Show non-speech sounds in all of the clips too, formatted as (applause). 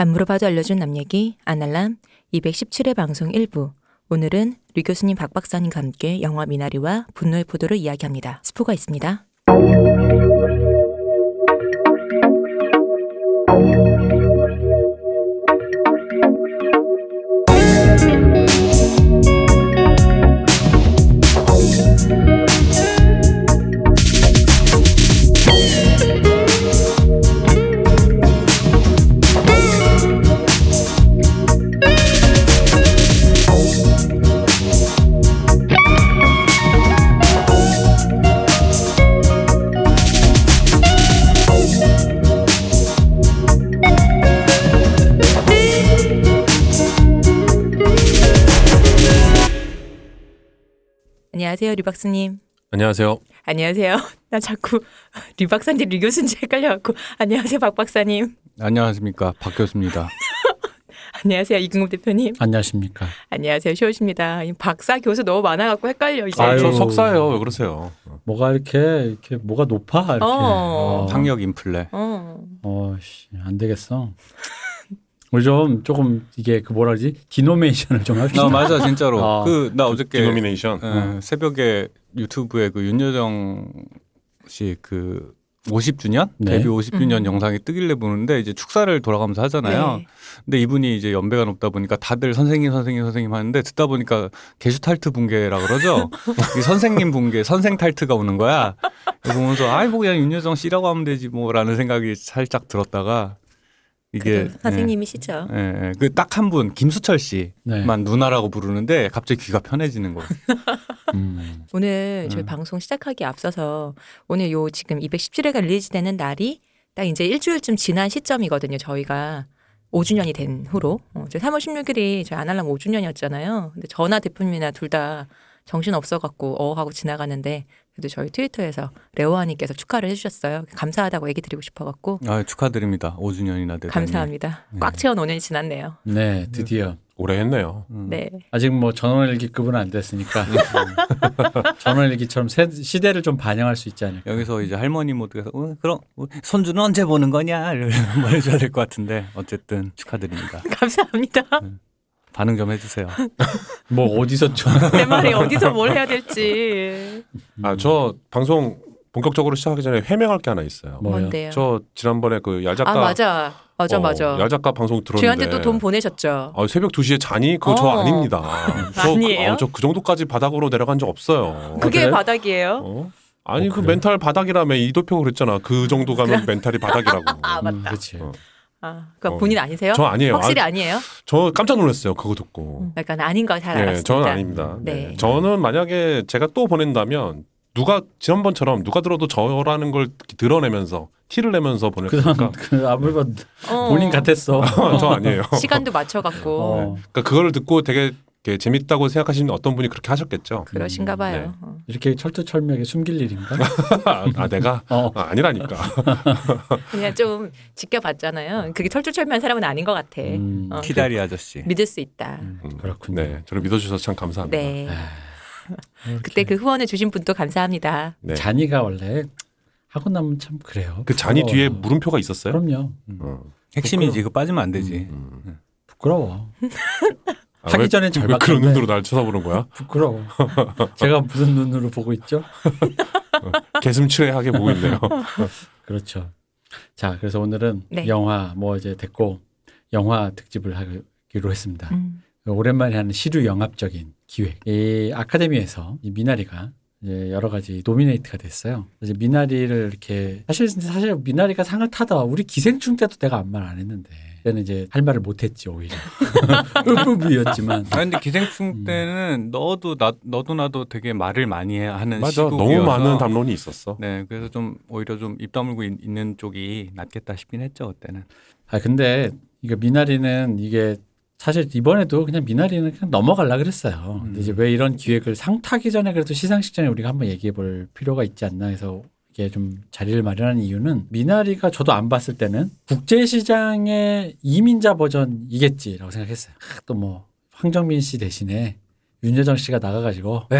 안 물어봐도 알려준 남 얘기 아날람 217회 방송 1부 오늘은 류 교수님 박 박사님과 함께 영화 미나리와 분노의 포도를 이야기합니다. 스포가 있습니다. 류 박사님. 안녕하세요. 안녕하세요. (laughs) 나 자꾸 (laughs) 류 박사님, 류 교수인지 헷갈려갖고 안녕하세요, 박 박사님. 안녕하십니까 박 교수입니다. (laughs) 안녕하세요, 이근급 대표님. 안녕하십니까. 안녕하세요, 쇼우십니다. 이 박사 교수 너무 많아갖고 헷갈려 이제. 아, 저 아유. 석사예요. 왜 그러세요? 뭐가 이렇게 이렇게 뭐가 높아 이렇게. 어. 학력 인플레. 어. 어, 씨, 안 되겠어. 우리 좀 조금 이게 그 뭐라 그러지? 디노메이션을 좀 합시다. 나 맞아 진짜로. 어. 그나 어저께 디노미네이션. 예, 새벽에 유튜브에 그 윤여정 씨 그 50주년 네. 데뷔 50주년 음. 영상이 뜨길래 보는데 이제 축사를 돌아가면서 하잖아요. 네. 근데 이분이 이제 연배가 높다 보니까 다들 선생님 선생님 선생님 하는데 듣다 보니까 게슈탈트 붕괴라 그러죠. (laughs) 이 선생님 붕괴, 선생 탈트가 오는 거야. 보면서 아이 뭐 그냥 윤여정 씨라고 하면 되지 뭐라는 생각이 살짝 들었다가 이게 그래도 선생님이시죠. 예, 예, 그 딱 한 분 김수철 씨만 네. 누나라고 부르는데 갑자기 귀가 편해지는 거예요. (laughs) 음. 오늘 저희 음. 방송 시작하기 앞서서 오늘 요 지금 217회가 릴리즈되는 날이 딱 이제 일주일쯤 지난 시점이거든요. 저희가 5주년이 된 후로. 어, 저 3월 16일이 저희 아날람 5주년이었잖아요. 근데 저나 대표님이나 둘 다 정신 없어갖고 어 하고 지나가는데 그래도 저희 트위터에서 레오아님께서 축하를 해주셨어요. 감사하다고 얘기 드리고 싶어갖고 아, 축하드립니다. 5주년이나 되다니. 감사합니다. 네. 꽉 채운 5년이 지났네요. 네, 드디어. 오래 했네요. 음. 네. 아직 뭐 전원일기급은 안 됐으니까 (laughs) 전원일기처럼 세- 시대를 좀 반영할 수 있지 않을까. 여기서 이제 할머니 모드에서 어, 그럼 어, 손주는 언제 보는 거냐 이런 말 해줘야 될 것 같은데 어쨌든 축하드립니다. (laughs) 감사합니다. 반응 좀 해주세요. (laughs) 뭐 어디서 좀내 말이 어디서 뭘 해야 될지. 아, 저 방송 본격적으로 시작하기 전에 해명할 게 하나 있어요. 뭐요? 뭔데요? 저 지난번에 그 야작가 아 맞아. 맞아 어, 맞아. 야작가 방송 들었는데 저희한테 또 돈 보내셨죠. 아, 새벽 2시에 자니 그거 저 어. 아닙니다. (laughs) 아니에요? 저그 정도까지 바닥으로 내려간 적 없어요. 그게 그래요? 바닥이에요. 어? 아니 어, 그 그래? 멘탈 바닥이라며 이도표가 그랬잖아. 그 정도 가면 멘탈이 바닥이라고. (laughs) 아 음, 맞다. 그렇지. 어. 아, 그러니까 어. 본인 아니세요? 저 아니에요. 확실히 아, 아니에요? 저 깜짝 놀랐어요. 그거 듣고. 약간 아닌 거잘 네, 알았습니다. 저는 아닙니다. 네. 네. 저는 만약에 제가 또 보낸다면 누가 지난번처럼 누가 들어도 저라는 걸 드러내면서 티를 내면서 보낼 그그 아무래도 어. 본인 같았어. (laughs) 저 아니에요. 시간도 맞춰 갖고 어, 그러니까 그걸 듣고 되게 재밌다고 생각하시는 어떤 분이 그렇게 하셨겠죠. 그러신가 봐요. 네. 어. 이렇게 철두철미하게 숨길 일인가? 아, (laughs) 아, 내가 어. 아, 아니라니까. (laughs) 그냥 좀 지켜봤잖아요. 그게 철두철미한 사람은 아닌 것 같아. 음, 어. 키다리 아저씨. 믿을 수 있다. 음, 그렇군요. 네, 저를 믿어주셔서 참 감사합니다. 네. 이렇게. (laughs) 그때 그 후원을 주신 분도 감사합니다. 네. 잔이가 원래 하고 나면 참 그래요. 그 잔이. 뒤에 물음표가 있었어요. 그럼요. 어. 핵심이지. 그거 빠지면 안 되지. 음. 부끄러워. 아, 하기 왜- 전엔 잘 왜 그런 봤는데. 눈으로 날 쳐다보는 거야? (laughs) 부끄러워. 제가 무슨 눈으로 보고 있죠? (laughs) 개슴츠레하게 보고 있네요. (laughs) 그렇죠. 자, 그래서 오늘은 네. 영화 뭐 이제 됐고 영화 특집을 하기로 했습니다. 음. 오랜만에 하는 시류 영합적인 기획. 이 아카데미에서 이 미나리가 이제 여러 가지 노미네이트가 됐어요. 이제 미나리를 이렇게 사실 사실 미나리가 상을 타다 우리 기생충 때도 내가 아무 말 안 했는데 그 때는 이제 할 말을 못했지 오히려 (laughs) 뿌뿌부였지만 아 근데 기생충 음. 때는 너도 나 너도 나도 되게 말을 많이 해- 하는 맞아, 시국이어서 너무 많은 담론이 있었어. 네, 그래서 좀 오히려 좀 입 다물고 있- 있는 쪽이 낫겠다 싶긴 했죠 그때는. 아 근데 이거 미나리는 이게 사실 이번에도 그냥 미나리는 그냥 넘어갈라 그랬어요. 근데 이제 왜 이런 기획을 상 타기 전에 그래도 시상식 전에 우리가 한번 얘기해 볼 필요가 있지 않나 해서 이게 좀 자리를 마련하는 이유는 미나리가 저도 안 봤을 때는 국제시장의 이민자 버전이겠지라고 생각했어요. 또 뭐 황정민 씨 대신에 윤여정 씨가 나가가지고 에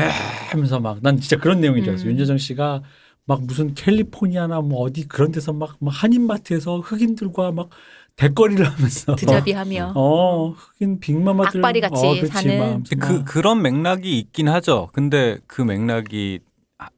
하면서 막 난 진짜 그런 내용인 줄 알았어요. 음. 윤여정 씨가 막 무슨 캘리포니아나 뭐 어디 그런 데서 막, 막 한인마트에서 흑인들과 막 대거리를 하면서 드자비하며 어 흑인 빅마마들 악바리 같이 어, 그렇지, 사는. 막, 그 막. 그런 맥락이 있긴 하죠. 근데 그 맥락이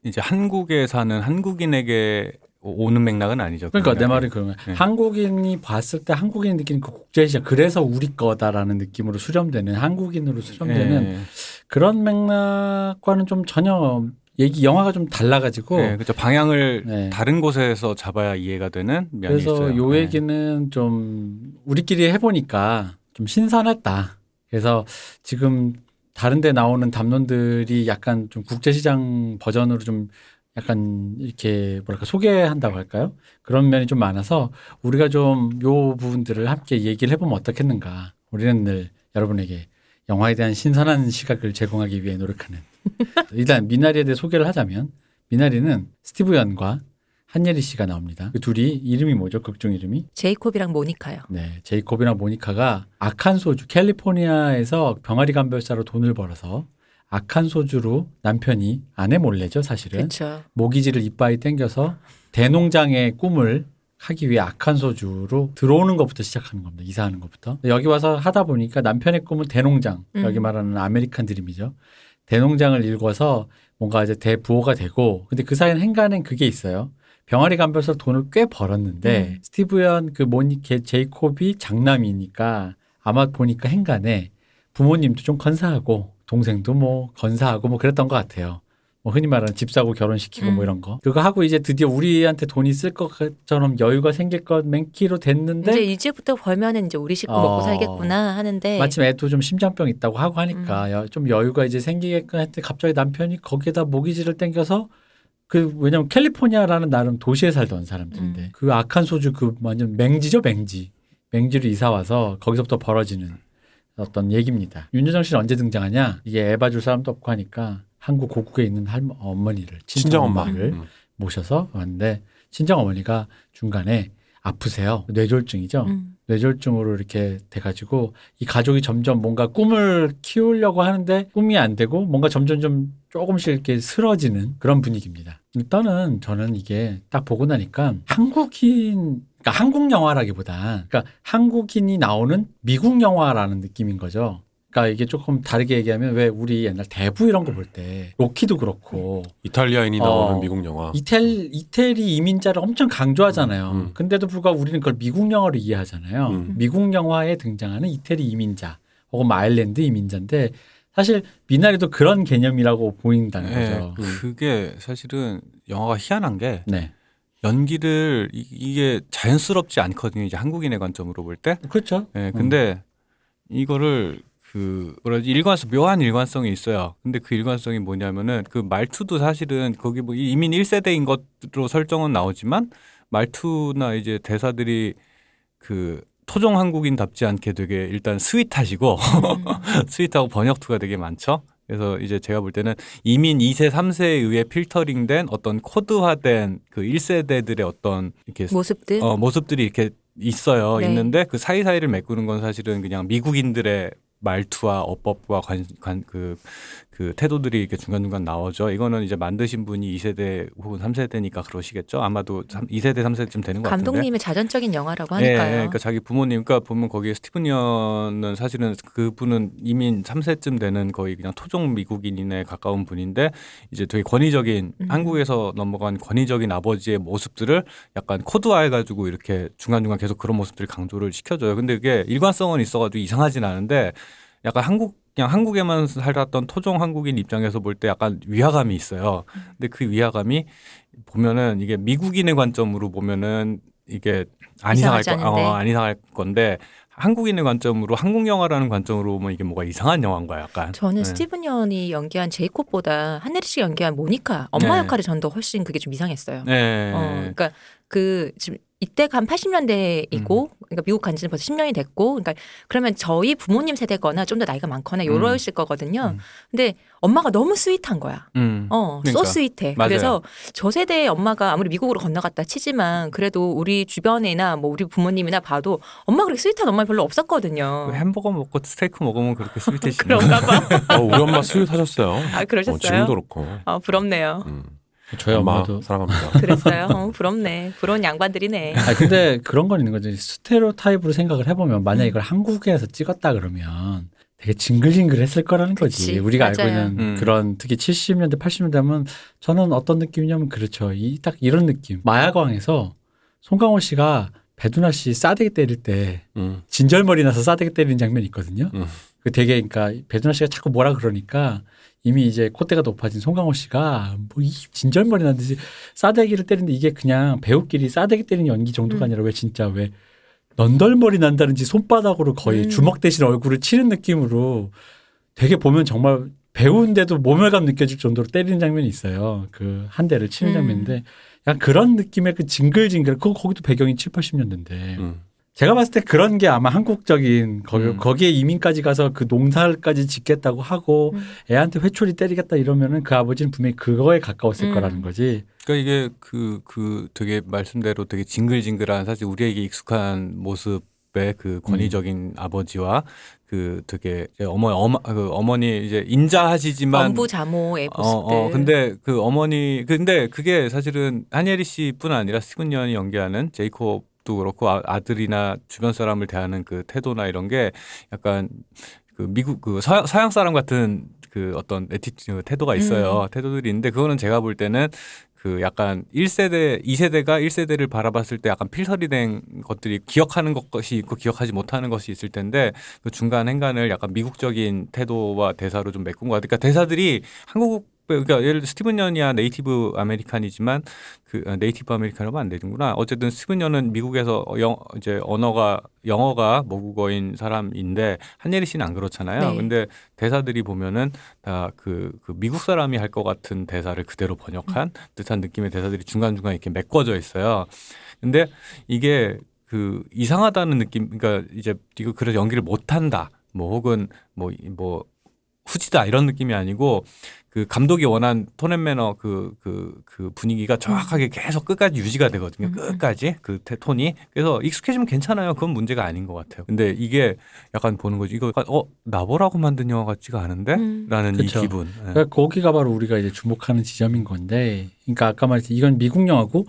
이제 한국에 사는 한국인에게 오는 맥락은 아니죠. 그 그러니까 내. 말이 거야. 네. 한국인이 봤을 때 한국인이 느끼는 그 국제 시장 그래서 우리 거다라는 느낌으로 수렴되는 한국인으로 수렴되는 예. 그런 맥락과는 좀 전혀 얘기 영화가 좀 달라가지고 네, 그렇죠. 방향을 네. 다른 곳에서 잡아야 이해가 되는 면이 그래서 있어요. 요 네. 얘기는 좀 우리끼리 해보니까 좀 신선했다. 그래서 지금 다른데 나오는 담론들이 약간 좀 국제시장 버전으로 좀 약간 이렇게 뭐랄까 소개한다고 할까요? 그런 면이 좀 많아서 우리가 좀 요 부분들을 함께 얘기를 해보면 어떻겠는가. 우리는 늘 여러분에게 영화에 대한 신선한 시각을 제공하기 위해 노력하는. (laughs) 일단 미나리에 대해 소개를 하자면 미나리는 스티브 연과 한예리 씨가 나옵니다. 그 둘이 이름이 뭐죠? 극중 이름이? 제이콥이랑 모니카요. 네, 제이콥이나 모니카가 아칸소주, 캘리포니아에서 병아리 감별사로 돈을 벌어서 아칸소주로 남편이 아내 몰래죠, 사실은 그렇죠. 모기지를 이빠이 땡겨서 대농장의 꿈을 하기 위해 아칸소주로 들어오는 것부터 시작하는 겁니다. 이사하는 것부터. 여기 와서 하다 보니까 남편의 꿈은 대농장, 음. 여기 말하는 아메리칸 드림이죠. 대농장을 읽어서 뭔가 이제 대부호가 되고, 근데 그 사이엔 행간엔 그게 있어요. 병아리 감별사 돈을 꽤 벌었는데 음. 스티브연 그 모니케 제이콥이 장남이니까 아마 보니까 행간에 부모님도 좀 건사하고 동생도 뭐 건사하고 뭐 그랬던 것 같아요. 뭐 흔히 말하는 집 사고 결혼시키고 음. 뭐 이런 거. 그거 하고 이제 드디어 우리한테 돈이 있을 것처럼 여유가 생길 것 맹키로 됐는데 이제 이제부터 벌면은 이제 우리 식구 어. 먹고 살겠구나 하는데 마침 애도 좀 심장병 있다고 하고 하니까 음. 여- 좀 여유가 이제 생기겠군 했더니 갑자기 남편이 거기에다 모기지를 땡겨서 그 왜냐면 캘리포니아라는 나름 도시에 살던 사람들인데 음. 그 악한 소주 그 완전 맹지죠 맹지 맹지로 이사 와서 거기서부터 벌어지는 어떤 얘기입니다. 윤여정 씨는 언제 등장하냐? 이게 애봐줄 사람도 없고 하니까 한국 고국에 있는 할머 어머니를 친정. 엄마를 음. 모셔서 왔는데 친정 어머니가 중간에 아프세요 뇌졸중이죠. 음. 뇌졸중으로 이렇게 돼가지고 이 가족이 점점 뭔가 꿈을 키우려고 하는데 꿈이 안 되고 뭔가 점점 좀 조금씩 이렇게 쓰러지는 그런 분위기입니다. 일단은 저는 이게 딱 보고 나니까 한국인 그러니까 한국 영화라기보다 그러니까 한국인이 나오는 미국 영화라는 느낌인 거죠. 그러니까 이게 조금 다르게 얘기하면 왜 우리 옛날 대부 이런 거 볼 때 로키도 그렇고 이탈리아인이 나오는 어. 미국 영화. 이텔 이태리 이민자를 엄청 강조하잖아요. 음. 근데도 불구하고 우리는 그걸 미국 영화로 이해하잖아요. 음. 미국 영화에 등장하는 이태리 이민자 혹은 뭐 아일랜드 이민자인데 사실 미나리도 그런 개념이라고 보인다는 네, 거죠. 그게 사실은 영화가 희한한 게 네, 연기를 이- 이게 자연스럽지 않거든요. 이제 한국인의 관점으로 볼 때. 그렇죠. 예, 근데 이거를 그 뭐라지 일관성 묘한 일관성이 있어요. 근데 그 일관성이 뭐냐면은 그 말투도 사실은 거기 뭐 이민 1세대인 것으로 설정은 나오지만 말투나 이제 대사들이 그 토종 한국인답지 않게 되게 일단 sweet하시고 (laughs) sweet하고 번역투가 되게 많죠. 그래서 이제 제가 볼 때는 이민 2세, 3세에 의해 필터링된 어떤 코드화된 그 1세대들의 어떤 이렇게 모습들 어, 모습들이 이렇게 있어요. 네. 있는데 그 사이사이를 메꾸는 건 사실은 그냥 미국인들의 말투와 어법과 관, 관, 그, 그 태도들이 이렇게 중간중간 나오죠. 이거는 이제 만드신 분이 2세대 혹은 3세대니까 그러시겠죠. 아마도 3, 2세대, 3세대쯤 되는 것 같은데. 감독님의 자전적인 영화라고 예, 하니까요. 예, 그러니까 자기 부모님, 그러니까 보면 거기에 스티븐 연은 사실은 그분은 이민 3세쯤 되는 거의 그냥 토종 미국인에 가까운 분인데 이제 되게 권위적인 음. 한국에서 넘어간 권위적인 아버지의 모습들을 약간 코드화해 가지고 이렇게 중간중간 계속 그런 모습들을 강조를 시켜줘요. 근데 그게 일관성은 있어 가지고 이상하진 않은데 약간 한국 그냥 한국에만 살았던 토종 한국인 입장에서 볼 때 약간 위화감이 있어요. 근데 그 위화감이 보면은 이게 미국인의 관점으로 보면은 이게 안 이상할 거. 어, 안 이상할 건데 한국인의 관점으로 한국 영화라는 관점으로 보면 이게 뭐가 이상한 영화인 거야, 약간. 저는 네. 스티븐 연이 연기한 제이콥보다 한혜리 씨가 연기한 모니카 엄마 네. 역할이 전 더 훨씬 그게 좀 이상했어요. 네. 어, 그러니까 그 지금 이때가 한 80년대이고 그러니까 미국 간 지는 벌써 10년이 됐고 그러니까 그러면 저희 부모님 세대거나 좀 더 나이가 많거나 요러실 거거든요. 음. 근데 엄마가 너무 sweet한 거야. 음. 어, 그러니까. 소 스윗해. 맞아요. 그래서 저 세대의 엄마가 아무리 미국으로 건너갔다 치지만 그래도 우리 주변이나 뭐 우리 부모님이나 봐도 엄마가 그렇게 sweet한 엄마 별로 없었거든요. 그 햄버거 먹고 스테이크 먹으면 그렇게 (laughs) sweet해지는 그런가 봐. 어, 우리 엄마 sweet하셨어요. 아, 그러셨어요? 어, 지금도 그렇고. 어, 부럽네요. 음. 저희 엄마 엄마도 사랑합니다. (laughs) 그랬어요. 어, 부럽네. 부러운 양반들이네. 아 근데 그런 건 있는 거죠. 스테레오 타입으로 생각을 해보면 만약 음. 이걸 한국에서 찍었다 그러면 되게 징글징글했을 거라는 거지. 그치, 우리가 알고 맞아요. 있는 음. 그런 특히 70년대 80년대 하면 저는 어떤 느낌이냐면 그렇죠. 이 딱 이런 느낌. 마야광에서 송강호 씨가 배두나 씨 싸대기 때릴 때 음. 진절머리 나서 싸대기 때리는 장면이 있거든요. 음. 그 되게 그러니까 배두나 씨가 자꾸 뭐라 그러니까 이미 이제 콧대가 높아진 송강호 씨가 뭐 이 진절머리 나듯이 싸대기를 때리는데 이게 그냥 배우끼리 싸대기 때리는 연기 정도가 음. 아니라 왜 진짜 왜 넌덜머리 난다든지 손바닥으로 거의 음. 주먹 대신 얼굴을 치는 느낌으로 되게 보면 정말 배우인데도 모멸감 느껴질 정도로 때리는 장면이 있어요. 그 한 대를 치는 음. 장면인데 약간 그런 느낌의 그 징글징글 그 거기도 배경이 7, 80년대인데 음. 제가 봤을 때 그런 게 아마 한국적인 거기, 음. 거기에 이민까지 가서 그 농사까지 짓겠다고 하고 음. 애한테 회초리 때리겠다 이러면은 그 아버지는 분명히 그거에 가까웠을 음. 거라는 거지. 그러니까 이게 그, 그 되게 말씀대로 되게 징글징글한 사실 우리에게 익숙한 모습의 그 권위적인 아버지와 그 되게 어머 어머 그 어머니 이제 인자하시지만 엄부 자모의 어, 모습들. 어, 근데 그 어머니, 근데 그게 사실은 한예리 씨뿐 아니라 스티븐 연이 연기하는 제이콥 도 그렇고 아, 아들이나 주변 사람을 대하는 그 태도나 이런 게 약간 그 미국 그 서양, 서양 사람 같은 그 어떤 에티튜 태도가 있어요. 태도들이 있는데 그거는 제가 볼 때는 그 약간 1세대, 2세대가 1세대를 바라봤을 때 약간 필터링 된 것들이 기억하는 것이 있고 기억하지 못하는 것이 있을 텐데 그 중간 행간을 약간 미국적인 태도와 대사로 좀 메꾼 것 같아요. 그러니까 대사들이 한국 그러니까 예를 들어 스티븐 연이야 native American이지만 그 아, native American이면 안 되는구나. 어쨌든 스티븐 연은 미국에서 영 이제 언어가 영어가 모국어인 사람인데 한예리 씨는 안 그렇잖아요. 네. 근데 대사들이 보면은 다그 그 미국 사람이 할 것 같은 대사를 그대로 번역한 듯한 느낌의 대사들이 중간 중간 이렇게 메꿔져 있어요. 근데 이게 그 이상하다는 느낌, 그러니까 이제 이거 그래서 연기를 못 한다, 뭐 혹은 뭐뭐 후지다 이런 느낌이 아니고 그 감독이 원한 톤앤 매너 그, 그, 그 분위기가 정확하게 계속 끝까지 유지가 되거든요. 음. 끝까지 그 테- 톤이. 그래서 익숙해지면 괜찮아요. 그건 문제가 아닌 것 같아요. 근데 이게 약간 보는 거지. 이거 약간 어, 나보라고 만든 영화 같지가 않은데? 음. 라는 그쵸. 이 기분. 예. 그러니까 거기가 바로 우리가 이제 주목하는 지점인 건데, 그러니까 아까 말했듯이 이건 미국 영화고,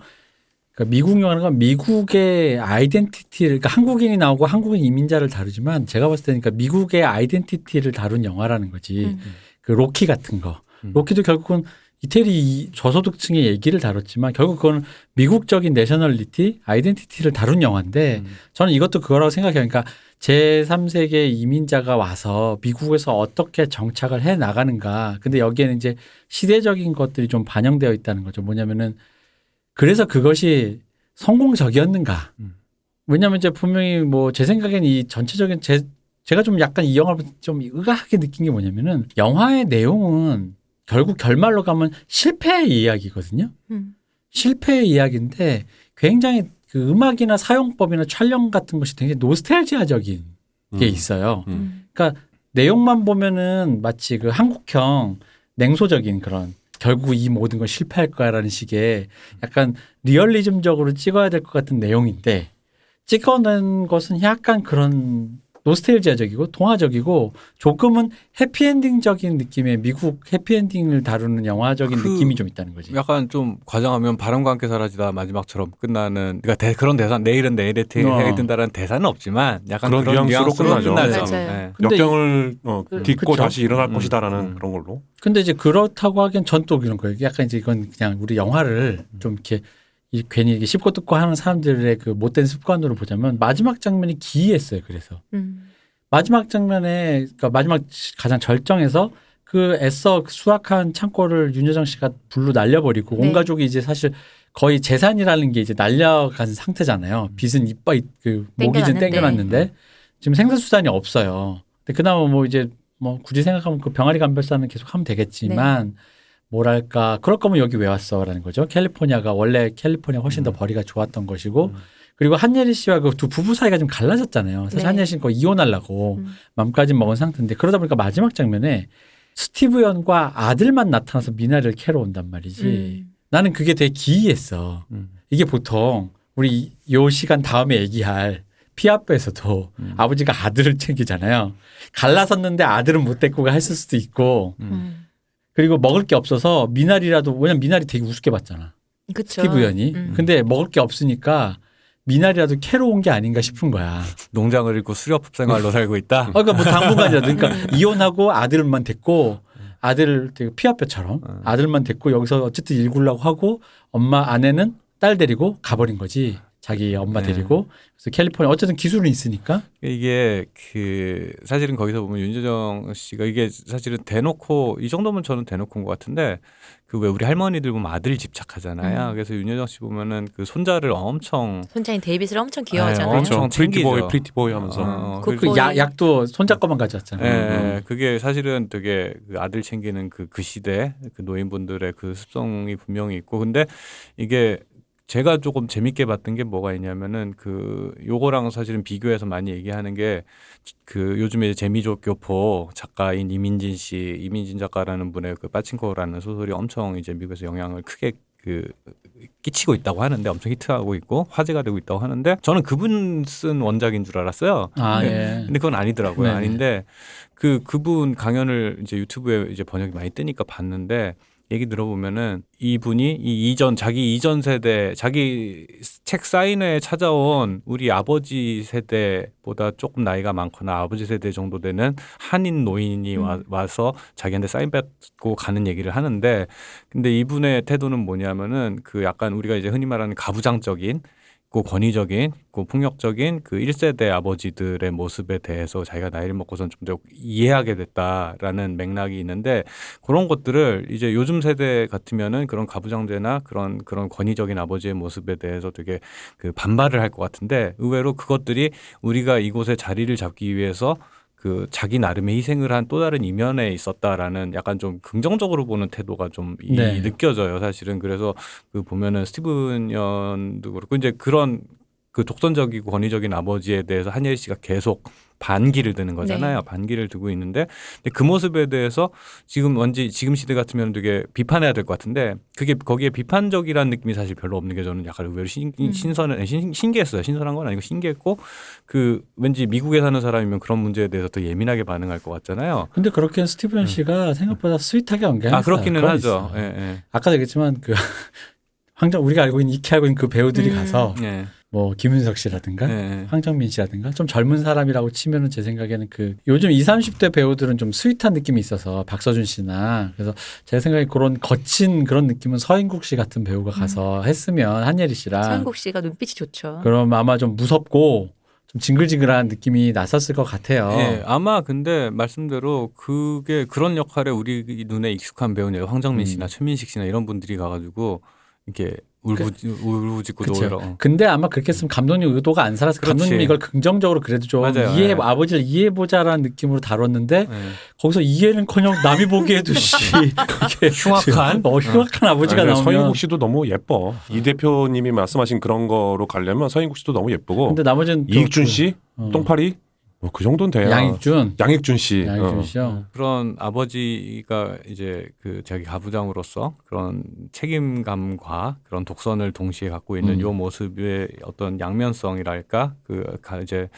그러니까 미국 영화는 건 미국의 아이덴티티를, 그러니까 한국인이 나오고 한국인 이민자를 다루지만 제가 봤을 때는 그러니까 미국의 아이덴티티를 다룬 영화라는 거지. 음. 그 로키 같은 거. 음. 로키도 결국은 이태리 저소득층의 얘기를 다뤘지만 결국 그건 미국적인 내셔널리티, 아이덴티티를 다룬 영화인데 음. 저는 이것도 그거라고 생각해요. 그러니까 제3세계 이민자가 와서 미국에서 어떻게 정착을 해 나가는가. 근데 여기에는 이제 시대적인 것들이 좀 반영되어 있다는 거죠. 뭐냐면은 그래서 그것이 성공적이었는가. 음. 왜냐하면 이제 분명히 뭐 제 생각엔 이 전체적인 제 제가 좀 약간 이 영화를 좀 의아하게 느낀 게 뭐냐면은 영화의 내용은 결국 결말로 가면 실패의 이야기거든요. 음. 실패의 이야기인데 굉장히 그 음악이나 사용법이나 촬영 같은 것이 굉장히 노스텔지아적인 게 음. 있어요. 음. 음. 내용만 보면은 마치 그 한국형 냉소적인 그런 결국 이 모든 건 실패할 거야라는 식의 약간 리얼리즘적으로 찍어야 될 것 같은 내용인데 찍어낸 것은 약간 그런 노스텔지아적이고 동화적이고 조금은 해피엔딩적인 느낌의 미국 해피엔딩을 다루는 영화적인 그 느낌이 좀 있다는 거지. 약간 좀 과장하면 바람과 함께 사라지다 마지막처럼 끝나는 그러니까 대- 그런 대사 내일은 내일에 태- 어. 해야 된다는 대사는 없지만 약간 그런 그런, 뉘앙스로 끝나죠. 맞아요. 네. 역경을 어, 그- 딛고 그쵸? 다시 일어날 음, 것이다라는 음. 그런 걸로. 근데 이제 그렇다고 하기엔 전또 이런 거예요. 약간 이제 이건 그냥 우리 영화를 좀 이렇게 이 괜히 이렇게 씹고 뜯고 하는 사람들의 그 못된 습관으로 보자면 마지막 장면이 기이했어요. 그래서 음. 마지막 장면에 그러니까 마지막 가장 절정에서 그 애써 수확한 창고를 윤여정 씨가 불로 날려버리고 온 네. 가족이 이제 사실 거의 재산이라는 게 이제 날려간 상태잖아요. 빚은 이빨 그 모기진 땡겨놨는데. 땡겨놨는데 지금 생산수단이 없어요. 근데 그나마 뭐 이제 뭐 굳이 생각하면 그 병아리 감별사는 계속 하면 되겠지만 뭐랄까 그럴 거면 여기 왜 왔어라는 거죠. 캘리포니아가 원래 캘리포니아 훨씬 더 음. 벌이가 좋았던 것이고 음. 그리고 한예리 씨와 그 두 부부 사이가 좀 갈라졌잖아요. 사실 네. 한예리 씨는 거의 이혼하려고 음. 맘까지 먹은 상태인데 그러다 보니까 마지막 장면에 스티브 연과 아들만 나타나서 미나리를 캐러 온단 말이지. 음. 나는 그게 되게 기이했어. 음. 이게 보통 우리 요 시간 다음에 얘기할 피아프에서도 음. 아버지가 아들을 챙기잖아요. 갈라섰는데 아들은 못 데리고 가 했을 수도 있고. 그리고 먹을 게 없어서 미나리라도 왜냐면 미나리 되게 우습게 봤잖아. 그쵸. 스티브 연이. 음. 근데 먹을 게 없으니까 미나리라도 캐러 온 게 아닌가 싶은 거야. 농장을 잃고 수렵 생활로 살고 있다. 어, 그러니까 뭐 당분간이라도 그러니까 이혼하고 아들만 됐고 아들 되게 피아뼈처럼 음. 아들만 됐고 여기서 어쨌든 일구려고 하고 엄마 아내는 딸 데리고 가버린 거지. 자기 엄마 네. 데리고 그래서 캘리포니아 어쨌든 기술은 있으니까 이게 그 사실은 거기서 보면 윤여정 씨가 이게 사실은 대놓고 이 정도면 저는 대놓고 온것 같은데 그 왜 우리 할머니들 보면 아들 집착하잖아요. 음. 그래서 윤여정 씨 보면은 그 손자를 엄청 손자인 데이빗을 엄청 네, 귀여워하잖아요. 엄청 그렇죠. Pretty boy. Pretty boy 하면서 어, 그- 그 야, 약도 손자 거만 가져왔잖아. 예, 요 예, 그게 사실은 되게 그 아들 챙기는 그, 그 시대 그 노인분들의 그 습성이 분명히 있고 근데 이게 제가 조금 재밌게 봤던 게 뭐가 있냐면은 그 요거랑 사실은 비교해서 많이 얘기하는 게 그 요즘에 재미족 교포 작가인 이민진 씨 이민진 작가라는 분의 그 파친코라는 소설이 엄청 이제 미국에서 영향을 크게 그 끼치고 있다고 하는데 엄청 히트하고 있고 화제가 되고 있다고 하는데 저는 그분 쓴 원작인 줄 알았어요. 아 네. 예. 근데 그건 아니더라고요. 네네. 아닌데 그 그분 강연을 이제 유튜브에 이제 번역이 많이 뜨니까 봤는데 얘기 들어보면은 이분이 이 이전 자기 이전 세대 자기 책 사인회에 찾아온 우리 아버지 세대보다 조금 나이가 많거나 아버지 세대 정도 되는 한인 노인이 와, 음. 와 서 자기한테 사인 받고 가는 얘기를 하는데 근데 이분의 태도는 뭐냐면은 그 약간 우리가 이제 흔히 말하는 가부장적인 고 권위적인, 고 폭력적인 그 1세대 아버지들의 모습에 대해서 자기가 나이를 먹고선 좀 더 이해하게 됐다라는 맥락이 있는데 그런 것들을 이제 요즘 세대 같으면은 그런 가부장제나 그런 그런 권위적인 아버지의 모습에 대해서 되게 그 반발을 할 것 같은데 의외로 그것들이 우리가 이곳에 자리를 잡기 위해서 그 자기 나름의 희생을 한 또 다른 이면에 있었다라는 약간 좀 긍정적으로 보는 태도가 좀 이- 네. 느껴져요 사실은 그래서 그 보면은 스티븐 연도 그렇고 이제 그런 그 독선적이고 권위적인 아버지에 대해서 한예리 씨가 계속 반기를 드는 거잖아요. 네. 반기를 두고 있는데 근데 그 모습에 대해서 지금 원지 지금 시대 같으면 되게 비판해야 될 것 같은데 그게 거기에 비판적이라는 느낌이 사실 별로 없는 게 저는 약간 의외로 신, 음. 신선해 신, 신기했어요. 신선한 건 아니고 신기했고 그 왠지 미국에 사는 사람이면 그런 문제에 대해서 더 예민하게 반응할 것 같잖아요. 근데 그렇게 스티븐 씨가 생각보다 스윗하게 연기했어요. 아 그렇기는 하죠. 예, 예. 아까도 얘기했지만 그 (laughs) 황정 우리가 알고 있는 익히 알고 있는 그 배우들이 음. 가서 예. 뭐 김윤석 씨라든가 예, 예. 황정민 씨라든가 좀 젊은 사람이라고 치면은 제 생각에는 그 요즘 20, 30대 배우들은 좀 스윗한 느낌이 있어서 박서준 씨나 그래서 제 생각에 그런 거친 그런 느낌은 서인국 씨 같은 배우가 가서 했으면 한예리 씨랑 서인국 씨가 눈빛이 좋죠. 그럼 아마 좀 무섭고 좀 징글징글한 느낌이 났었을 것 같아요. 예, 아마 근데 말씀대로 그게 그런 역할에 우리 눈에 익숙한 배우냐 황정민 음. 씨나 최민식 씨나 이런 분들이 가가지고 이렇게 울부 울부짖고 그쵸. 놀아. 어. 근데 아마 그렇게 했으면 감독님 의도가 안 살아서 그렇지. 감독님이 이걸 긍정적으로 그래도 좀 맞아요. 이해 예. 아버지를 이해해 보자라는 느낌으로 다뤘는데 예. 거기서 이해는커녕 남이 보기에도 씨 그게 흉악한? 어, 흉악한 아버지가 아니, 나오면 서인국 씨도 너무 예뻐. 이 대표님이 말씀하신 그런 거로 가려면 서인국 씨도 너무 예쁘고 근데 나머지는 또 이익준 그- 씨, 어. 똥파리 뭐그 정도는 돼야. 양익준 양익준 씨. 양익준 어. 씨요. 그런 아버지가 이제 그 자기 가부장으로서 그런 책임감과 그런 독선을 동시에 갖고 있는 음. 요 모습의 어떤 양면성이랄까 그 가- 이제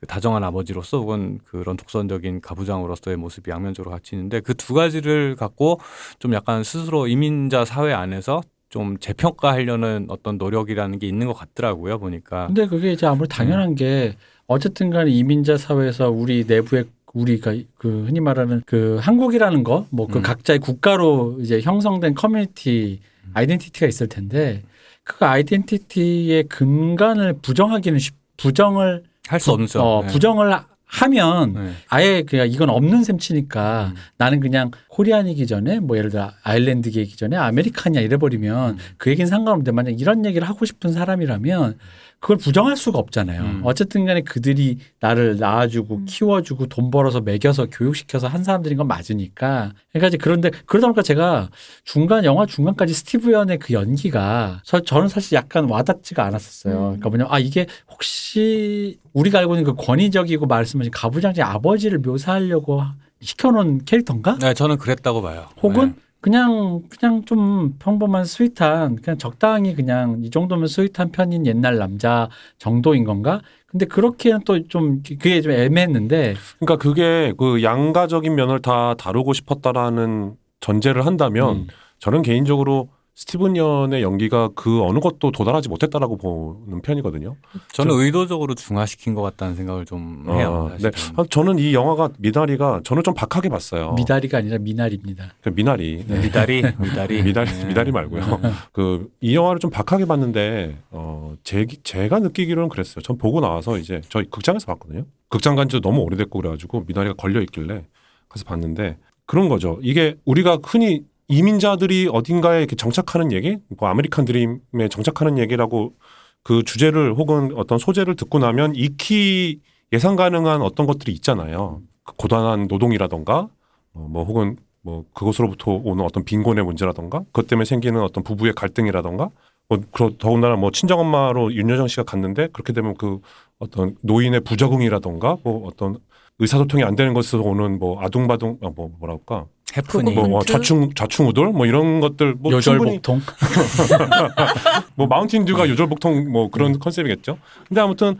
그 다정한 아버지로서 혹은 그런 독선적인 가부장으로서의 모습이 양면적으로 같이 있는데 그 두 가지를 갖고 좀 약간 스스로 이민자 사회 안에서 좀 재평가하려는 어떤 노력이라는 게 있는 것 같더라고요 보니까. 근데 그게 이제 아무리 당연한 게 어쨌든 간에 이민자 사회에서 우리 내부에 우리가 그 흔히 말하는 그 한국이라는 거 뭐그 음. 각자의 국가로 이제 형성된 community identity가 있을 텐데 그 identity의 근간을 부정하기는 쉽 부정을 할 수 없죠. 어, 네. 부정을 하- 하면 네. 아예 그냥 이건 없는 셈 치니까 음. 나는 그냥 Korean이기 전에 뭐 예를 들어 아일랜드계이기 전에 American이야 이래버리면 음. 그 얘기는 상관없는데 만약 이런 얘기를 하고 싶은 사람이라면 그걸 부정할 수가 없잖아요. 음. 어쨌든 간에 그들이 나를 낳아주고 음. 키워주고 돈 벌어서 먹여서 교육시켜서 한 사람들인 건 맞으니까. 그러니까 이제 그런데 그러다 보니까 제가 중간 영화 중간까지 스티브 연의 그 연기가 저, 저는 사실 약간 와닿지가 않았었어요. 음. 그러니까 뭐냐면 아 이게 혹시 우리가 알고 있는 그 권위적이고 말씀하신 가부장제 아버지를 묘사하려고 시켜놓은 캐릭터인가? 네, 저는 그랬다고 봐요. 혹은 네. 그냥 그냥 좀 평범한 sweet한 그냥 적당히 그냥 이 정도면 sweet한 편인 옛날 남자 정도인 건가? 근데 그렇게는 또 좀 그게 좀 애매했는데 그러니까 그게 그 양가적인 면을 다 다루고 싶었다라는 전제를 한다면 음. 저는 개인적으로 스티븐 연의 연기가 그 어느 것도 도달하지 못했다라고 보는 편이거든요. 저는 의도적으로 중화시킨 것 같다는 생각을 좀 해요. 아, 네. 아, 저는 이 영화가 미나리가 저는 좀 박하게 봤어요. 미다리가 아니라 미나리입니다. 그 미나리. 네, 미다리, 미다리, 미다리 네. 미다리 말고요. (laughs) 그 이 영화를 좀 박하게 봤는데 어 제, 제가 느끼기로는 그랬어요. 전 보고 나와서 이제 저희 극장에서 봤거든요. 극장 간지 너무 오래됐고 그래가지고 미나리가 걸려 있길래 가서 봤는데 그런 거죠. 이게 우리가 흔히 이민자들이 어딘가에 이렇게 정착하는 얘기, 뭐 아메리칸 드림에 정착하는 얘기라고 그 주제를 혹은 어떤 소재를 듣고 나면 익히 예상 가능한 어떤 것들이 있잖아요. 그 고단한 노동이라던가 어, 뭐 혹은 뭐 그것으로부터 오는 어떤 빈곤의 문제라던가 그것 때문에 생기는 어떤 부부의 갈등이라던가 뭐 더군다나 뭐 친정 엄마로 윤여정 씨가 갔는데 그렇게 되면 그 어떤 노인의 부적응이라던가 뭐 어떤 의사소통이 안 되는 것에서 오는 뭐 아둥바둥 아, 뭐 뭐랄까 해프닝. 뭐, 뭐? 좌충 좌충우돌 뭐 이런 것들 뭐 요절복통. (laughs) (laughs) 뭐 마운틴 듀가 요절복통 뭐 그런 컨셉이겠죠. 근데 아무튼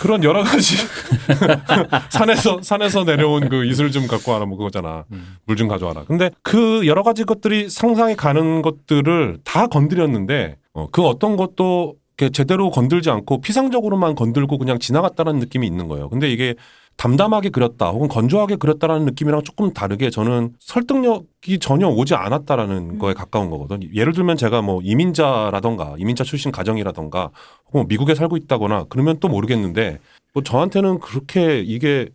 그런 여러 가지 (laughs) 산에서 산에서 내려온 그 이슬 좀 갖고 와라 뭐 그거잖아. 음. 물좀 가져와라. 근데 그 여러 가지 것들이 상상이 가는 것들을 다 건드렸는데 어, 그 어떤 것도 제대로 건들지 않고 피상적으로만 건들고 그냥 지나갔다는 느낌이 있는 거예요. 근데 이게 담담하게 그렸다 혹은 건조하게 그렸다라는 느낌이랑 조금 다르게 저는 설득력이 전혀 오지 않았다라는 거에 가까운 거거든. 예를 들면 제가 뭐 이민자라던가 이민자 출신 가정이라던가 혹은 미국에 살고 있다거나 그러면 또 모르겠는데 뭐 저한테는 그렇게 이게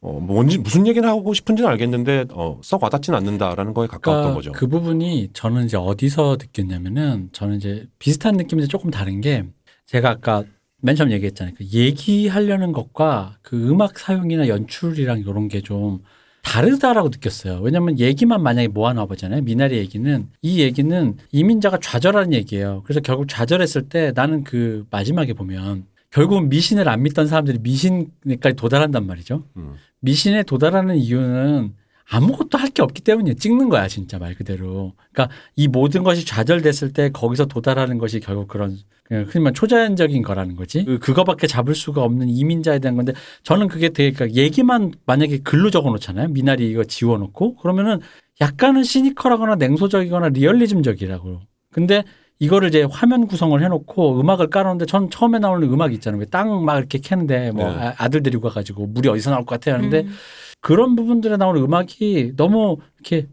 어 뭔지 무슨 얘기를 하고 싶은지는 알겠는데 어썩 와닿지는 않는다라는 거에 가까웠던 그러니까 거죠. 그 부분이 저는 이제 어디서 느꼈냐면은 저는 이제 비슷한 느낌인데 조금 다른 게 제가 아까 맨 처음 얘기했잖아요. 그 얘기하려는 것과 그 음악 사용이나 연출이랑 이런 게 좀 다르다라고 느꼈어요. 왜냐면 얘기만 만약에 모아놔 보잖아요. 미나리 얘기는 이 얘기는 이민자가 좌절하는 얘기예요. 그래서 결국 좌절했을 때 나는 그 마지막에 보면 결국은 미신을 안 믿던 사람들이 미신까지 도달한단 말이죠. 음. 미신에 도달하는 이유는 아무것도 할 게 없기 때문이에요. 찍는 거야, 진짜 말 그대로. 그러니까 이 모든 것이 좌절됐을 때 거기서 도달하는 것이 결국 그런 그냥 흔히 말 초자연적인 거라는 거지. 그, 그거밖에 잡을 수가 없는 이민자에 대한 건데 저는 그게 되게 그러니까 얘기만 만약에 글로 적어 놓잖아요. 미나리 이거 지워 놓고 그러면은 약간은 시니컬하거나 냉소적이거나 리얼리즘적이라고. 근데 이거를 이제 화면 구성을 해놓고 음악을 깔아놓는데 전 처음에 나오는 음악 있잖아요. 땅 막 이렇게 캐는데 뭐 네. 아- 아들 데리고 가가지고 물이 어디서 나올 것 같아 하는데 음. 그런 부분들에 나오는 음악이 너무 이렇게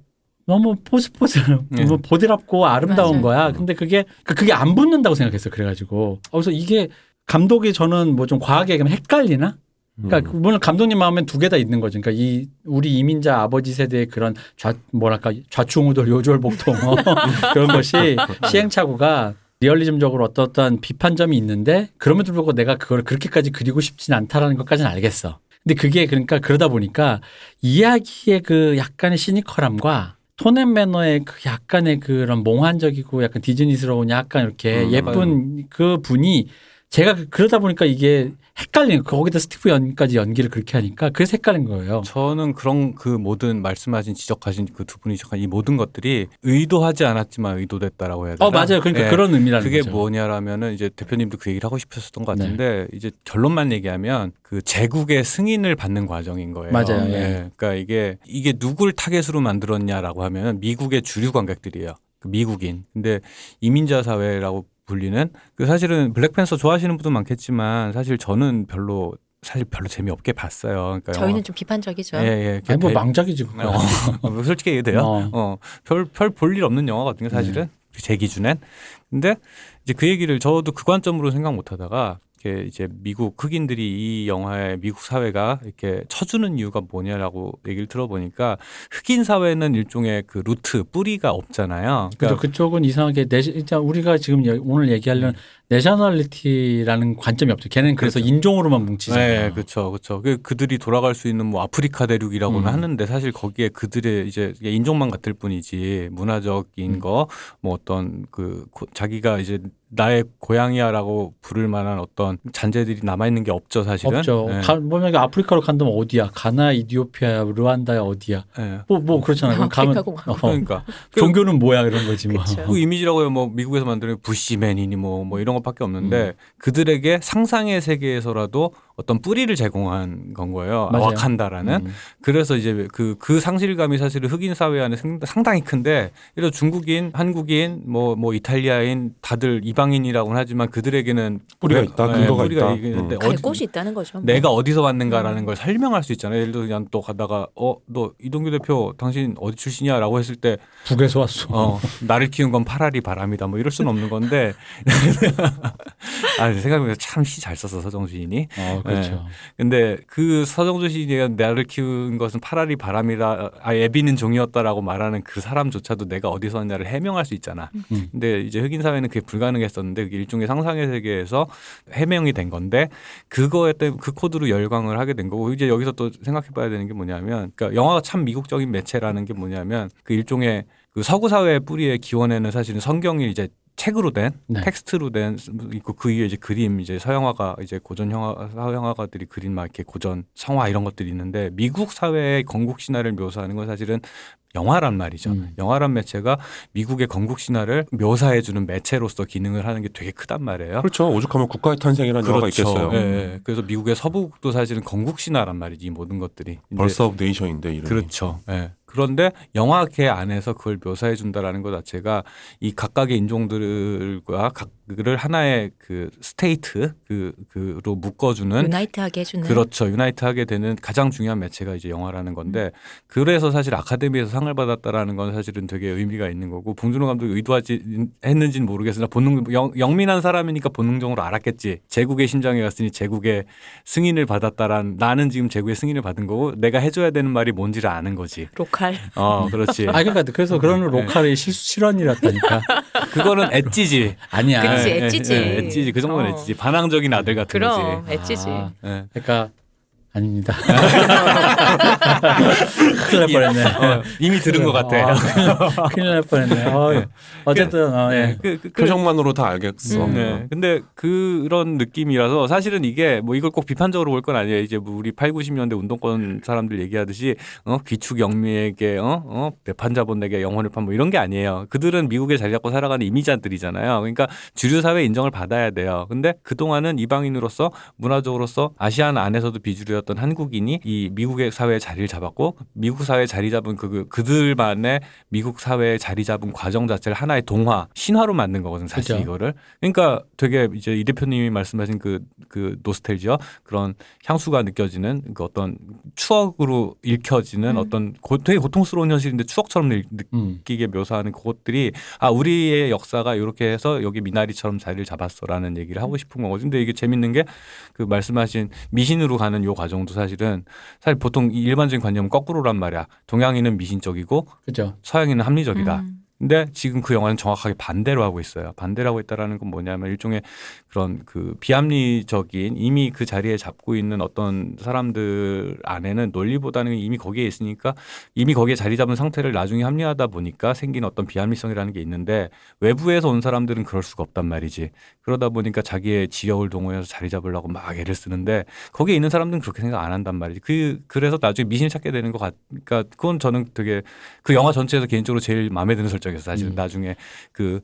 너무 포스포스 (laughs) 네. 뭐 보드랍고 아름다운 맞아요. 거야. 근데 그게 그- 그게 안 붙는다고 생각했어. 그래가지고 그래서 이게 감독이 저는 뭐 좀 과하게 얘기하면 헷갈리나? 그러니까 음. 물론 감독님 마음엔 두 개 다 있는 거죠. 그러니까 이 우리 이민자 아버지 세대의 그런 좌 뭐랄까 좌충우돌 요절복통 어, (laughs) 그런 것이 시행착오가 리얼리즘적으로 어떠한 비판점이 있는데 그럼에도 불구하고 내가 그걸 그렇게까지 그리고 싶진 않다라는 것까지는 알겠어. 근데 그게 그러니까 그러다 보니까 이야기의 그 약간의 시니컬함과 톤앤 매너의 그 약간의 그런 몽환적이고 약간 디즈니스러운 약간 이렇게 음, 예쁜 그 분이 제가 그- 그러다 보니까 이게 헷갈리는 거. 거기다 스티브 연까지 연기를 그렇게 하니까 그래서 헷갈린 거예요. 저는 그런 그 모든 말씀하신 지적하신 그 두 분이 지적한 이 모든 것들이 의도하지 않았지만 의도됐다라고 해야 되나? 어 맞아요. 그러니까 예. 그런 의미라는 그게 거죠. 뭐냐라면은 이제 대표님도 그 얘기를 하고 싶으셨던 것 같은데 이제 결론만 얘기하면 그 제국의 승인을 받는 과정인 거예요. 맞아요. 예. 그러니까 이게 이게 누굴 타겟으로 만들었냐라고 하면 미국의 주류 관객들이에요. 그 미국인. 근데 이민자 사회라고 불리는 그 사실은 블랙팬서 좋아하시는 분도 많겠지만 사실 저는 별로 사실 별로 재미없게 봤어요. 그러니까 저희는 좀 비판적이죠. 예, 예. 아니 뭐 배- 망작이지 그거. 어, 뭐 솔직히 얘기돼요. 어. 어, 별, 별 볼 일 없는 영화거든요, 사실은. 제 기준엔. 근데 이제 그 얘기를 저도 그 관점으로 생각 못 하다가 이게 이제 미국 흑인들이 이 영화에 미국 사회가 이렇게 쳐주는 이유가 뭐냐라고 얘기를 들어보니까 흑인 사회는 일종의 그 루트, 뿌리가 없잖아요. 그러니까 그쪽은 이상하게 내 일단 우리가 지금 여- 오늘 얘기하려는 내셔널리티라는 관점이 없죠. 걔는 그래서 그렇죠. 인종으로만 뭉치잖아요. 네, 그렇죠, 그렇죠. 그 그들이 돌아갈 수 있는 뭐 아프리카 대륙이라고는 음. 하는데 사실 거기에 그들의 이제 인종만 같을 뿐이지 문화적인 음. 거 뭐 어떤 그 고- 자기가 이제 나의 고향이야라고 부를 만한 어떤 잔재들이 남아 있는 게 없죠, 사실은. 없죠. 예. 가, 보면 아프리카로 간다면 어디야? 가나, 이디오피아, 르완다야 어디야? 예. 뭐뭐 그렇잖아요. 그럼 가면. 어, 그러니까 그, (laughs) 종교는 뭐야 이런 거지 뭐. 그 이미지라고 해요. 뭐 미국에서 만드는 부시맨이니 뭐뭐 이런 것밖에 없는데 음. 그들에게 상상의 세계에서라도 어떤 뿌리를 제공한 건 거예요. 맞아요. 와칸다라는. 음. 그래서 이제 그, 그 상실감이 사실은 흑인 사회 안에 상- 상당히 큰데, 예를 들어 중국인, 한국인, 뭐, 뭐 이탈리아인, 다들 이방인이라고는 하지만 그들에게는 뿌리가 왜- 있다, 네, 근거가 뿌리가 있다. 있는데 음. 어디- 갈 곳이 있다는 거죠. 뭐. 내가 어디서 왔는가라는 음. 걸 설명할 수 있잖아요. 예를 들어 그냥 또 가다가 어 너 이동규 대표 당신 어디 출신이야 라고 했을 때 북에서 왔어. 어, 나를 키운 건 파라리 바람이다. 뭐 이럴 수는 없는 건데. (laughs) (laughs) 아, 생각해보니까 참 시 잘 썼어, 서정주 시인이. 어, 그렇죠. 근데 그 서정주 시인이 나를 키운 것은 파라리 바람이라, 아, 애비는 종이었다라고 말하는 그 사람조차도 내가 어디서 왔냐를 해명할 수 있잖아. 음. 근데 이제 흑인 사회는 그게 불가능했었는데 그게 일종의 상상의 세계에서 해명이 된 건데 그거에 때문에 그 코드로 열광을 하게 된 거고 이제 여기서 또 생각해 봐야 되는 게 뭐냐면 그러니까 영화가 참 미국적인 매체라는 게 뭐냐면 그 일종의 그 서구 사회의 뿌리의 기원에는 사실은 성경이 이제 책으로 된 네. 텍스트로 된 있고 그 위에 이제 그림 이제 서양화가 이제 고전 영화 서양화가들이 그린 막 이렇게 고전 성화 이런 것들이 있는데 미국 사회의 건국 신화를 묘사하는 건 사실은 영화란 말이죠. 음. 영화란 매체가 미국의 건국 신화를 묘사해 주는 매체로서 기능을 하는 게 되게 크단 말이에요. 그렇죠. 오죽하면 국가의 탄생이라는 영화가 있겠어요. 예, 예. 그래서 미국의 서부도 사실은 건국 신화란 말이지 이 모든 것들이. of Nation인데 이름이. 그렇죠. 예. 그런데 영화계 안에서 그걸 묘사해 준다라는 것 자체가 이 각각의 인종들과 각 을 하나의 그 state 그 그로 묶어주는 unite하게 해주는. 그렇죠. unite하게 되는 가장 중요한 매체가 이제 영화라는 건데 그래서 사실 아카데미에서 상을 받았다라는 건 사실은 되게 의미가 있는 거고 봉준호 감독이 의도하지 했는지는 모르겠으나 본능 영, 영민한 사람이니까 본능적으로 알았겠지. 제국의 심장에 갔으니 제국의 승인을 받았다란 나는 지금 제국의 승인을 받은 거고 내가 해줘야 되는 말이 뭔지를 아는 거지. local. 어, 그렇지. (laughs) 아, 그러니까 그래서 그런 네. local이 실수 실언이었다니까. 그거는 edge지. 아니야. 그치, 예, 예, edge지. 예, edge지. 그 정도는 어. edge지. 반항적인 아들 같은 그런 거지. edge지. 아, 예. 그러니까 아닙니다. (laughs) 큰일 날 뻔했네. 어, 이미 들은 것 같아. 아, 큰일 날 뻔했네. 어, 어쨌든 어, 예. 네, 그, 그, 그, 표정만으로 다 알겠어. 음. 네. 근데 그런 느낌이라서 사실은 이게 뭐 이걸 꼭 비판적으로 볼 건 아니에요. 이제 뭐 우리 8, 90년대 운동권 사람들 얘기하듯이 어 귀축 영미에게 어, 어 배판 자본에게 영혼을 판 뭐 이런 게 아니에요. 그들은 미국에 자리 잡고 살아가는 이미자들이잖아요. 그러니까 주류 사회 인정을 받아야 돼요. 근데 그동안은 이방인으로서 문화적으로서 아시안 안에서도 비주류였 던 한국인이 이 미국의 사회에 자리를 잡았고 미국 사회에 자리 잡은 그, 그 그들만의 미국 사회에 자리 잡은 과정 자체를 하나의 동화, 신화로 만든 거거든 사실 그죠. 이거를. 그러니까 되게 이제 이 대표님이 말씀하신 그, 그 노스텔지어 그런 향수가 느껴지는 그 어떤 추억으로 읽혀지는 음. 어떤 고, 되게 고통스러운 현실인데 추억처럼 느- 음. 느끼게 묘사하는 그것들이 아 우리의 역사가 이렇게 해서 여기 미나리처럼 자리를 잡았어라는 얘기를 하고 싶은 거거든요. 근데 이게 재밌는 게 그 말씀하신 미신으로 가는 요 과정 도 사실은 사실 보통 이 일반적인 관념은 거꾸로란 말이야. 동양인은 미신적이고 그죠. 서양인은 합리적이다. 음. 근데 지금 그 영화는 정확하게 반대로 하고 있어요. 반대로 하고 있다라는 건 뭐냐면 일종의 그런 그 비합리적인 이미 그 자리에 잡고 있는 어떤 사람들 안에는 논리보다는 이미 거기에 있으니까 이미 거기에 자리 잡은 상태를 나중에 합리하다 보니까 생긴 어떤 비합리성이라는 게 있는데 외부에서 온 사람들은 그럴 수가 없단 말이지. 그러다 보니까 자기의 지역을 동원해서 자리 잡으려고 막 애를 쓰는데 거기에 있는 사람들은 그렇게 생각 안 한단 말이지. 그 그래서 나중에 미신을 찾게 되는 것 같. 그러니까 그건 저는 되게 그 영화 전체에서 개인적으로 제일 마음에 드는 설정이었어요. 사실 음. 은 나중에 그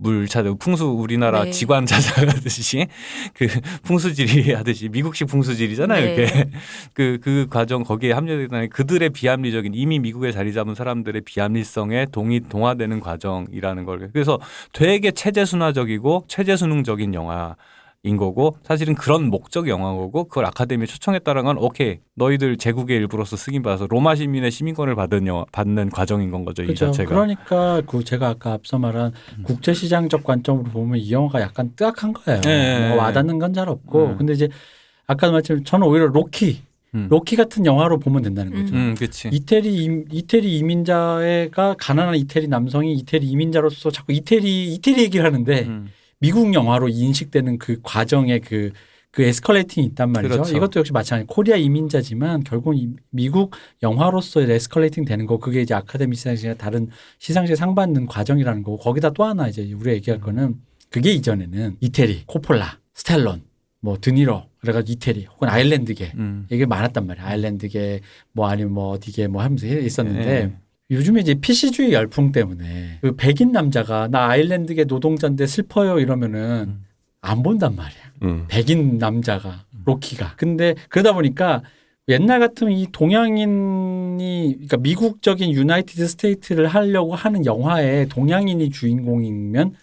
물 찾아 풍수 우리나라 네. 지관 찾아가듯이 (laughs) 그 풍수지리 하듯이 미국식 풍수지리잖아요. 네. 이게 그 그 과정 거기에 합류되는 그들의 비합리적인 이미 미국에 자리 잡은 사람들의 비합리성에 동의 동화되는 과정이라는 걸 그래서 되게 체제 순화적이고 체제 수능적인 영화. 인 거고 사실은 그런 목적 영화인 거고 그걸 아카데미에 초청했다는 건 오케이 너희들 제국의 일부로서 승인 받아서 로마 시민의 시민권을 받은 영화, 받는 과정인 건 거죠 이 그죠. 자체가 그러니까 그 제가 아까 앞서 말한 국제시장적 관점으로 보면 이 영화가 약간 뜨악한 거예요. 네. 뭐 와닿는 건 잘 없고. 네. 근데 이제 아까도 말했지만 저는 오히려 로키, 음. 로키 같은 영화로 보면 된다는 거죠. 음. 이태리 임- 이태리 이민자가 가난한 이태리 남성이 이태리 이민자로서 자꾸 이태리 이태리 얘기를 하는데 음. 미국 영화로 인식되는 그 과정의 그, 그 escalating이 있단 말이죠. 그렇죠. 이것도 역시 마찬가지. 코리아 이민자지만 결국 은 미국 영화로서의 에스컬레이팅 되는 거 그게 이제 아카데미 시상식이나 다른 시상식에 상 받는 과정이라는 거고 거기다 또 하나 이제 우리가 얘기할 거는 그게 이전에는 이태리, 코폴라, 스텔론, 뭐 드니로 그래가지고 이태리 혹은 아일랜드계 음. 이게 많았단 말이야. 아일랜드계 뭐 아니면 뭐 어디계 뭐 하면서 있었는데 네. 요즘에 이제 PC주의 열풍 때문에 그 백인 남자가 나 아일랜드계 노동자인데 슬퍼요 이러면은 음. 안 본단 말이야. 음. 백인 남자가 로키가. 근데 그러다 보니까 옛날 같으면 이 동양인이 그러니까 미국적인 United State를 하려고 하는 영화에 동양인이 주인공이면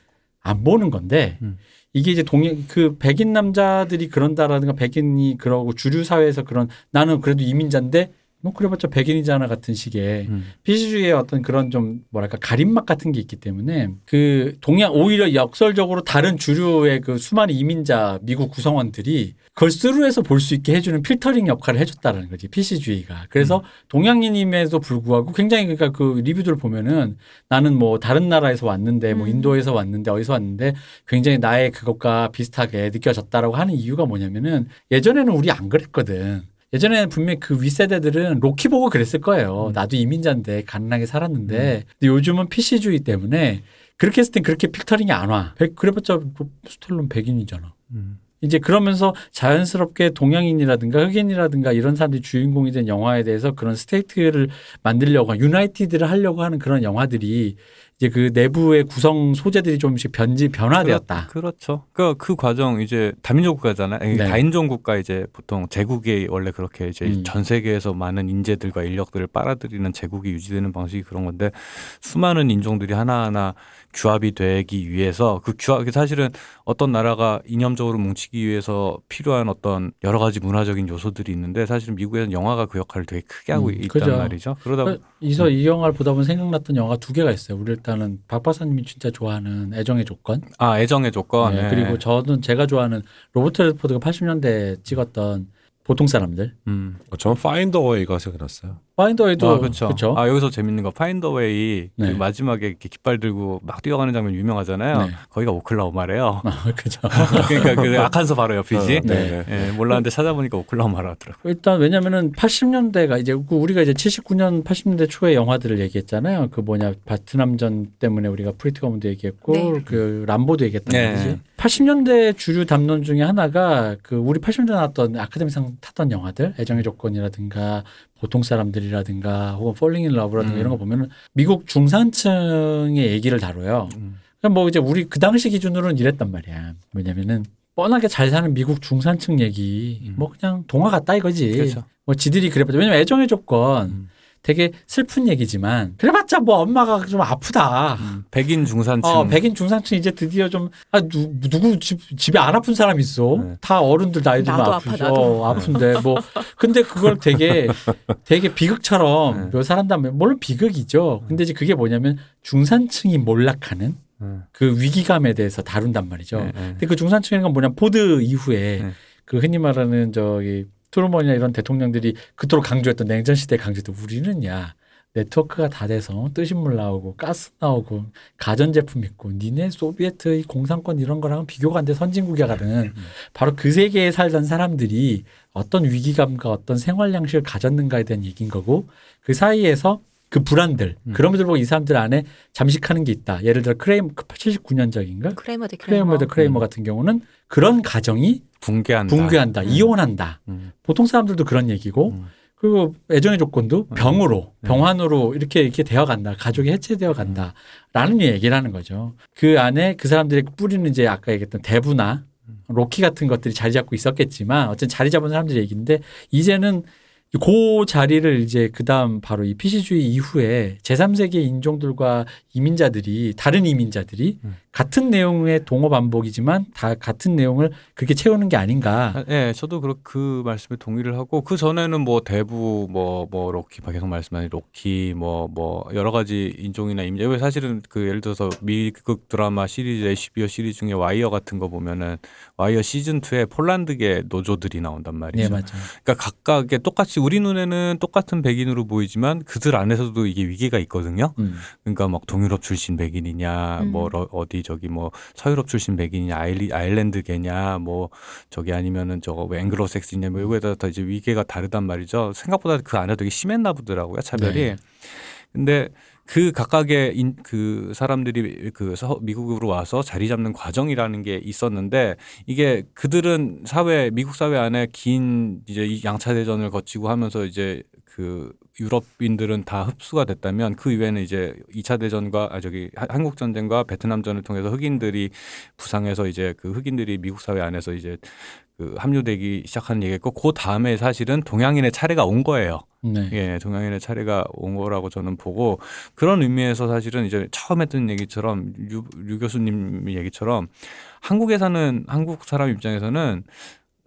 안 보는 건데 음. 이게 이제 동양 그 백인 남자들이 그런다라든가 백인이 그러고 주류 사회에서 그런 나는 그래도 이민자인데 뭐 그래봤자 백인이잖아 같은 식의 음. PC주의의 어떤 그런 좀 뭐랄까 가림막 같은 게 있기 때문에 그 동양 오히려 역설적으로 다른 주류의 그 수많은 이민자 미국 구성원들이 그걸 스루해서 볼 수 있게 해주는 필터링 역할을 해줬다라는 거지 PC주의가 그래서 동양인임에도 불구하고 굉장히 그러니까 그 리뷰들을 보면은 나는 뭐 다른 나라에서 왔는데 뭐 음. 인도에서 왔는데 어디서 왔는데 굉장히 나의 그것과 비슷하게 느껴졌다라고 하는 이유가 뭐냐면은 예전에는 우리 안 그랬거든. 예전에는 분명히 그 윗세대들은 로키 보고 그랬을 거예요. 나도 이민자인데 가난하게 살았는데. 근데 요즘은 PC주의 때문에 그렇게 했을 땐 그렇게 필터링이 안 와. 백, 그래봤자 뭐 스탤론 백인이잖아. 음. 이제 그러면서 자연스럽게 동양인이라든가 흑인이라든가 이런 사람들이 주인공이 된 영화에 대해서 그런 state를 만들려고 유나이티드를 하려고 하는 그런 영화들이 이제 그 내부의 구성 소재들이 좀씩 변지 변화되었다. 그렇, 죠 그, 그 과정 이제 다민족 국가잖아요. 네. 다인종 국가 이제 보통 제국이 원래 그렇게 이제 음. 전 세계에서 많은 인재들과 인력들을 빨아들이는 제국이 유지되는 방식이 그런 건데 수많은 인종들이 하나하나 규합이 되기 위해서 그 규합이 사실은 어떤 나라가 이념적으로 뭉치기 위해서 필요한 어떤 여러 가지 문화적인 요소들이 있는데 사실은 미국에서는 영화가 그 역할을 되게 크게 하고 음, 있단 그죠. 말이죠. 그러다 보- 이서 이 영화를 보다 보면 생각났던 영화가 두 개가 있어요. 우리 일단은 박 박사님이 진짜 좋아하는 애정의 조건. 아 애정의 조건 네, 네. 그리고 저는 제가 좋아하는 로버트 레드포드가 80년대 찍었던 보통 사람들. 음. 어, 저는 Far and Away가 생각났어요. Far and Away도 아, 그렇죠. 그렇죠. 아, 여기서 재밌는 거 Far and Away 네. 그 마지막에 이렇게 깃발 들고 막 뛰어가는 장면 유명하잖아요. 네. 거기가 오클라호마래요. 아, 그렇죠. (laughs) 그러니까 그 아칸소 바로 옆이지. 어, 네. 예, 몰랐는데 찾아보니까 오클라호마라더라고. 일단 왜냐면은 80년대가 이제 그 우리가 이제 79년 80년대 초의 영화들을 얘기했잖아요. 그 뭐냐 베트남전 때문에 우리가 프리트 거문도 얘기했고 네. 그 람보도 얘기했단 네. 말이지. 80년대 주류 담론 중에 하나가 그 우리 80년대 나왔던 아카데미상 탔던 영화들 애정의 조건이라든가 보통 사람들이라든가 혹은 Falling in Love라든가 음. 이런 거 보면은 미국 중산층의 얘기를 다뤄요. 음. 그냥 뭐 이제 우리 그 당시 기준으로는 이랬단 말이야. 왜냐면은 뻔하게 잘 사는 미국 중산층 얘기 음. 뭐 그냥 동화 같다 이거지. 그렇죠. 뭐 지들이 그래봤자 왜냐면 애정의 조건 음. 되게 슬픈 얘기지만 그래봤자 뭐 엄마가 좀 아프다. 음. 백인 중산층. 어, 백인 중산층 이제 드디어 좀, 아, 누, 누구 집, 집에 안 아픈 사람 있어? 네. 다 어른들 나이 들면 아프죠. 아파, 나도. 아픈데, 뭐. 근데 그걸 되게, 되게 비극처럼 네. 묘사한다면, 물론 비극이죠. 근데 이제 그게 뭐냐면 중산층이 몰락하는 음. 그 위기감에 대해서 다룬단 말이죠. 네, 네. 근데 그 중산층이란 건 뭐냐, 포드 이후에 네. 그 흔히 말하는 저기 트루먼이나 이런 대통령들이 그토록 강조했던 냉전 시대 강조도 우리는 야 네트워크가 다 돼서 뜨신물 나오고 가스 나오고 가전제품 있고 니네 소비에트 이 공산권 이런 거랑은 비교가 안 돼. 선진국이야 하는 바로 그 세계에 살던 사람들이 어떤 위기감과 어떤 생활 양식을 가졌는가에 대한 얘기인 거고 그 사이에서 그 불안들 음. 그런 것들 보고 이 사람들 안에 잠식하는 게 있다. 예를 들어 크레이머 79년작인가 크레이머 대 크레이머. 크레이머 대 크레이머 같은 경우는 그런 가정이 붕괴한다. 붕괴한다, 음. 이혼한다. 음. 보통 사람들도 그런 얘기고 음. 그리고 애정의 조건도 음. 병으로 네. 병환으로 이렇게 이렇게 되어 간다. 가족이 해체되어 간다라는 얘기를 하는 거죠. 그 안에 그 사람들의 뿌리는 이제 아까 얘기했던 대부나 로키 같은 것들이 자리 잡고 있었겠지만 어쨌든 자리 잡은 사람들의 얘기인데 이제는 그 자리를 이제 그다음 바로 이 PC주의 이후에 제3세계 인종들과 이민자들이 다른 이민자들이 음. 같은 내용의 동어 반복이지만 다 같은 내용을 그렇게 채우는 게 아닌가. 아, 예, 저도 그, 그 말씀에 동의를 하고 그 전에는 뭐 대부 뭐뭐 로키 계속 말씀하신 로키 뭐뭐 여러 가지 인종이나 임자 왜 사실은 그 예를 들어서 미국 드라마 시리즈 HBO 시리즈 중에 와이어 같은 거 보면은 와이어 시즌 2에 폴란드계 노조들이 나온단 말이죠. 네, 맞아요. 그러니까 각각의 똑같이 우리 눈에는 똑같은 백인으로 보이지만 그들 안에서도 이게 위기가 있거든요. 음. 그러니까 막 동유럽 출신 백인이냐, 음. 뭐 러- 어디 저기 뭐 서유럽 출신 백인이냐, 아일리, 아일랜드계냐, 뭐 저기 아니면은 저거 왜 앵글로색슨이냐, 뭐 이거에 따라 다 이제 위계가 다르단 말이죠. 생각보다 그 안에 되게 심했나 보더라고요 차별이. 네. 근데 그 각각의 인, 그 사람들이 그 서, 미국으로 와서 자리 잡는 과정이라는 게 있었는데 이게 그들은 사회 미국 사회 안에 긴 이제 이 양차 대전을 거치고 하면서 이제 그 유럽인들은 다 흡수가 됐다면 그 이후에는 이제 2차 대전과 아 저기 하- 한국 전쟁과 베트남 전을 통해서 흑인들이 부상해서 이제 그 흑인들이 미국 사회 안에서 이제 그 합류되기 시작하는 얘기했고 그 다음에 사실은 동양인의 차례가 온 거예요. 네. 예, 동양인의 차례가 온 거라고 저는 보고 그런 의미에서 사실은 이제 처음 했던 얘기처럼 류, 류 교수님 얘기처럼 한국에 사는 한국 사람 입장에서는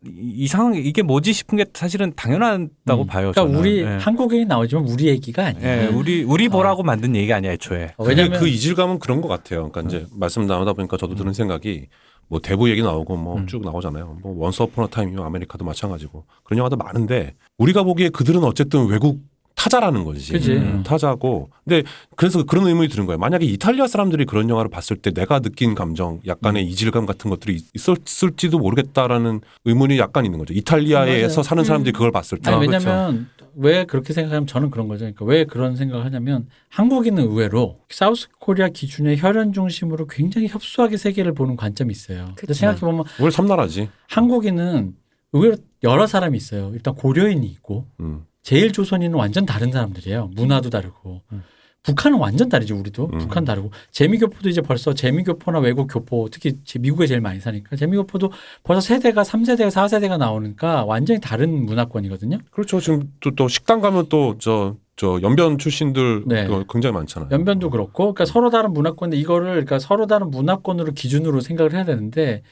이- 이상 이게 뭐지 싶은 게 사실은 당연하다고 음. 봐요. 그러니까 저는. 우리 예. 한국인이 나오지만 우리 얘기가 아니에요. 예, 우리 우리 보라고 만든 얘기 아니야 애초에. 어, 왜냐면 그 이질감은 그런 것 같아요. 그러니까 이제 말씀 나누다 보니까 저도 드는 생각이 뭐 대부 얘기 나오고 뭐 음. 쭉 나오잖아요. 뭐 원스 어폰 어 타임 인 아메리카도 마찬가지고 그런 영화도 많은데 우리가 보기에 그들은 어쨌든 외국 타자라는 거지. 음, 타자고. 근데 그래서 그런 의문이 드는 거예요. 만약에 이탈리아 사람들이 그런 영화를 봤을 때 내가 느낀 감정, 약간의 이질감 같은 것들이 있었을지도 모르겠다라는 의문이 약간 있는 거죠. 이탈리아에서. 사는 사람들이 음. 그걸 봤을 때. 아니, 아, 왜냐면 왜 그렇게 생각하면 저는 그런 거죠. 그러니까 왜 그런 생각을 하냐면 한국인은 의외로 사우스 코리아 기준의 혈연 중심으로 굉장히 협소하게 세계를 보는 관점이 있어요. 근데 그쵸. 생각해 보면 우리 섬나라지. 한국인은 의외로 여러 사람이 있어요. 일단 고려인이 있고 음. 제일 조선인은 완전 다른 사람들이에요. 문화도 다르고. 음. 북한은 완전 다르죠, 우리도. 음. 북한 다르고. 재미교포도 이제 벌써 재미교포나 외국 교포, 특히 제- 미국에 제일 많이 사니까 재미교포도 벌써 세대가 3세대가 4세대가 나오니까 완전히 다른 문화권이거든요. 그렇죠. 지금 또, 또 식당 가면 또 저 저 연변 출신들 네. 그 굉장히 많잖아요. 연변도 그렇고, 그러니까 서로 다른 문화권인데 이거를 그러니까 서로 다른 문화권으로 기준으로 생각을 해야 되는데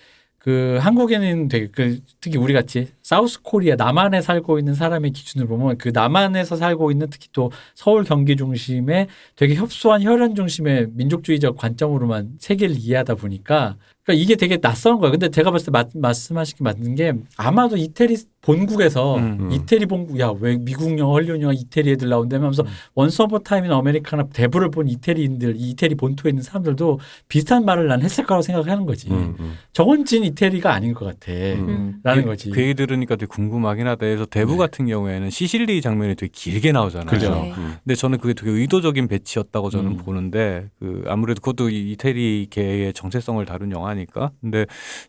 그 한국에는 되게 그 특히 우리 같이 사우스 코리아 남한에 살고 있는 사람의 기준으로 보면 그 남한에서 살고 있는 특히 또 서울 경기 중심의 되게 협소한 혈연 중심의 민족주의적 관점으로만 세계를 이해하다 보니까 그러니까 이게 되게 낯선 거예요. 근데 제가 봤을 때 맞, 말씀하신 게 맞는 게 아마도 이태리 본국에서 음. 이태리 본국 야 왜 미국 영화 헐리우드 영화 이태리 애들 음. 원스 어폰 어 타임 인 아메리카나 대부를 본 이태리인들 이 이태리 본토에 있는 사람들도 비슷한 말을 난 했을 거라고 생각하는 거지. 음, 음. 저건 진 이태리가 아닌 것 같아. 음. 라는 그- 거지. 그 얘기 들으니까 되게 궁금하긴 하다. 그래서 대부 네. 같은 경우에는 시실리 장면이 되게 길게 나오잖아요. 그죠. 네. 음. 근데 저는 그게 되게 의도적인 배치였다고 저는 음. 보는데 그 아무래도 그것도 이 이태리계의 정체성을 다룬 영화 니까. 근데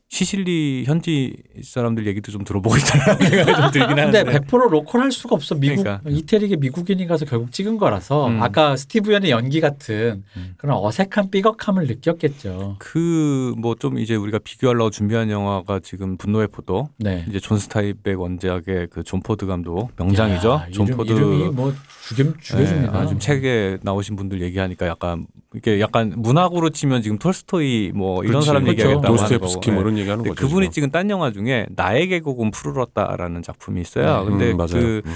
시실리 현지 사람들 얘기도 좀 들어보고 싶다는 (laughs) 생각이 좀 들긴 근데 하는데. 100% local 할 수가 없어. 미국 그러니까. 이태리계 미국인이 가서 결국 찍은 거라서 음. 아까 스티브 연의 연기 같은 음. 그런 어색한 삐걱함을 느꼈겠죠. 그 뭐 좀 이제 우리가 비교하려고 준비한 영화가 지금 분노의 포도 네. 이제 존 스타인벡 원작의 그 존 포드 감독 명장이죠. 야, 존 이름, 포드 이름이 뭐 죽여 죽여줍니다. 네, 아, 지금 책에 나오신 분들 얘기하니까 약간 이게 약간 문학으로 치면 지금 톨스토이 뭐 이런 그렇지. 사람 그렇죠. 얘기하겠다고 하는 도스토옙스키 뭐 거고. 이런 얘기하는 근데 거죠. 그분이 지금. 찍은 딴 영화 중에 나의 계곡은 푸르렀다라는 작품이 있어요. 네. 근데 음, 맞아요. 그 음.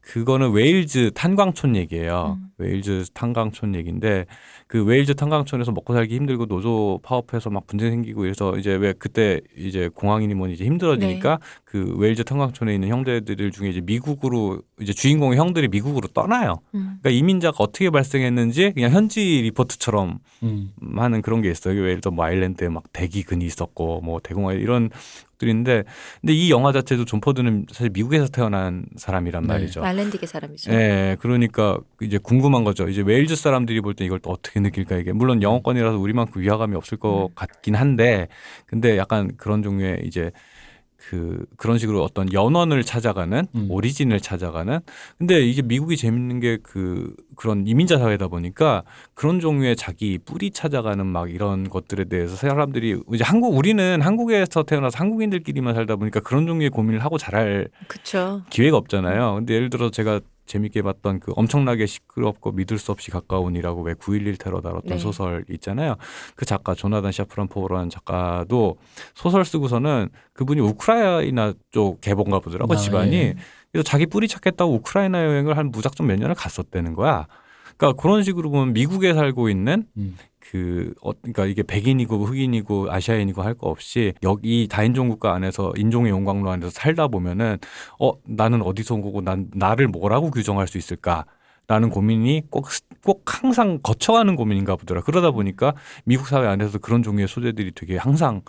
그거는 웨일즈 탄광촌 얘기예요. 음. 웨일즈 탄광촌 얘기인데 그 웨일즈 탄광촌에서 먹고 살기 힘들고 노조 파업해서 막 분쟁 생기고 이래서 이제 왜 그때 이제 공황이니 뭐니 이제 힘들어지니까 그 웨일즈 탄광촌에 있는 형제들 중에 이제 미국으로 이제 주인공의 형들이 미국으로 떠나요. 음. 그러니까 이민자가 어떻게 발생했는지 그냥 현지 리포트처럼 음. 하는 그런 게 있어요. 예를 들어 뭐 아일랜드에 막 대기근이 있었고 뭐 대공황 이런 것들인데 근데 이 영화 자체도 존 포드는 사실 미국에서 태어난 사람이란 네. 말이죠. 아일랜드계 사람이죠. 예, 그러니까 이제 궁금 한 거죠. 이제 웨일즈 사람들이 볼 때 이걸 또 어떻게 느낄까 이게 물론 영어권이라서 우리만큼 위화감이 없을 것 음. 같긴 한데 근데 약간 그런 종류의 이제 그 그런 식으로 어떤 연원을 찾아가는 음. origin을 찾아가는 근데 이게 미국이 재밌는 게 그 그런 이민자 사회다 보니까 그런 종류의 자기 뿌리 찾아가는 막 이런 것들에 대해서 사람들이 이제 한국 우리는 한국에서 태어나서 한국인들끼리만 살다 보니까 그런 종류의 고민을 하고 자랄 그렇죠. 기회가 없잖아요. 근데 예를 들어 제가 재밌게 봤던 그 엄청나게 시끄럽고 믿을 수 없이 가까운이라고 왜 9.11 테러 다뤘던 네. 소설 있잖아요. 그 작가 조나단 샤프란포라는 작가도 소설 쓰고서는 그분이 우크라이나 쪽 개봉가 보더라고 아, 집안이. 예. 그래서 자기 뿌리 찾겠다고 우크라이나 여행을 한 무작정 몇 년을 갔었다는 거야. 그러니까 그런 식으로 보면 미국에 살고 있는 음. 그 어, 그러니까 이게 백인이고 흑인이고 아시아인이고 할 거 없이 여기 다인종 국가 안에서 인종의 용광로 안에서 살다 보면은 어 나는 어디서 온 거고 난 나를 뭐라고 규정할 수 있을까? 라는 고민이 꼭, 꼭 항상 거쳐가는 고민인가 보더라. 그러다 보니까 미국 사회 안에서 그런 종류의 소재들이 되게 항상,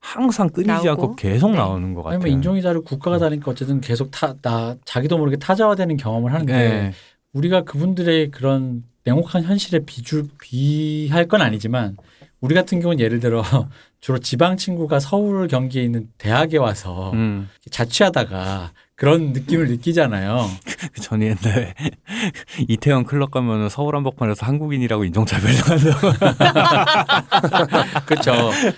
항상 끊이지 나오고. 않고 계속 네. 나오는 것 같아요. 아니면 인종이 다르고 국가가 다르니까 어쨌든 계속 타, 나 자기도 모르게 타자화되는 경험을 하는데 네. 우리가 그분들의 그런 냉혹한 현실에 비주 비할 건 아니지만 우리 같은 경우는 예를 들어 (laughs) 주로 지방 친구가 서울 경기에 있는 대학에 와서 음. 자취하다가 그런 느낌을 느끼잖아요. (laughs) 전이 옛날에 (laughs) 이태원 클럽 가면 서울 한복판에서 한국인이라고 인종차별 당한다고. 그렇죠.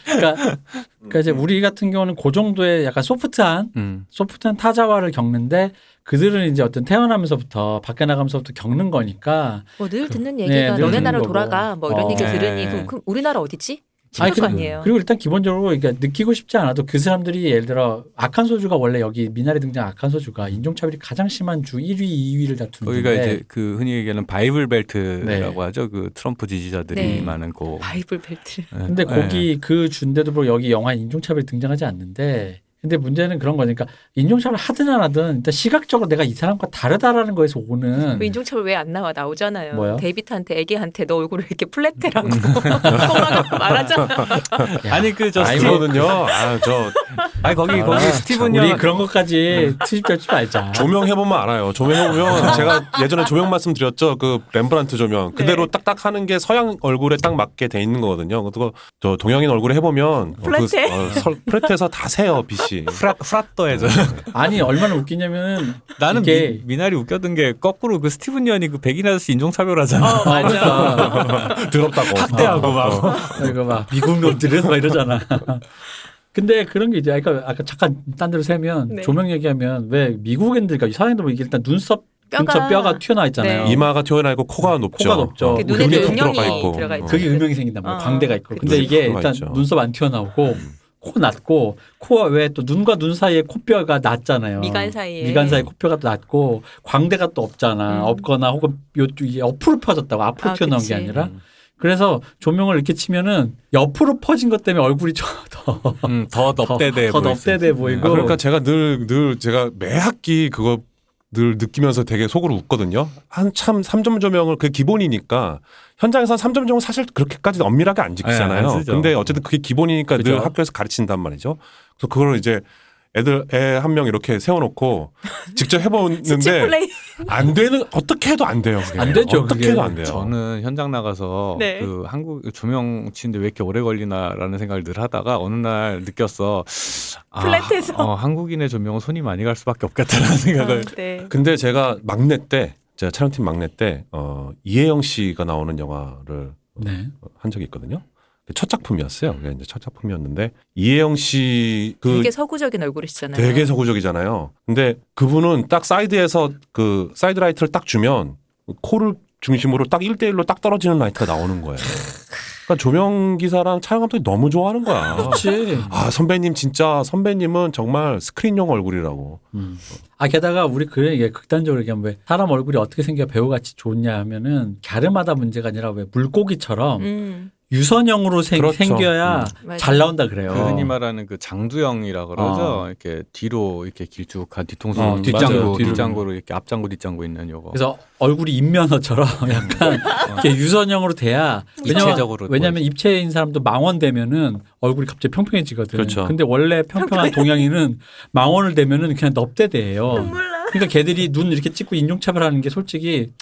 그러니까, 그러니까 이제 우리 같은 경우는 그 정도의 약간 소프트한 음. 소프트한 타자화를 겪는데 그들은 이제 어떤 태어나면서부터 밖에 나가면서부터 겪는 거니까 뭐 늘 듣는 네, 얘기가 늘 너네 듣는 나라로 거고. 돌아가 뭐 이런 어. 얘기 네. 들으니 그럼, 그럼 우리나라 어디지? 아니, 그리고- 아니에요. 그리고 일단 기본적으로 그러니까 느끼고 싶지 않아도 그 사람들이 예를 들어 아칸소주가 원래 여기 미나리 등장 아칸소주가 인종차별이 가장 심한 주 1위, 2위를 다투는 거기가 이제 그 흔히 얘기하는 Bible Belt라고 네. 하죠. 그 트럼프 지지자들이 네. 많은 곳. Bible Belt. 네. 근데 네. 거기 그 준데도 불구하고 여기 영화에 인종차별이 등장하지 않는데 근데 문제는 그런 거니까 인종차별 하든 안 하든 일단 시각적으로 내가 이 사람과 다르다라는 거에서 오는 그 인종차별 왜 안 나와 나오잖아요. 음. 뭐요? 데이비드한테 애기한테 너 얼굴을 이렇게 flat해라고 음. 꼬마가 말하잖아. (laughs) 아니 그 저 아, 스티브 이거는요. 아, 저 아니 거기 거기 스티븐 우리 영 그런 것까지 트집잡지 말자. 조명해 보면 알아요. 조명해 보면 (laughs) 제가 예전에 조명 말씀드렸죠. 그 렘브란트 조명. 그대로 네. 딱딱 하는 게 서양 얼굴에 딱 맞게 돼 있는 거거든요. 그거 저 동양인 얼굴에 해보면 어, 그, flat해. 어, 설- flat해서 다 새요, 빛이. 프라 flat해져. (laughs) 아니 얼마나 웃기냐면은 나는 이게 미, 나리 웃겼던 게 거꾸로 그 스티븐 연이 그 백인 아저씨 인종차별하잖아. 어, 맞아. (laughs) 그러니까 더럽다고. 학대하고 막. 이거 막 미국 놈들은 막 이러잖아. 근데 그런 게 이제 아까 아까 잠깐 딴 데로 세면 네. 조명 얘기하면 왜 미국인들 그러니까 서양인들 보면 이게 일단 눈썹 근처 뼈가 뼈가 튀어나와 있잖아요. 네. 이마가 튀어나 있고 코가 높죠. 코가 높죠. 어, 툭 음영이 들어가 있고. 들어가 있죠. 그게 음영이 생긴단 말이에요. 어, 광대가 있고. 근데. 이게 일단 있죠. 눈썹 안 튀어나오고 코 낮고 코가 왜또 눈과 눈 사이에 코뼈가 낮잖아요. 미간 사이에. 미간 사이에 코뼈가 또 낮고 광대가 또 없잖아. 음. 없거나 혹은 요쪽이 옆으로 펴졌다고 앞으로 아, 튀어나온 그치. 게 아니라 그래서 조명을 이렇게 치면은 옆으로 퍼진 것 때문에 얼굴이 (laughs) 더, 음, 더 넙대대 더 넙대대 있어. 보이고 아, 그러니까 제가 늘, 늘 제가 매 학기 그거 늘 느끼면서 되게 속으로 웃거든요. 한참 3점 조명을 그게 기본이니까 현장에서 3점 조명을 사실 그렇게까지 엄밀하게 안 지키잖아요. 네, 안 쓰죠. 근데 어쨌든 그게 기본이니까 그죠. 늘 학교에서 가르친단 말이죠. 그래서 그걸 이제 애들 애 한 명 이렇게 세워놓고 직접 해보는데. 안 되는 어떻게 해도 안 돼요. 그게. 안 되죠, 어떻게 그게. 해도 안 돼요. 저는 현장 나가서 네. 그 한국 조명 치는데 왜 이렇게 오래 걸리나라는 생각을 늘 하다가 어느 날 느꼈어. 아, 플랫해서. 어, 한국인의 조명은 손이 많이 갈 수밖에 없겠다라는 생각을. 아, 네. 근데 제가 막내 때 제가 촬영팀 막내 때 어, 이혜영 씨가 나오는 영화를 네. 한 적이 있거든요. 첫 작품이었어요. 그게 이제 첫 작품이었는데 이혜영 씨 그 되게 서구적인 얼굴이시잖아요. 되게 서구적이잖아요. 근데 그분은 딱 사이드에서 그 사이드 라이트를 딱 주면 코를 중심으로 딱 1대1로 딱 떨어지는 라이트가 나오는 거예요. 그러니까 조명 기사랑 촬영 감독이 너무 좋아하는 거야. 그렇지. 아 선배님 진짜 선배님은 정말 스크린용 얼굴이라고. 음. 아 게다가 우리 그 얘기 극단적으로 얘기하면 왜 사람 얼굴이 어떻게 생겨 배우같이 좋냐 하면은 갸름하다 문제가 아니라 왜 물고기처럼 음. 유선형으로 생, 그렇죠. 생겨야 맞아요. 잘 나온다 그래요. 그 흔히 말하는 그 장두영이라 그러죠. 어. 이렇게 뒤로 이렇게 길쭉한 뒤통수 어, 뒷장구. 뒷장구로 이렇게 앞장구 뒷장구 있는 요거. 그래서 얼굴이 인면허처럼 (laughs) 약간 이렇게 유선형으로 돼야 왜냐면 입체적으로 왜냐면 입체인 사람도 망원 되면은 얼굴이 갑자기 평평해지거든. 그렇죠. 근데 원래 평평한 동양인은 망원을 되면은 그냥 넙대대예요. 몰라. 그러니까 걔들이 눈 이렇게 찍고 인종차별하는 게 솔직히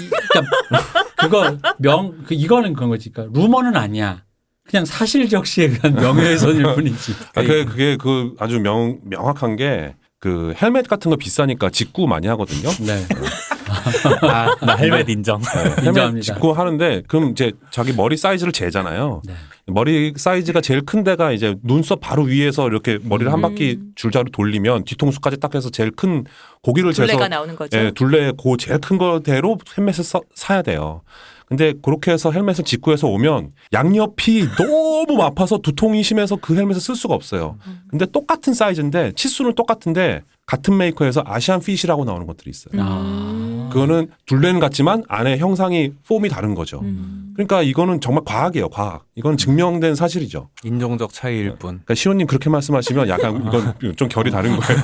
이- 그러니까 그거 명 그 이거는 그런 거지. 그러니까 루머는 아니야. 그냥 사실적시에 의한 명예훼손일 (laughs) 뿐이지. 아, 그게, 그게 그 아주 명, 명확한 게 그 헬멧 같은 거 비싸니까 직구 많이 하거든요. 네. (laughs) 아, 나 헬멧 인정. 헬멧 인정합니다. 직구 하는데 그럼 이제 자기 머리 사이즈를 재잖아요. 네. 머리 사이즈가 제일 큰 데가 이제 눈썹 바로 위에서 이렇게 머리를 한 음. 바퀴 줄자로 돌리면 뒤통수까지 딱 해서 제일 큰 거기를 재서 둘레가 나오는 거죠. 예, 둘레 고 제일 큰 거대로 헬멧을 써- 사야 돼요. 근데 그렇게 해서 헬멧을 직구해서 오면 양옆이 (laughs) 너무 아파서 두통이 심해서 그 헬멧을 쓸 수가 없어요. 근데 똑같은 사이즈인데 치수는 똑같은데 같은 메이커에서 Asian fit이라고 나오는 것들이 있어요. 음. 그거는 둘레는 같지만 안에 형상이 폼이 다른 거죠. 음. 그러니까 이거는 정말 과학이에요, 과학. 이건 증명된 사실이죠. 인종적 차이일 뿐. 그러니까 시호님 그렇게 말씀하시면 약간 이건 좀 결이 다른 거예요.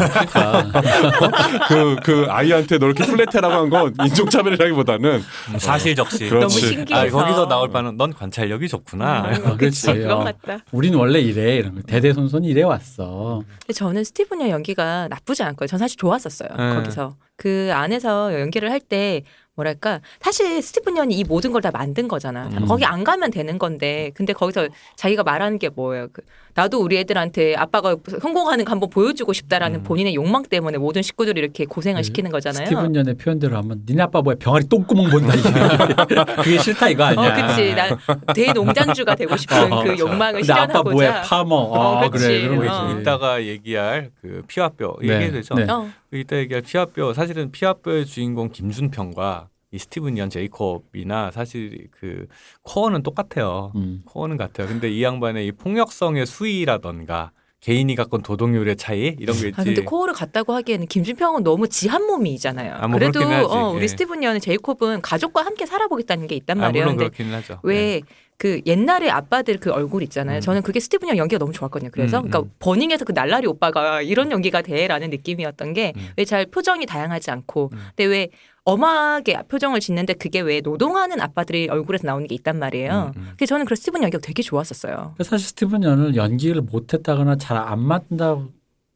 그, 그 아이한테 너 이렇게 플랫해라고 한 건 인종차별이라기보다는 사실적시. 그렇지. 너무 신기해서. 아, 거기서 나올 바는 넌 관찰력이 좋구나. 음, 아, 그치. 그렇지. 어. 맞다. 우린 원래 이래 이런 거. 대대손손 이래 왔어. 근데 저는 스티븐 여 연기가 나쁘지 않 고요. 전 사실 좋았었어요. 네. 거기서 그 안에서 연기를 할 때 뭐랄까 사실 스티븐 연이 이 모든 걸 다 만든 거잖아. 음. 거기 안 가면 되는 건데 근데 거기서 자기가 말하는 게 뭐예요? 그, 나도 우리 애들한테 아빠가 성공하는 거 한번 보여주고 싶다라는 음. 본인의 욕망 때문에 모든 식구들이 이렇게 고생을 그 시키는 거잖아요. 스티븐 연의 표현대로 하면 니네 아빠 뭐야 병아리 똥구멍 본다 이게 (laughs) 그게 싫다 이거 아니야. 어, 그치. 난 대농장주가 되고 싶은 어, 그 욕망을 근데 아빠 실현하고자. 뭐야 farmer. 어, 어. 그래 그런 거지. 어. 이따가 얘기할 그 피와 뼈 네, 얘기해도 되죠. 네. 어. 이따 얘기할 피와 뼈 사실은 피와 뼈의 주인공 김준평과 이 스티븐 연 제이콥이나 사실 그 코어는 똑같아요. 음. 코어는 같아요. 근데 이 양반의 이 폭력성의 수위라던가 개인이 갖고 온 도덕률의 차이 이런 게 있지. 아 근데 코어를 갔다고 하기에는 김준평은 너무 지한 몸이잖아요. 아, 뭐 그래도. 어, 우리 예. 스티븐 연의 제이콥은 가족과 함께 살아보겠다는 게 있단 아, 말이에요. 물론 근데 그렇긴 하죠. 네. 왜그 옛날에 아빠들 그 얼굴 있잖아요. 음. 저는 그게 스티븐 연 연기가 너무 좋았거든요. 그래서 음, 그러니까 음. 버닝에서 그 날라리 오빠가 이런 연기가 돼라는 느낌이었던 게 음. 왜잘 표정이 다양하지 않고 음. 근데 왜 엄하게 표정을 짓는데 그게 왜 노동하는 아빠들이 얼굴에서 나오는 게 있단 말이에요. 음, 음. 그래서 저는 그 스티븐 연기가 되게 좋았었어요. 사실 스티븐 연을 연기를 못했다거나 잘 안 맞는다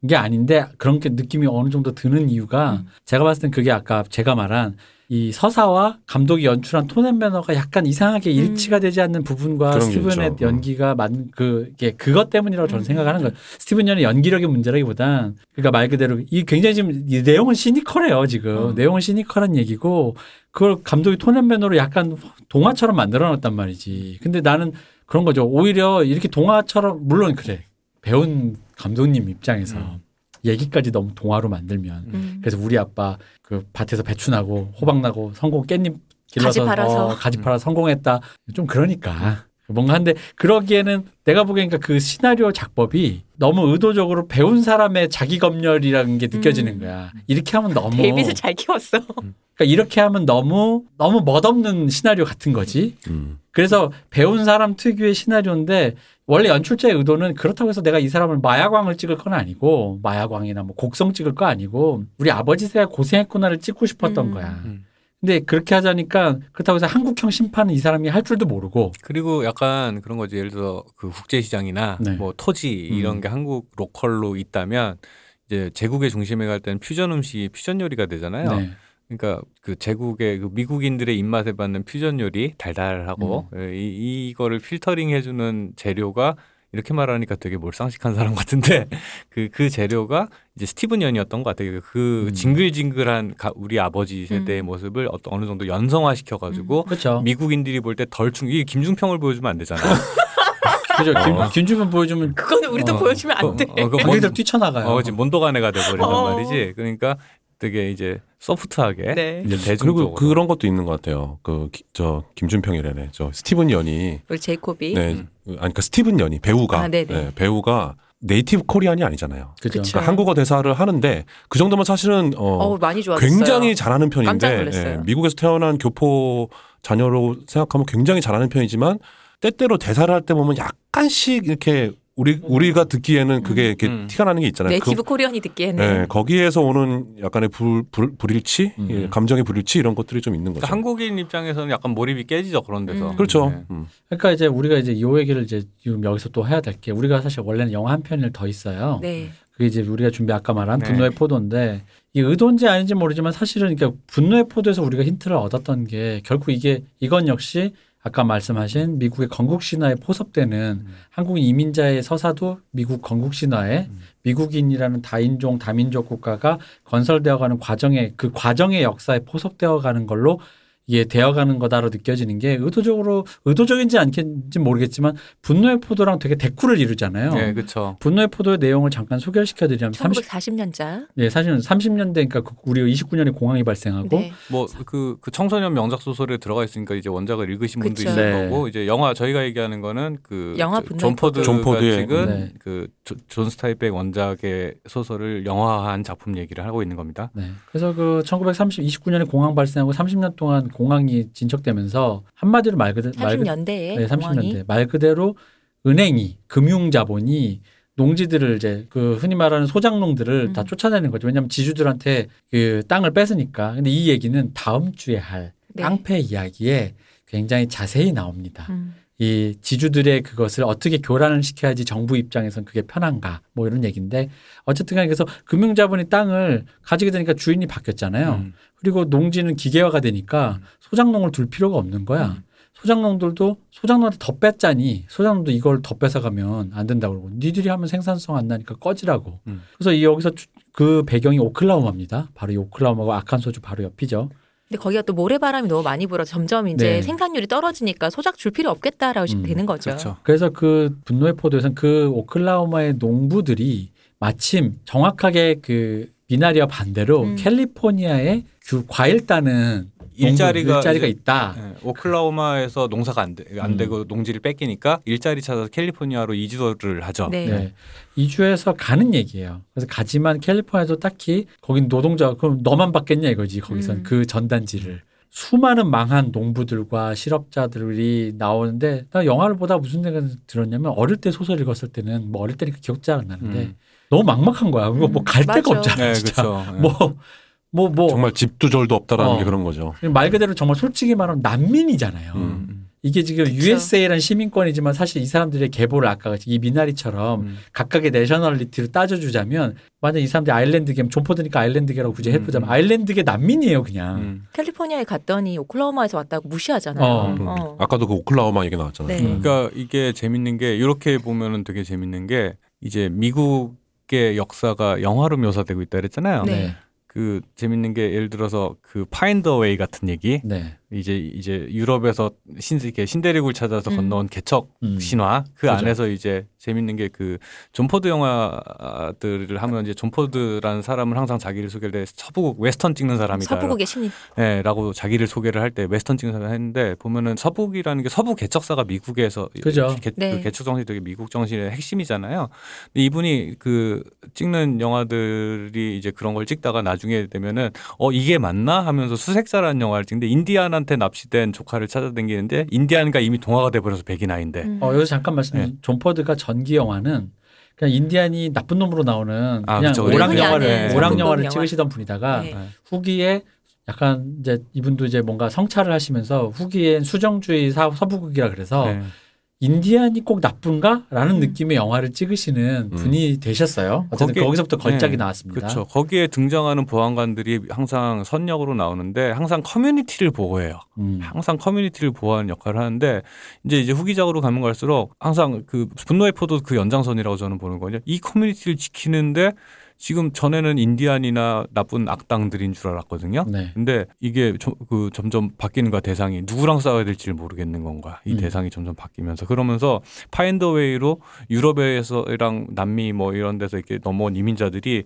게 아닌데 그런 게 느낌이 어느 정도 드는 이유가 음. 제가 봤을 땐 그게 아까 제가 말한 이 서사와 감독이 연출한 톤앤 매너가 약간 이상하게 음. 일치가 되지 않는 부분과 스티븐의 있죠. 연기가 맞는 그게 그것 때문이라고 저는 음. 생각하는 거예요. 스티븐 연의 연기력의 문제라기보단 그러니까 말 그대로 이 굉장히 지금 이 내용은 시니컬해요 지금 음. 내용은 시니컬한 얘기고 그걸 감독이 톤앤 매너로 약간 동화처럼 만들어놨단 말이지. 근데 나는 그런 거죠. 오히려 이렇게 동화처럼 물론 그래 배운 감독님 입장에서 음. 얘기까지 너무 동화로 만들면 음. 그래서 우리 아빠 그 밭에서 배추 나고 호박 나고 성공 깻잎 길러서 가지 팔아서. 어, 가지 팔아 성공했다 좀 그러니까 뭔가 한데 그러기에는 내가 보기에는 그 시나리오 작법이 너무 의도적으로 배운 사람의 자기 검열이라는 게 느껴지는 음. 거야 이렇게 하면 너무 (laughs) 데이빗을 잘 키웠어. 그러니까 이렇게 하면 너무 너무 멋없는 시나리오 같은 거지 음. 그래서 배운 사람 특유의 시나리오인데 원래 연출자의 의도는 그렇다고 해서 내가 이 사람을 마야광을 찍을 건 아니고 마야광이나 뭐 곡성 찍을 거 아니고 우리 아버지 세가 고생했구나를 찍고 싶었던 음. 거야. 음. 근데 그렇게 하자니까 그렇다고 해서 한국형 심판은 이 사람이 할 줄도 모르고 그리고 약간 그런 거지. 예를 들어 그 국제시장이나 네. 뭐 토지 이런 음. 게 한국 로컬로 있다면 이제 제국의 중심에 갈 때는 퓨전 음식이 퓨전 요리가 되잖아요. 네. 그러니까 그 제국의 그 미국인들의 입맛에 맞는 퓨전 요리 달달하고 음. 예, 이 이거를 필터링 해주는 재료가 이렇게 말하니까 되게 몰상식한 사람 같은데 (laughs) 그그 재료가 이제 스티븐 연이었던 것 같아요. 그 음. 징글징글한 가- 우리 아버지 세대의 음. 모습을 어떤 어느 정도 연성화 시켜가지고 그렇죠. 미국인들이 볼 때 덜 충. 이게 김중평을 보여주면 안 되잖아요. (laughs) 그죠. 김, 어. 김주면 보여주면 그거는 우리도 어. 보여주면 안 어, 돼. 어, 그거 관객들 뭔- 뛰쳐나가요. 어, 지금 몬도가네가 돼버린단 어. 말이지. 그러니까 되게 이제 소프트하게 네. 이제 대중적으로 그리고 그런 것도 있는 것 같아요. 그 저 김준평이라네. 저 스티븐 연이 우리 제이콥이. 네, 음. 아니 그러니까 스티븐 연이 배우가 아, 네네. 네, 배우가 네이티브 코리안이 아니잖아요. 그죠. 그쵸. 그러니까 한국어 대사를 하는데 그 정도면 사실은 어, 어, 많이 좋았어요. 굉장히 잘하는 깜짝 편인데 놀랐어요. 예, 미국에서 태어난 교포 자녀로 생각하면 굉장히 잘하는 편이지만 때때로 대사를 할 때 보면 약간씩 이렇게 우리 우리가 듣기에는 그게 이렇게 음. 티가 나는 게 있잖아요. 네이티브 그, 코리안이 듣기에는 예, 거기에서 오는 약간의 불, 불, 불일치, 음. 예, 감정의 불일치 이런 것들이 좀 있는 거죠. 그러니까 한국인 입장에서는 약간 몰입이 깨지죠 그런 데서. 음. 그렇죠. 네. 음. 그러니까 이제 우리가 이제 요 얘기를 이제 지금 여기서 또 해야 될 게 우리가 사실 원래는 영화 한 편을 더 있어요. 네. 그게 이제 우리가 준비 아까 말한 네. 분노의 포도인데 이 의도인지 아닌지 모르지만 사실은 그러니까 분노의 포도에서 우리가 힌트를 얻었던 게 결국 이게 이건 역시 아까 말씀하신 미국의 건국 신화에 포섭되는 음. 한국 이민자의 서사도 미국 건국 신화에 음. 미국인이라는 다인종 다민족 국가가 건설되어가는 과정에 그 과정의 역사에 포섭되어가는 걸로 이게 되어가는 거다로 느껴지는 게 의도적으로 의도적인지 않겠는지 모르겠지만 분노의 포도랑 되게 대꾸를 이루잖아요. 네, 그렇죠. 분노의 포도의 내용을 잠깐 소개시켜 드리자면 30, 1940년작. 네, 사실은 30년대 그러니까 그 우리가 29년에 공황이 발생하고 네. 뭐그 그 청소년 명작 소설에 들어가 있으니까 이제 원작을 읽으신 분도 그쵸. 있을 네. 거고 이제 영화 저희가 얘기하는 거는 그 영화 저- 분노의 존 포드가 존 포드의- 찍은 네. 그 조- 존 스타인벡 원작의 소설을 영화화한 작품 얘기를 하고 있는 겁니다. 네. 그래서 그 1930, 29년에 공황 발생하고 30년 동안 공황이 진척되면서 한마디로 말 그대로 말 그대로 30년대에 네, 공황이 30년대 말 그대로 은행이 금융 자본이 농지들을 이제 그 흔히 말하는 소장농들을 음. 다 쫓아내는 거죠. 왜냐하면 지주들한테 그 땅을 뺏으니까. 근데 이 얘기는 다음 주에 할 네. 깡패 이야기에 굉장히 자세히 나옵니다. 음. 이 지주들의 그것을 어떻게 교란을 시켜야지 정부 입장에선 그게 편한가 뭐 이런 얘기인데 어쨌든 간에 그래서 금융자본이 땅을 가지게 되니까 주인이 바뀌었잖아요. 음. 그리고 농지는 기계화가 되니까 소장농을 둘 필요가 없는 거야. 음. 소장농들도 소장농한테 더 뺐자니 소장농도 이걸 더 뺏어가면 안 된다고 그러고 니들이 하면 생산성 안 나니까 꺼지라고. 음. 그래서 이 여기서 주- 그 배경이 오클라호마입니다. 바로 이 오클라호마가 아칸소주 바로 옆이죠. 근데 거기가 또 모래바람이 너무 많이 불어 점점 이제 네. 생산률이 떨어지니까 소작 줄 필요 없겠다라고 음, 되는 거죠. 그렇죠. 그래서 그 분노의 포도에서는 그 오클라호마의 농부들이 마침 정확하게 그 미나리와 반대로 음. 캘리포니아의 그 과일 따는 일자리가 일자리가 있다. 예, 오클라호마에서 농사가 안, 되, 안 음. 되고 농지를 뺏기니까 일자리 찾아서 캘리포니아로 이주를 하죠. 네. 네. 이주해서 가는 얘기예요. 그래서 가지만 캘리포니아도 딱히 거긴 노동자 그럼 너만 받겠냐 이거지 거기선 음. 그 전단지를 수많은 망한 농부들과 실업자들이 나오는데 나 영화를 보다 무슨 생각이 들었냐면 어릴 때 소설 읽었을 때는 뭐 어릴 때니까 기억이 잘안 나는데 음. 너무 막막한 거야. 그거 뭐 음, 갈 데가 맞아. 없잖아. 네, 진짜. 그렇죠. 예. 뭐 뭐 뭐 정말 집도 절도 없다라는 어. 게 그런 거죠. 말 그대로 정말 솔직히 말하면 난민이잖아요. 음. 음. 이게 지금 그쵸. USA라는 시민권이지만 사실 이 사람들의 계보를 아까 같이 이 미나리처럼 음. 각각의 nationality를 따져주자면 만약 이 사람들이 아일랜드계면 존포드니까 아일랜드계라고 굳이 음, 해보자면 음. 아일랜드계 난민이에요 그냥. 음. 캘리포니아에 갔더니 오클라호마에서 왔다고 무시하잖아요. 어. 음. 어. 아까도 그 오클라호마 얘기 나왔잖아요. 네. 음. 그러니까 이게 재밌는 게 이렇게 보면은 되게 재밌는 게 이제 미국의 역사가 영화로 묘사되고 있다 그랬잖아요. 네. 그 재밌는 게 예를 들어서 그 Far and Away 같은 얘기 네. 이제 이제 유럽에서 신 이렇게 신대륙을 찾아서 음. 건너온 개척 음. 신화 그 그죠. 안에서 이제 재밌는 게 그 존포드 영화들을 하면 이제 존포드라는 사람을 항상 자기를 소개할 때 서부극 웨스턴 찍는 사람이다. 서부극의 신이 예, 라고 자기를 소개를 할 때 웨스턴 찍는 사람 했는데 보면은 서부극이라는 게 서부 개척사가 미국에서 그죠. 개, 네. 그 개척 정신이 되게 미국 정신의 핵심이잖아요. 근데 이분이 그 찍는 영화들이 이제 그런 걸 찍다가 나중에 되면은 어 이게 맞나 하면서 수색자라는 영화를 찍는데 인디안한테 납치된 조카를 찾아다니는데 인디안가 이미 동화가 돼버려서 백인 아인데 음. 어 여기서 잠깐 말씀. 네. 존 포드가 전기 영화는 그냥 인디안이 나쁜 놈으로 나오는 아, 그냥 그쵸. 오락 영화를 아닌 오락 영화를 영화. 찍으시던 분이다가 네. 후기에 약간 이제 이분도 이제 뭔가 성찰을 하시면서 후기엔 수정주의 사, 서부극이라 그래서 네. 인디안이 꼭 나쁜가라는 음. 느낌의 영화를 찍으시는 음. 분이 되셨어요. 어쨌든 거기에- 거기서부터 걸작이 네, 나왔습니다. 그렇죠. 거기에 등장하는 보안관들이 항상 선역으로 나오는데 항상 커뮤니티를 보호해요. 음. 항상 커뮤니티를 보호하는 역할을 하는데 이제 이제 후기작으로 가면 갈수록 항상 그 분노의 포도 그 연장선이라고 저는 보는 거죠. 이 커뮤니티를 지키는데 지금 전에는 인디안이나 나쁜 악당들인 줄 알았거든요. 네. 근데 이게 저- 그 점점 바뀌는 거야 대상이 누구랑 싸워야 될지 를 모르겠는 건가 이 음. 대상이 점점 바뀌면서 그러면서 Far and Away로 유럽에서랑 남미 뭐 이런 데서 이렇게 넘어온 이민자들이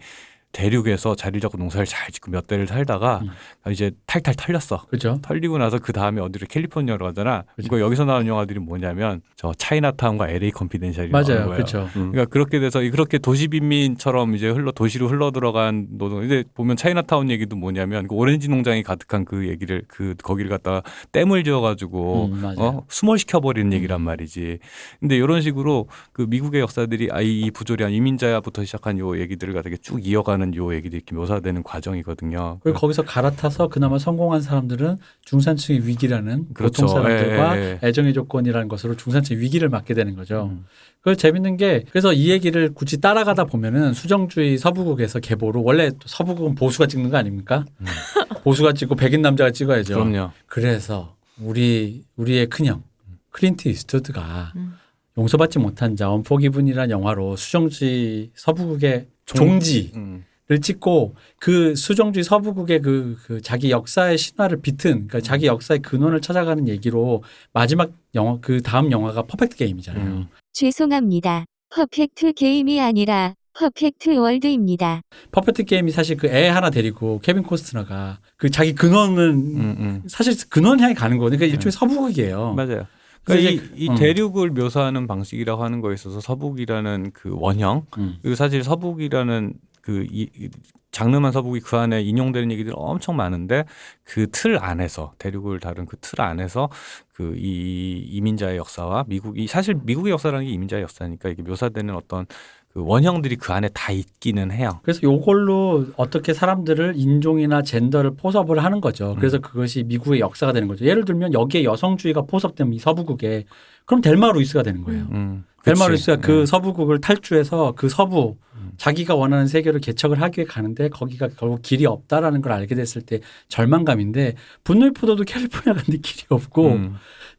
대륙에서 자리를 잡고 농사를 잘 짓고 몇 대를 살다가 음. 이제 탈탈 털렸어. 그렇죠. 털리고 나서 그 다음에 어디로 캘리포니아로 가잖아. 그죠. 이거 여기서 나오는 영화들이 뭐냐면 저 차이나타운과 LA 컴피덴셜이 나오는 맞아요. 거예요. 그렇죠. 음. 그러니까 그렇게 돼서 이- 그렇게 도시 빈민처럼 이제 흘러 도시로 흘러 들어간 노동. 이제 보면 차이나타운 얘기도 뭐냐면 그 오렌지 농장이 가득한 그 얘기를 그 거기를 갖다가 댐을 지어가지고 음. 어 수몰 시켜 버리는 얘기란 말이지. 근데 이런 식으로 그 미국의 역사들이 아이 이 부조리한 이민자부터 시작한 요 얘기들을 갖다가 쭉 이어가는 요 얘기들이 이렇게 묘사되는 과정이거든요. 그리고 거기서 갈아타서 그나마 성공한 사람들은 중산층의 위기라는 그렇죠. 보통 사람들과 예, 예, 애정의 조건이라는 것으로 중산층의 위기를 맞게 되는 거죠. 음. 그 재밌는 게 그래서 이 얘기를 굳이 따라가다 보면은 수정주의 서부국에서 계보로 원래 또 서부국은 보수가 찍는 거 아닙니까? 보수가 찍고 백인 남자가 찍어야죠. 그럼요. 그래서 우리 우리의 큰형 클린트 이스트우드가 음. 용서받지 못한 자 Unforgiven이라는 영화로 수정주의 서부극의 종- 종지 음. 를 찍고 그 수정주의 서부극의 그, 그 자기 역사의 신화를 비튼 그러니까 자기 역사의 근원을 찾아가는 얘기로 마지막 영화 그 다음 영화가 퍼펙트 게임이잖아요. 음. 죄송합니다. 퍼펙트 게임이 아니라 Perfect World입니다. 퍼펙트 게임이 사실 그 애 하나 데리고 케빈 코스트너가 그 자기 근원은 음, 음. 사실 근원 향해 가는 거거든요. 그러니까 일종의 서부극이에요. 맞아요. 그래서 그러니까 이, 이 음. 대륙을 묘사하는 방식이라고 하는 거에 있어서 서부극이라는 그 원형 음. 그리고 사실 서부극이라는 그 이, 이 장르만 서부극이 그 안에 인용되는 얘기들이 엄청 많은데 그 틀 안에서 대륙을 다룬 그 틀 안에서 그 이 이민자의 역사와 미국이 사실 미국의 역사라는 게 이민자의 역사니까 이게 묘사되는 어떤 그그 원형들이 그 안에 다 있기는 해요. 그래서 요걸로 어떻게 사람들을 인종이나 젠더를 포섭을 하는 거죠. 음. 그래서 그것이 미국의 역사가 되는 거죠. 예를 들면 여기에 여성주의가 포섭되면 이 서부극에 그럼 델마 루이스가 되는 거예요. 음, 루이스가 그 음. 서부극을 탈주해서 그 서부 음. 자기가 원하는 세계를 개척을 하기 위해 가는데 거기가 결국 길이 없다라는 걸 알게 됐을 때 절망감인데 분노의 포도도 캘리포니아 갔는데 길이 없고 음.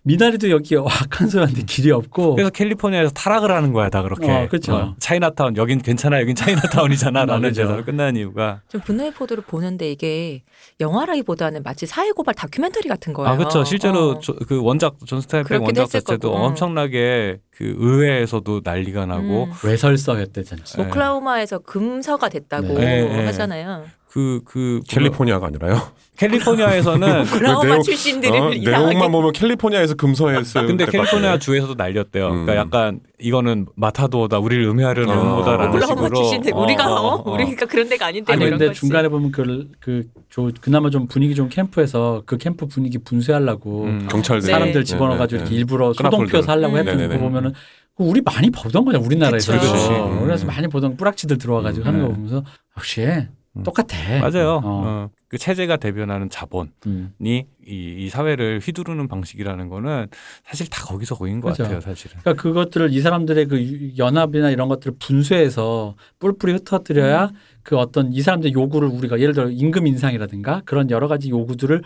미나리도 여기 아칸소 갔는데 길이 없고 그래서 캘리포니아에서 타락을 하는 거야 다 그렇게. 어, 그쵸. 차이나타운 여긴 괜찮아 여긴 차이나타운이잖아라는. (laughs) 데서 끝난 이유가 좀 분노의 포도를 보는데 이게 영화라기보다는 마치 사회고발 다큐멘터리 같은 거예요. 아 그렇죠 실제로 어. 저- 그 원작 존 스타인벡 그렇긴 원작 자체도 거고. 엄청나게 그 의회에서도 난리가 나고 음. 외설서였대잖아요. 네. 오클라호마에서 금서가 됐다고 네. 네, 네. 하잖아요. 그 그 캘리포니아가 아니라요. (laughs) 캘리포니아에서는 오클라호마 내용- 출신들이 어, 내용만 보면 캘리포니아에서 금서했을 근데 것 캘리포니아. 주에서도 난리였대요. 음. 그러니까 약간 이거는 마타도어다, 우리를 음해하려는 어. 음모다라는 오클라호마 식으로. 출신들 어, 우리가 어, 어, 어. 우리가 그런 데가 아닌데 아니 근데 거지. 중간에 보면 그, 그, 저, 그나마 좀 분위기 좋은 캠프에서 그 캠프 분위기 분쇄하려고 음. 경찰들 네. 사람들 집어넣어가지고 이렇게 일부러 소동 끈앞을 피워서 하려고 들고. 했던 네네네. 거 보면은 그 우리 많이 보던 거냐 우리나라에서. 그치. 어, 음. 우리나라에서 많이 보던 뿌락치들 들어와가지고 음. 하는 거 네. 보면서 역시 음. 똑같아. 맞아요. 어. 어. 그 체제가 대변하는 자본이 음. 이, 이 사회를 휘두르는 방식이라는 거는 사실 다 거기서 거긴 것 그죠. 같아요, 사실은. 그러니까 그것들을 이 사람들의 그 유- 연합이나 이런 것들을 분쇄해서 뿔뿔이 흩어뜨려야 음. 그 어떤 이 사람들의 요구를 우리가 예를 들어 임금 인상이라든가 그런 여러 가지 요구들을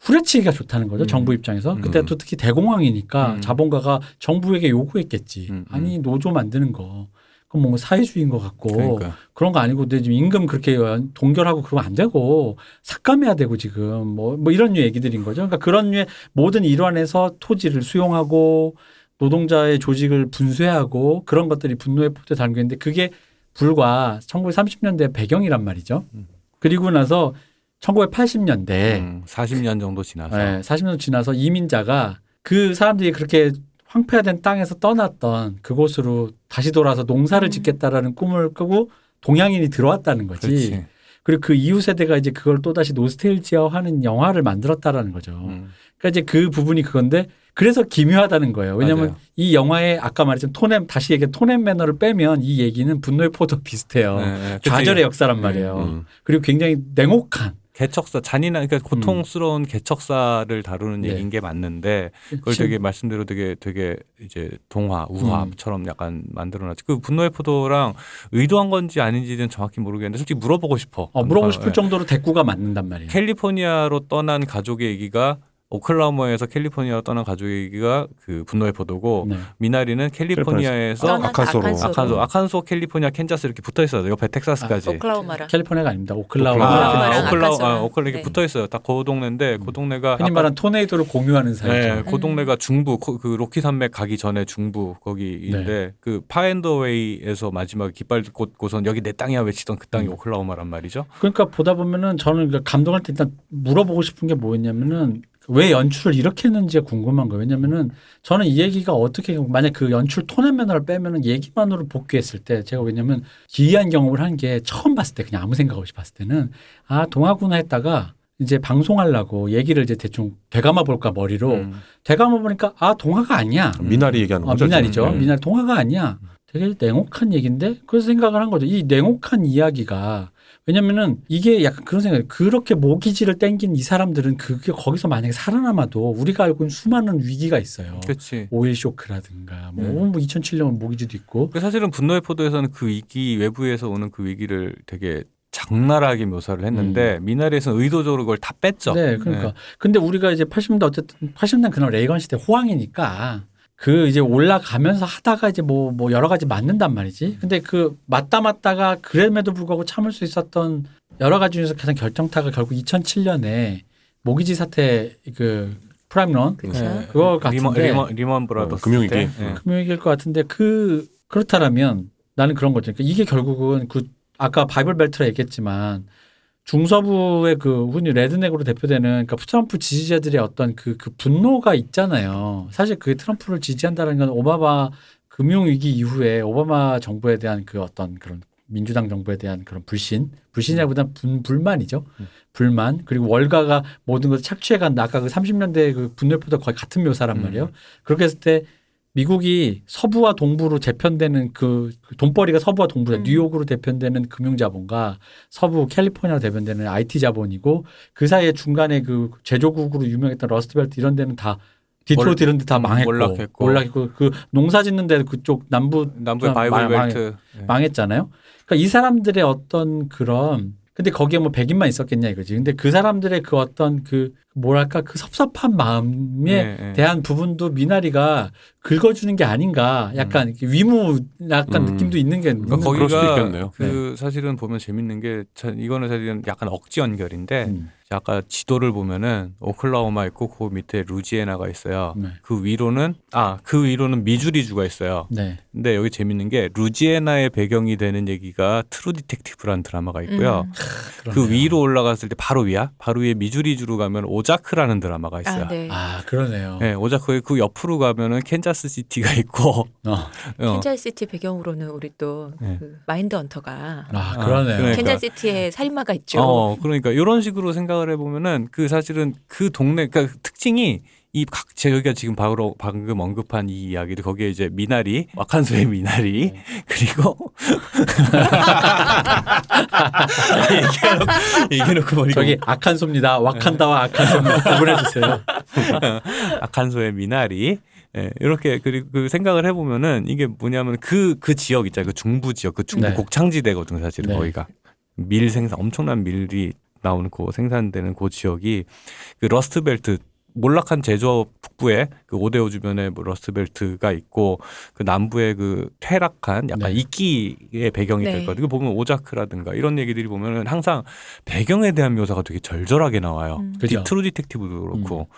후려치기가 좋다는 거죠 음. 정부 입장에서 음. 그때 또 특히 대공황이니까 음. 자본가가 정부에게 요구했겠지 음, 음. 아니 노조 만드는 거 그건 뭔가 사회주의인 것 같고 그러니까. 그런 거 아니고 근데 지금 임금 그렇게 동결하고 그러면 안 되고 삭감해야 되고 지금 뭐, 뭐 이런 류의 얘기들인 거죠. 그러니까 그런 류의 모든 일환에서 토지를 수용하고 노동자의 조직을 분쇄하고 그런 것들이 분노의 폭도에 담겨 있는데 그게 불과 1930년대 배경이란 말이죠. 음. 그리고 나서 1980년대 음, 40년 정도 지나서. 네, 40년 지나서 이민자가 그 사람들이 그렇게 황폐화된 땅에서 떠났던 그곳으로 다시 돌아서 농사를 음. 짓겠다라는 꿈을 꾸고 동양인이 들어왔다는 거지. 그렇지. 그리고 그 이후 세대가 이제 그걸 또 다시 노스테일지어하는 영화를 만들었다라는 거죠. 음. 그러니까 이제 그 부분이 그건데 그래서 기묘하다는 거예요. 왜냐하면 맞아요. 이 영화에 아까 말했지만 톤앤 다시 얘기 톤앤 매너를 빼면 이 얘기는 분노의 포도 비슷해요. 네, 네. 그치. 좌절의 역사란 말이에요. 음. 그리고 굉장히 냉혹한 개척사 잔인한 그러니까 고통스러운 개척사를 다루는 음. 네. 얘기인 게 맞는데 그걸 심- 되게 말씀대로 되게 되게 이제 동화 우화처럼 약간 만들어놨지 그 분노의 포도랑 의도한 건지 아닌지는 정확히 모르겠는데 솔직히 물어보고 싶어 어, 물어보고 어, 싶을 예. 정도로 대꾸가 맞는단 말이에요. 캘리포니아로 떠난 가족의 얘기가 오클라호마에서 캘리포니아로 떠난 가족의 얘기가 그 분노의 포도고 네. 미나리는 캘리포니아에서 아칸소로. 아칸소로. 아칸소, 아칸소, 캘리포니아, 캔자스 이렇게 붙어 있어요. 옆에 텍사스까지. 오클라호마랑 캘리포니아가 아닙니다. 아, 오클라호마. 오클라호마랑 오클라, 아. 오클라 이렇게 네. 붙어 있어요. 딱그 동네인데 그 동네가 흔히 말하는 토네이도를 공유하는 사이죠. 네, 그 음. 동네가 중부 코- 그 로키 산맥 가기 전에 중부 거기인데 네. 그 Far and Away에서 마지막 깃발 꽂고선 여기 내 땅이야 외치던 그 땅이 음. 오클라호마란 말이죠. 그러니까 보다 보면은 저는 그 감동할 때 일단 물어보고 싶은 게 뭐였냐면은 왜 연출을 이렇게 했는지가 궁금한 거예요. 왜냐면은 저는 이 얘기가 어떻게 만약 그 연출 톤앤 매너를 빼면은 얘기만으로 복귀했을 때 제가 왜냐면 기이한 경험을 한 게 처음 봤을 때 그냥 아무 생각 없이 봤을 때는 아 동화구나 했다가 이제 방송하려고 얘기를 이제 대충 되감아 볼까 머리로 음. 되감아 보니까 아 동화가 아니야. 미나리 얘기하는 어, 거죠. 미나리죠. 지금. 네. 미나리 동화가 아니야. 되게 냉혹한 얘기인데 그래서 생각을 한 거죠. 이 냉혹한 이야기가 왜냐면은 이게 약간 그런 생각이 그렇게 모기지를 땡긴 이 사람들은 그게 거기서 만약에 살아남아도 우리가 알고 있는 수많은 위기가 있어요. 그렇지. 오일 쇼크라든가 뭐, 음. 뭐 2007년 모기지도 있고 그 사실은 분노의 포도에서는 그 위기 외부에서 오는 그 위기를 되게 장나라하게 묘사를 했는데 미나리에서는 의도적으로 그걸 다 뺐죠. 음. 네, 그러니까. 근데 우리가 이제 80년대 어쨌든 80년대 그날 레이건 시대 호황이니까 그 이제 올라가면서 하다가 이제 뭐, 뭐 여러 가지 맞는단 말이지. 근데 그 맞다 맞다가 그럼에도 불구하고 참을 수 있었던 여러 가지 중에서 가장 결정타가 결국 2007년에 모기지 사태 그 프라임론 그쵸. 네. 그거 리먼, 같은데 리먼, 리먼 브라더스 어, 금융위기. 때. 네. 금융위기일 것 같은데 그 그렇다라면 나는 그런 거죠. 그러니까 이게 결국은 그 아까 Bible Belt라 얘기했지만 중서부의 그 흔히 redneck으로 대표되는 그러니까 트럼프 지지자들의 어떤 그, 그 분노가 있잖아요. 사실 그 트럼프를 지지한다는 건 오바마 금융 위기 이후에 오바마 정부에 대한 그 어떤 그런 민주당 정부에 대한 그런 불신, 불신이라기보다는 분, 불만이죠. 음. 불만 그리고 월가가 모든 것을 착취해간 아까 그 30년대 그 분노의 포도 거의 같은 묘사란 음. 말이에요. 그렇게 했을 때 미국이 서부와 동부로 재편되는 그 돈벌이가 서부와 동부에 음. 뉴욕으로 대표되는 금융자본과 서부 캘리포니아로 대표되는 IT 자본이고 그 사이에 중간에 그 제조국으로 유명했던 Rust Belt 이런 데는 다 디트로이트 이런 데다 음, 망했고 몰락했고. 몰락했고 그 농사 짓는 데 그쪽 남부 남부의 좀 Bible 망- 망- Belt. 예. 망했잖아요. 그러니까 이 사람들의 어떤 그런 근데 거기에 뭐 백인만 있었겠냐 이거지. 근데 그 사람들의 그 어떤 그 뭐랄까 그 섭섭한 마음에 예, 예. 대한 부분도 미나리가 긁어주는 게 아닌가. 약간 이렇게 위무 약간 음. 느낌도 있는 게 그러니까 있는 그럴 수도 거기가 있겠네요. 그 사실은 보면 재밌는 게참 이거는 사실은 약간 억지 연결인데 음. 아까 지도를 보면은 오클라호마 있고 그 밑에 루지애나가 있어요. 네. 그 위로는 아 그 위로는 미주리주가 있어요. 네. 근데 여기 재밌는 게 루지애나의 배경이 되는 얘기가 True Detective라는 드라마가 있고요. 음. 그. 위로 올라갔을 때 바로 위야 바로 위에 미주리주로 가면 오자크라는 드라마가 있어요. 아, 네. 아 그러네요. 네, 오자크 그 옆으로 가면은 캔자스 시티가 있고 어. 어, 캔자스 시티 배경으로는 우리 또 네. 그 Mindhunter가 아 아, 그러네요. 그러니까. 캔자스 시티에 살인마가 있죠. 어, 그러니까 이런 식으로 생각을 해보면은 그 사실은 그 동네, 그러니까 그 특징이 이 각 저희가 지금 바로 방금 언급한 이 이야기도 거기에 이제 미나리, 아칸소의 미나리 (laughs) 그리고 (laughs) 얘기해놓고 버리고 저기 아칸소입니다. 와칸다와 아칸소입니다. 구분해 주세요. 아칸소의 (laughs) 미나리 예, 이렇게 그리고 그 생각을 해보면은 이게 뭐냐면 그그 지역 있잖아요. 그 중부 지역, 그 중부 네. 곡창지대거든요. 사실은 네. 거기가 밀 생산 엄청난 밀이 나오는 그 생산되는 그 지역이 그 Rust Belt 몰락한 제조 북부에 그 오대호 주변에 뭐 Rust Belt가 있고 그 남부에 그 퇴락한 약간 네. 이끼의 배경이 네. 될 거든요. 이거 보면 오자크라든가 이런 얘기들이 보면은 항상 배경에 대한 묘사가 되게 절절하게 나와요. 음. 그죠? True Detective도 그렇고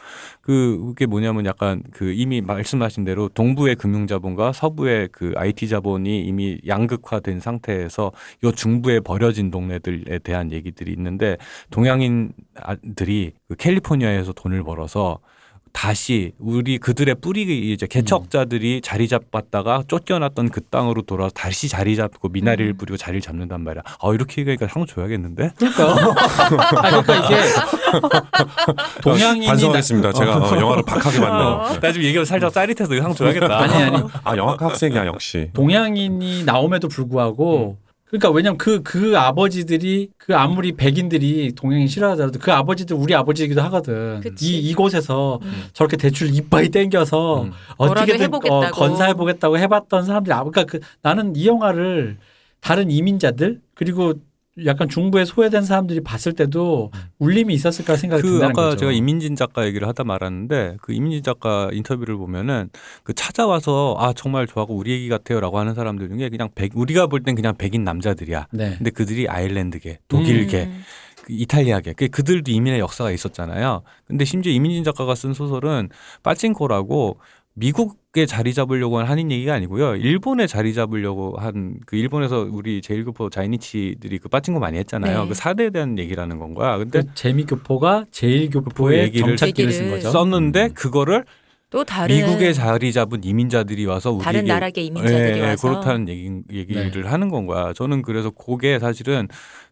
그 그게 뭐냐면 약간 그 이미 말씀하신 대로 동부의 금융 자본과 서부의 그 IT 자본이 이미 양극화된 상태에서 요 중부에 버려진 동네들에 대한 얘기들이 있는데 동양인들이 그 캘리포니아에서 돈을 벌어서 다시 우리 그들의 뿌리 이제 개척자들이 자리 잡았다가 쫓겨났던 그 땅으로 돌아서 다시 자리 잡고 미나리를 음. 뿌리고 자리를 잡는단 말이야. 아 이렇게 얘기하니까 상 줘야겠는데? 그러니까, (laughs) 아, 그러니까 이게 (laughs) 동양인이 반성하겠습니다. 제가 어, 영화를 박하게 봤네요. 나 지금 얘기하면 살짝 짜릿해서 이거 상 줘야겠다. 아니 아니 아 영화과 학생이야 역시. 동양인이 나옴에도 불구하고 그러니까 왜냐면 그 그 아버지들이 그 아무리 백인들이 동양인 싫어하더라도 그 아버지들 우리 아버지이기도 하거든. 그치. 이 이곳에서 음. 저렇게 대출 이빠이 땡겨서 음. 어떻게든. 어, 건사해 보겠다고 해봤던 사람들이 아 그러니까 그 나는 이 영화를 다른 이민자들 그리고 약간 중부에 소외된 사람들이 봤을 때도 울림이 있었을까 생각이 그 든다는 아까 거죠. 제가 이민진 작가 얘기를 하다 말았는데 그 이민진 작가 인터뷰를 보면은 그 찾아와서 아 정말 좋아하고 우리 얘기 같아요라고 하는 사람들 중에 그냥 백 우리가 볼 땐 그냥 백인 남자들이야. 네. 근데 그들이 아일랜드계, 독일계, 음. 그 이탈리아계, 그 그들도 이민의 역사가 있었잖아요. 근데 심지어 이민진 작가가 쓴 소설은 빠찡코라고 미국에 자리 잡으려고 한 한인 얘기가 아니고요. 일본에 자리 잡으려고 한 그 일본에서 우리 제일교포 자이니치들이 그 빠찡코 많이 했잖아요. 네. 그 사대에 대한 얘기라는 건 거야. 근데 그 재미교포가 제일교포의 얘기를 정착기를 쓴 거죠. 썼는데 음. 그거를 또 다른 미국에 자리 잡은 이민자들이 와서 우리에게 다른 나라계 이민자들이 예, 와서 그렇다는 얘기, 얘기를 네. 하는 건 거야. 저는 그래서 그게 사실은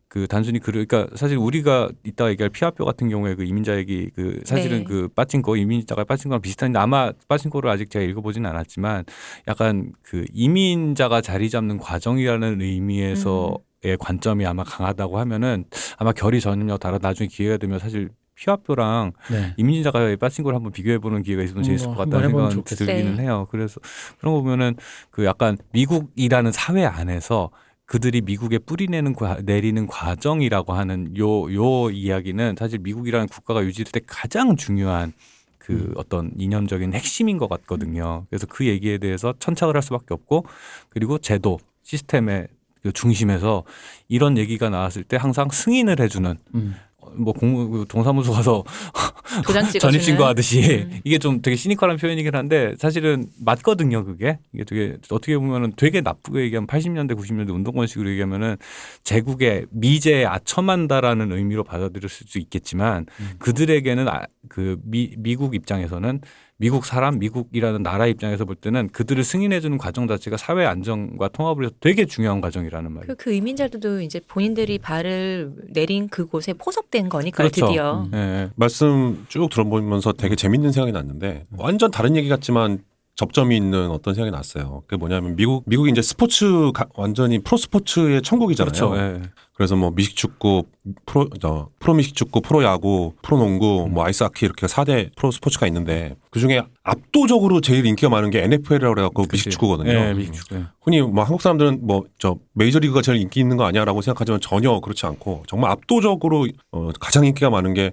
그 단순히 그 그러니까 사실 우리가 이따 얘기할 피아뼈 같은 경우에 그 이민자 얘기 그 사실은 네. 그 빠진 거 이민자가 빠진 거랑 비슷한데 아마 빠진 거를 아직 제가 읽어보진 않았지만 약간 그 이민자가 자리 잡는 과정이라는 의미에서의 관점이 아마 강하다고 하면은 아마 결이 전혀 다르 나중에 기회가 되면 사실 피아뼈랑 네. 이민진 작가의 빠진 걸 한번 비교해 보는 기회가 있으면 재밌을 음, 것 같다는 생각은 좋겠어요. 들기는 네. 해요. 그래서 그런 거 보면은 그 약간 미국이라는 사회 안에서 그들이 미국에 뿌리내는 과, 내리는 과정이라고 하는 요 요 이야기는 사실 미국이라는 국가가 유지될 때 가장 중요한 그 음. 어떤 이념적인 핵심인 것 같거든요. 그래서 그 얘기에 대해서 천착을 할 수밖에 없고 그리고 제도 시스템의 그 중심에서 이런 얘기가 나왔을 때 항상 승인을 해주는 음. 뭐 공, 그 동사무소 가서 (laughs) 도장 찍어주는 전입 신고하듯이 음. 이게 좀 되게 시니컬한 표현이긴 한데 사실은 맞거든요 그게 이게 되게 어떻게 보면은 되게 나쁘게 얘기하면 80년대 90년대 운동권식으로 얘기하면은 제국의 미제에 아첨한다라는 의미로 받아들일 수 있겠지만 음. 그들에게는 아, 그 미, 미국 입장에서는 미국 사람 미국이라는 나라 입장에서 볼 때는 그들을 승인해주는 과정 자체가 사회 안정과 통합을 해서 되게 중요한 과정이라는 말이에요. 그, 그 이민자들도 이제 본인들이 발을 내린 그곳에 포섭된 거니까 그렇죠. 드디어 음. 예, 예. 말씀 쭉 들어보면서 되게 재밌는 생각이 났는데 완전 다른 얘기 같지만 접점이 있는 어떤 생각이 났어요. 그게 뭐냐면 미국 미국이 이제 스포츠 가- 완전히 프로 스포츠의 천국이잖아요. 그렇죠. 예. 그래서 뭐 미식축구, 프로 저 프로 미식축구, 프로 야구, 프로 농구, 뭐 아이스하키 이렇게 4대 프로 스포츠가 있는데 그 중에 압도적으로 제일 인기가 많은 게 NFL이라고 그래갖고. 미식축구거든요. 예, 미식축구. 예. 흔히 뭐 한국 사람들은 뭐 저 메이저리그가 제일 인기 있는 거 아니야라고 생각하지만 전혀 그렇지 않고 정말 압도적으로 어, 가장 인기가 많은 게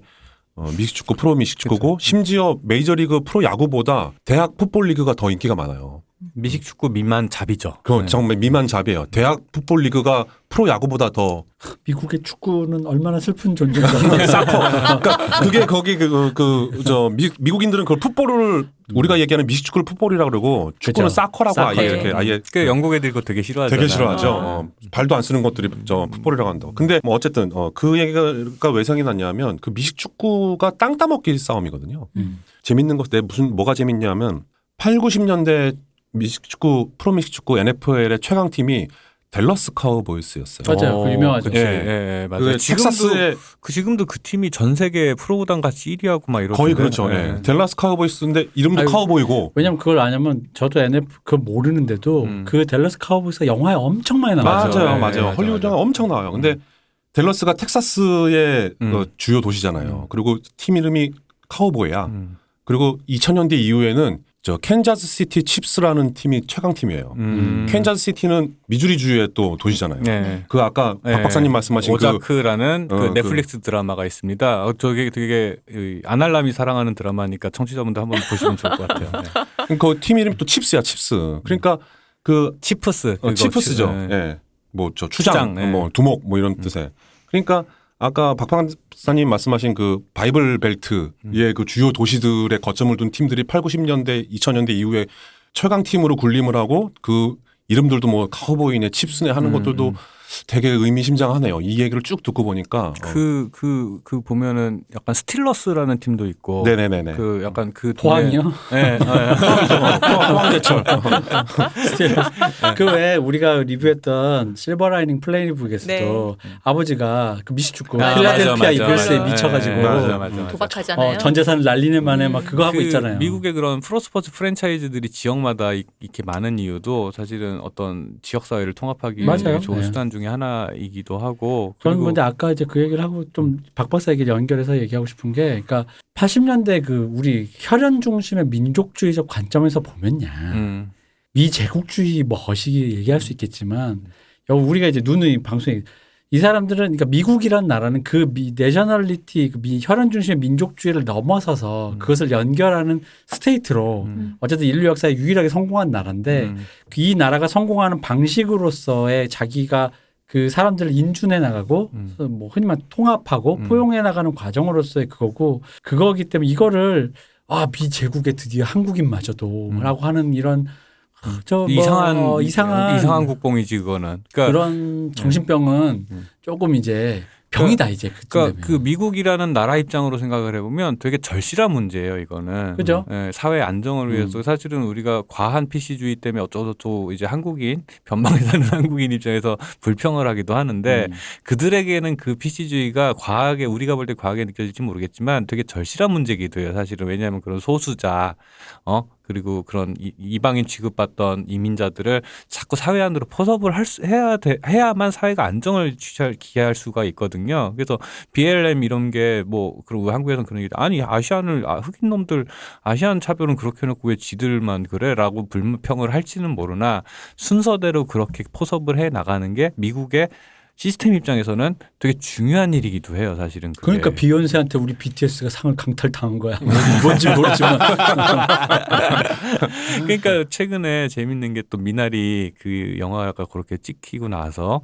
어, 미식축구, 프로 미식축구고 심지어 메이저리그 프로 야구보다 대학 풋볼 리그가 더 인기가 많아요. 미식축구 미만 잡이죠. 그거 예. 정말 미만 잡이에요. 대학 풋볼 리그가 프로 야구보다 더 미국의 축구는 얼마나 슬픈 존재인가. (laughs) 사커. 그러니까 그게 거기 그 그 저 미국인들은 그걸 풋볼을 우리가 얘기하는 미식축구를 풋볼이라고 그러고 축구는 그죠. 사커라고 사커. 아예 이렇게 아예 그 영국 애들이 그거 되게 싫어하잖아요. 되게 싫어하죠. 아. 어, 발도 안 쓰는 것들이 저 풋볼이라고 한다고. 근데 뭐 어쨌든 어, 그 얘기가 왜 생각이 났냐면 그 미식축구가 땅 따먹기 싸움이거든요. 음. 재밌는 것, 내 무슨 뭐가 재밌냐면 8, 90년대 미식축구 프로 미식축구 NFL의 최강 팀이 댈러스 카우보이스였어요. 맞아요. 그 유명하죠. 예. 예, 예, 맞아요. 그 지금도 텍사스의 그 지금도 그 팀이 전 세계 프로구단 같이 1위하고 막 이러고 거의 그렇죠. 예. 댈러스 카우보이스인데 이름도 아유, 카우보이고 왜냐면 그걸 아냐면 저도 NF 그걸 모르는데도 음. 그 댈러스 카우보이스가 영화에 엄청 많이 나와요. 맞아요, 예, 맞아요. 맞아요, 헐리우드 영화. 엄청 나와요. 근데 댈러스가 텍사스의 음. 그 주요 도시잖아요. 그리고 팀 이름이 카우보이야. 음. 그리고 2000년대 이후에는 저 캔자스 시티 칩스라는 팀이 최강 팀이에요. 음. 캔자스 시티는 미주리 주의 또 도시잖아요. 네. 그 아까 네. 박 박사님 말씀하신 그 오자크라는 그 어, 그- 넷플릭스 드라마가 있습니다. 어, 저게 되게 이 아날람이 사랑하는 드라마니까 청취자분들 한번 보시면 좋을 것 같아요. 네. 그 팀 이름이 또 칩스야, 칩스. 그러니까 그 치프스. 어, 치프스죠. 치- 예. 네. 뭐저 추장, 추장, 예. 뭐 두목 뭐 이런 뜻의. 그러니까 아까 박 박사님 말씀하신 그 바이블 벨트의 그 주요 도시들의 거점을 둔 팀들이 8, 90년대, 2000년대 이후에 최강 팀으로 군림을 하고 그 이름들도 뭐 카우보이네, 칩스네 하는 음, 것들도 음. 되게 의미심장하네요. 이 얘기를 쭉 듣고 보니까 어. 그, 그, 그 보면은 약간 스틸러스라는 팀도 있고. 네네네네. 그 약간 그. 포항이요? 네. 네. (laughs) 포항제철. 그왜 우리가 리뷰했던 실버 라이닝 플레이북에서도 네. 아버지가 그 미식축구 아, 필라델피아 맞아, 맞아. 이글스에 맞아. 미쳐가지고 네, 맞아, 맞아, 맞아. 도박하잖아요. 어, 전 재산을 날리는 만에 막 그거 하고 그 있잖아요. 미국의 그런 프로스포츠 프랜차이즈들이 지역마다 이- 이렇게 많은 이유도 사실은 어떤 지역 사회를 통합하기 위해 맞아요. 좋은 네. 수단 중에 하나이기도 하고 저는 근데 아까 이제 그 얘기를 하고 좀 박 박사에게 연결해서 얘기하고 싶은 게, 그러니까 80년대 그 우리 혈연 중심의 민족주의적 관점에서 보면야 음, 미제국주의 뭐 거시기 얘기할 수 있겠지만 여 우리가 이제 눈의 방송에 이 사람들은 그러니까 미국이란 나라는 그 미, nationality 그 미, 혈연 중심의 민족주의를 넘어서서 음. 그것을 연결하는 state로 음. 어쨌든 인류 역사에 유일하게 성공한 나라인데 음. 이 나라가 성공하는 방식으로서의 자기가 그 사람들을 인준해 나가고 음. 뭐 흔히 말 통합하고 음. 포용해 나가는 과정으로서의 그거고 그거기 때문에 이거를 아 미제국에 드디어 한국인마저도라고 음. 하는 이런 저뭐 이상한 이상한 이상한 국뽕이지 그거는. 그러니까 그런 정신병은 음. 조금 이제 병이다 이제 그쯤 그러니까 되면. 그 미국이라는 나라 입장으로 생각을 해보면 되게 절실한 문제예요 이거는. 그죠? 예, 사회 안정을 위해서 음. 사실은 우리가 과한 PC주의 때문에 어쩌고저쩌고 이제 한국인 변방에 사는 (laughs) 한국인 입장에서 불평을 하기도 하는데 음. 그들에게는 그 PC주의가 과하게 우리가 볼 때 과하게 느껴질지 모르겠지만 되게 절실한 문제기도 해요 사실은 왜냐하면 그런 소수자 어 그리고 그런 이- 이방인 취급받던 이민자들을 자꾸 사회 안으로 포섭을 할 수, 해야 돼, 해야만 사회가 안정을 취할, 기할 수가 있거든요. 그래서 BLM 이런 게 뭐 그리고 한국에서는 그런 얘기 아니 아시안을 아, 흑인 놈들 아시안 차별은 그렇게 해놓고 왜 지들만 그래라고 불평을 할지는 모르나 순서대로 그렇게 포섭을 해 나가는 게 미국의 시스템 입장에서는 되게 중요한 일이기도 해요, 사실은. 그게. 그러니까 비욘세한테 우리 BTS가 상을 강탈당한 거야. 뭔지 모르지만 (laughs) 그러니까 최근에 재밌는 게 또 미나리 그 영화가 그렇게 찍히고 나서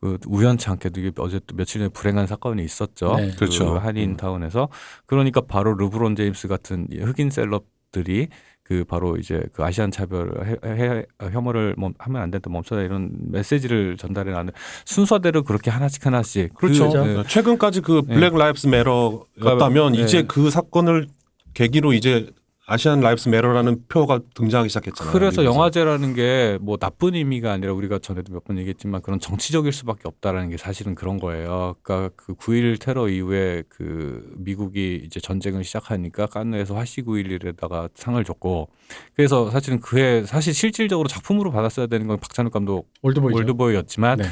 그 우연치 않게도 이게 어제 또 며칠 전에 불행한 사건이 있었죠. 네. 그 그렇죠. 한인타운에서 그러니까 바로 르브론 제임스 같은 이 흑인 셀럽들이 그 바로 이제 그 아시안 차별 해, 해, 혐오를 멈, 하면 안 된다 멈춰라 이런 메시지를 전달해 나는 순서대로 그렇게 하나씩 하나씩 그렇죠. 그, 네. 최근까지 그 네. Black Lives Matter였다면 네. 이제 그 사건을 계기로 이제 Asian Lives Matter라는 표어가 등장하기 시작했잖아요. 그래서 미국에서. 영화제라는 게 뭐 나쁜 의미가 아니라 우리가 전에도 몇 번 얘기했지만 그런 정치적일 수밖에 없다라는 게 사실은 그런 거예요. 그러니까 그 9.11 테러 이후에 그 미국이 이제 전쟁을 시작하니까 칸느에서 화씨 9.11에다가 상을 줬고 그래서 사실은 그해 사실 실질적으로 작품으로 받았어야 되는 건 박찬욱 감독 올드보이죠. 올드보이였지만 네.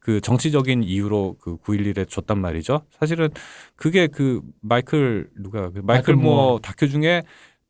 그 정치적인 이유로 그 9.11에 줬단 말이죠. 사실은 그게 그 마이클 누가 그 마이클 마이클. 무어 다큐 중에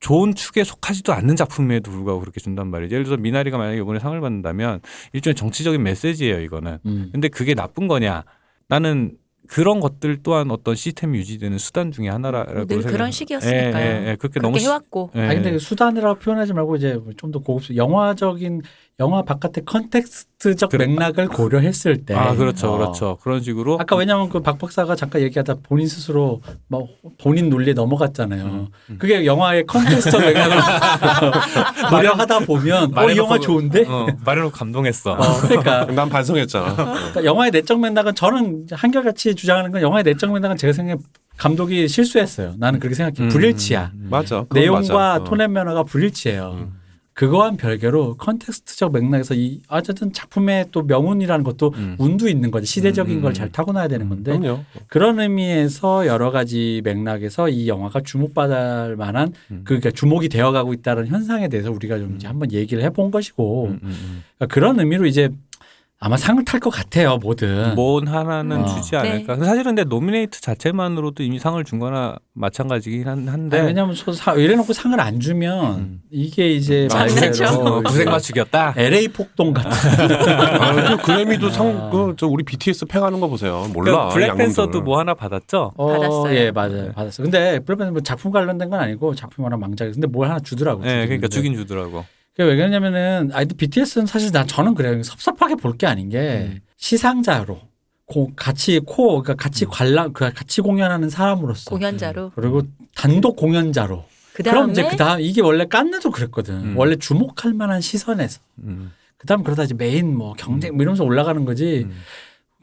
좋은 축에 속하지도 않는 작품에도 불구하고 그렇게 준단 말이죠. 예를 들어서 미나리가 만약에 이번에 상을 받는다면 일종의 정치적인 메시지예요, 이거는. 음. 근데 그게 나쁜 거냐? 나는 그런 것들 또한 어떤 시스템이 유지되는 수단 중에 하나라고 늘 그런 생각해요. 식이었으니까요. 예, 예, 예. 그렇게 그렇게 너무 시- 해왔고. 예. 아니 근데 그 수단이라고 표현하지 말고 이제 좀 더 고급스 영화적인 영화 바깥의 context적 그래. 맥락을 고려했을 때 아 그렇죠, 어. 그렇죠. 그런 식으로 아까 왜냐하면 그 박 박사가 잠깐 얘기하다 본인 스스로 뭐 본인 논리에 넘어갔잖아요. 음, 음. 그게 영화의 context 맥락을 (laughs) 고려하다 보면 어, 이 영화 좋은데? 어, 말해놓고 감동했어. 어, 그러니까 (laughs) 난 반성했잖아. 그러니까 영화의 내적 맥락은 저는 한결같이 주장하는 건 영화의 내적 맥락은 제가 생각에 감독이 실수했어요. 나는 그렇게 생각해. 요 불일치야. 음, 음, 맞아. 내용과 맞아. 어. tone and manner가 불일치해요. 음. 그거와는 별개로 context적 맥락에서 이 어쨌든 작품의 또 명운이라는 것도 음. 운도 있는 거지 시대적인 음, 걸 음. 잘 타고나야 되는 건데 그럼요. 그런 의미에서 여러 가지 맥락에서 이 영화가 주목받을 만한 음. 그 그러니까 주목이 되어가고 있다는 현상에 대해서 우리가 좀 이제 음. 한번 얘기를 해본 것이고 음, 음, 음. 그러니까 그런 의미로 이제 아마 상을 탈 것 같아요 뭐든 뭔 하나는 어. 주지 않을까. 사실은 근데 nominate 자체만으로도 이미 상을 준 거나 마찬가지긴 한- 한데. 아니, 왜냐하면 소- 사- 이래놓고 상을 안 주면 음. 이게 이제 말 장난쳐. 그대로 어, 구색 맞추기였다. LA 폭동 같은 (laughs) 아, 그 그래미도 아. 상, 그, 저 우리 BTS 팽하는 거 보세요. 몰라. 그러니까 블랙팬서도. 뭐 하나 받았죠. 어, 받았어요. 예, 맞아요. 받았어. 근데 블랙팬서 뭐 작품 관련된 건 아니고 작품 하나 망작이 근데 뭘 하나 주더라고. 네, 그러니까 주긴 주더라고. 그게 왜 그러냐면은 아이들 BTS는 사실 나 저는 그래요. 섭섭하게 볼 게 아닌 게 음. 시상자로 고, 같이 코 그러니까 같이 음. 관람 그 같이 공연하는 사람으로서 공연자로. 그리고 단독 공연자로 그 그럼 다음에 이제 그 다음 이게 원래 깐느도 그랬거든. 음. 원래 주목할 만한 시선에서 음. 그다음 그러다 이제 메인 뭐 경쟁 뭐 이러면서 올라가는 거지.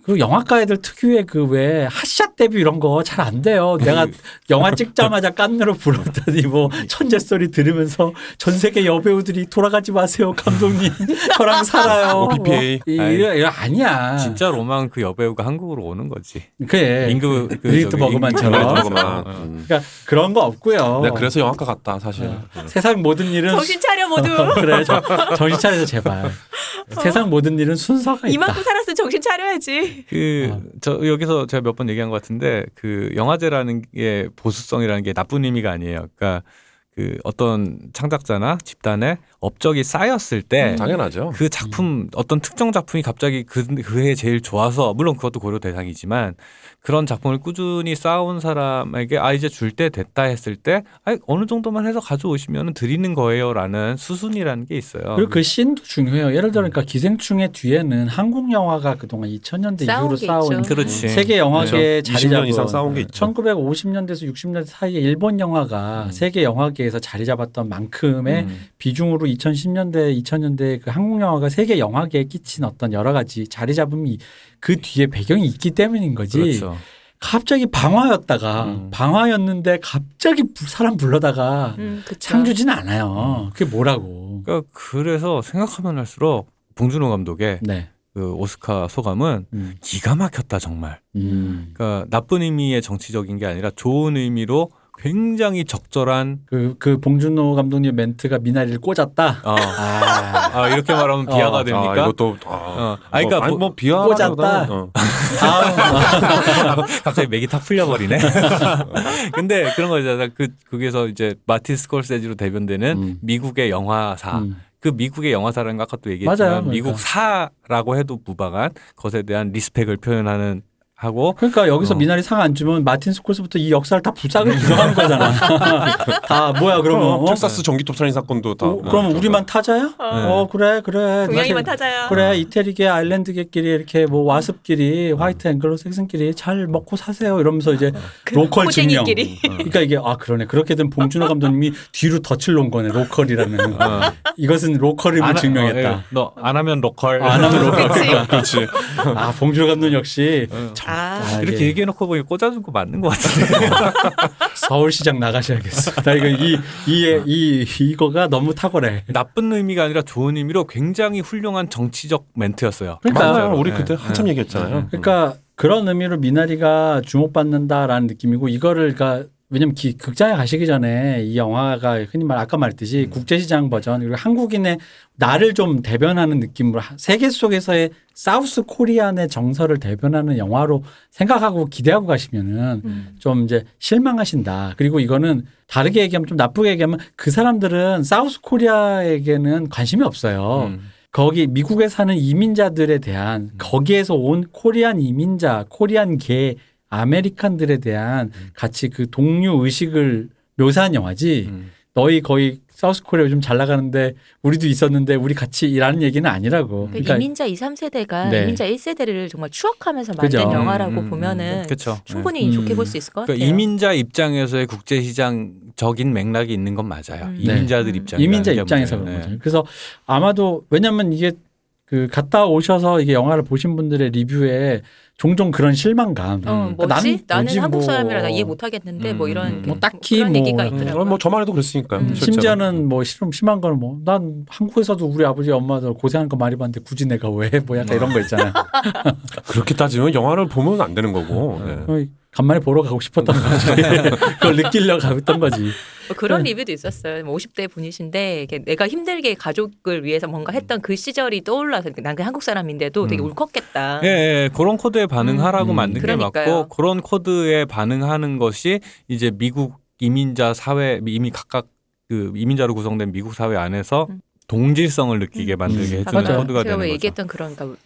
음. 그리고 영화과 애들 특유의 그 왜 핫샷 데뷔 이런 거 잘 안 돼요. 내가 영화 찍자마자 깐느로 불었더니 뭐 천재 소리 들으면서 전 세계 여배우들이 돌아가지 마세요 감독님 (laughs) 저랑 살아요. 뭐 PPA. 이- 아이, 이거, 아니야. 진짜 로망 그 여배우가 한국으로 오는 거지. 그래. 임금 그 리히트 저기 버그만처럼. 버그만. 거만. 어. 음. 그러니까 그런 거 없고요. 내가 그래서 영화과 갔다 사실. 어. 네. 세상 모든 일은 정신 차려 모두. 그래 저, 정신 차려서 제발. (laughs) 세상 모든 일은 순서가 있다. 이만큼 살았으면 정신 차려야지. 그 어. 저 여기서 제가 몇 번 얘기한 것 같은데 그 영화제라는 게 보수성이라는 게 나쁜 의미가 아니에요. 그러니까 그 어떤 창작자나 집단의 업적이 쌓였을 때 당연하죠. 그 작품 어떤 특정 작품이 갑자기 그 그해 제일 좋아서 물론 그것도 고려 대상이지만 그런 작품을 꾸준히 쌓아온 사람에게 아 이제 줄 때 됐다 했을 때 아, 어느 정도만 해서 가져오시면 드리는 거예요라는 수순이라는 게 있어요. 그리고 그 씬도 중요해요. 예를 들어 그러니까 기생충의 뒤에는 한국 영화가 그동안 2000년대 쌓아온 이후로 게 쌓아온. 그렇지. 세계 영화계에 그렇죠. 자리 20년 잡은 이상 쌓아온 게 있죠. 1950년대에서 60년대 사이에 일본 영화가 음. 세계 영화계에서 자리 잡았던 만큼의 음. 비중으로 2010년대, 2000년대 그 한국 영화가 세계 영화계에 끼친 어떤 여러 가지 자리 잡음이 그 뒤에 배경이 있기 때문인 거지. 그렇죠. 갑자기 방화였다가 음. 방화였는데 갑자기 부- 사람 불러다가 음, 그쵸. 상 주진 않아요. 그게 뭐라고. 그러니까 그래서 생각하면 할수록 봉준호 감독의 네. 그 오스카 소감은 음. 기가 막혔다 정말. 음. 그러니까 나쁜 의미의 정치적인 게 아니라 좋은 의미로 굉장히 적절한 그, 그 봉준호 감독님 멘트가 미나리를 꽂았다. 어, 아, 아 이렇게 말하면 비하가 어. 됩니까? 아, 이것도 아, 어. 아, 아니, 그러니까 뭐, 뭐- 뭐 비하라기보다는 꽂았다. 어. 아, (laughs) 갑자기 맥이 탁 풀려버리네. (laughs) 근데 그런 거잖아. 그 거기서 이제 마틴 스콜세지로 대변되는 음. 미국의 영화사. 음. 그 미국의 영화사라는 거 아까 또 얘기했지만 맞아요. 그러니까. 미국 사라고 해도 무방한 것에 대한 respect을 표현하는 하고 그러니까 여기서 어. 미나리 상 안 주면 마틴 스콜세지부터 이 역사를 다 부작을 부정하는 거잖아. (laughs) 다 뭐야 그러면? 그럼 어? 텍사스 전기톱 살인 사건도 다. 어, 그러면 우리만 타자야? 어 그래 그래. 동양이만 타자야. 그래 이태리계 아일랜드계끼리 이렇게 뭐 WASP끼리 White Anglo-Saxon끼리 잘 먹고 사세요 이러면서 이제 그 local 증명. 그러니까 이게 아 그러네 그렇게 된 봉준호 감독님이 뒤로 덫을 놓은 거네 local이라는 어. 이것은 local임을 안 하- 증명했다. 어, 예. 너안 하면 local. 안 하면 local. 그렇지. 아 봉준호 감독 역시 어. 아, 아, 이렇게 이게 얘기해놓고 보니 꽂아준 거 맞는 것 같은데. (laughs) 서울시장 나가셔야겠어. 나 이거 이, 이, 이, 이거가 너무 탁월해. 나쁜 의미가 아니라 좋은 의미로 굉장히 훌륭한 정치적 멘트였어요. 그러니까 맞아요. 우리 네, 그때 네. 한참 얘기했잖아요. 그러니까 그런 의미로 미나리가 주목받는다라는 느낌이고 이거를 그러니까 왜냐면 기- 극장에 가시기 전에 이 영화가 흔히 말 아까 말했듯이 국제시장 버전 그리고 한국인의 나를 좀 대변하는 느낌으로 하- 세계 속에서의 사우스 코리안의 정서를 대변하는 영화로 생각하고 기대하고 가시면은 음. 좀 이제 실망하신다. 그리고 이거는 다르게 얘기하면 좀 나쁘게 얘기하면 그 사람들은 사우스 코리아에게는 관심이 없어요. 음. 거기 미국에 사는 이민자들에 대한 거기에서 온 Korean 이민자, Korean계 American들에 대한 같이 그 동료 의식을 묘사한 영화지. 음. 너희 거의 South Korea 요즘 잘 나가는데 우리도 있었는데 우리 같이 일하는 얘기는 아니라고. 그 그러니까 이민자 2, 3세대가 네. 이민자 1세대를 정말 추억하면서 만든 그죠. 영화라고 음, 음, 보면은 그렇죠. 충분히 네. 좋게 음. 볼수 있을 것 같아요. 그러니까 이민자 입장에서의 국제 시장적인 맥락이 있는 건 맞아요. 음. 이민자들 네. 입장 이민자 입장에서 그런 거죠. 그래서 아마도 왜냐면 이게 그 갔다 오셔서 이게 영화를 보신 분들의 리뷰에 종종 그런 실망감. 어, 음. 뭐지? 난 나는 한국 뭐. 사람이라 나 이해 못 하겠는데 뭐 음, 이런 음. 게- 뭐 딱히 그런 뭐- 얘기가 음, 있더라고요. 뭐 저만 해도 그랬으니까요. 음. 심지어는 뭐 심, 심한 거는 뭐 난 한국에서도 우리 아버지 엄마도 고생한 거 많이 봤는데 굳이 내가 왜 뭐 약간 이런 거 있잖아요. (laughs) 그렇게 따지면 영화를 보면 안 되는 거고. 네. 어, 간만에 보러 가고 싶었던 거지. (laughs) 그걸 느끼려고 갔던 거지. 뭐 그런 네. 리뷰도 있었어요. 뭐 50대 분이신데 이게 내가 힘들게 가족을 위해서 뭔가 했던 그 시절이 떠올라서 난 그 한국 사람인데도 되게 음. 울컥했다. 예, 예, 그런 코드에 반응하라고 음. 만든 게 그러니까요. 맞고 그런 코드에 반응하는 것이 이제 미국 이민자 사회 이미 각각 그 이민자로 구성된 미국 사회 안에서 음. 동질성을 느끼게 만들게 음. 해주는 맞아요. 코드가 제가 되는 왜 거죠. 얘기했던 그런 그러니까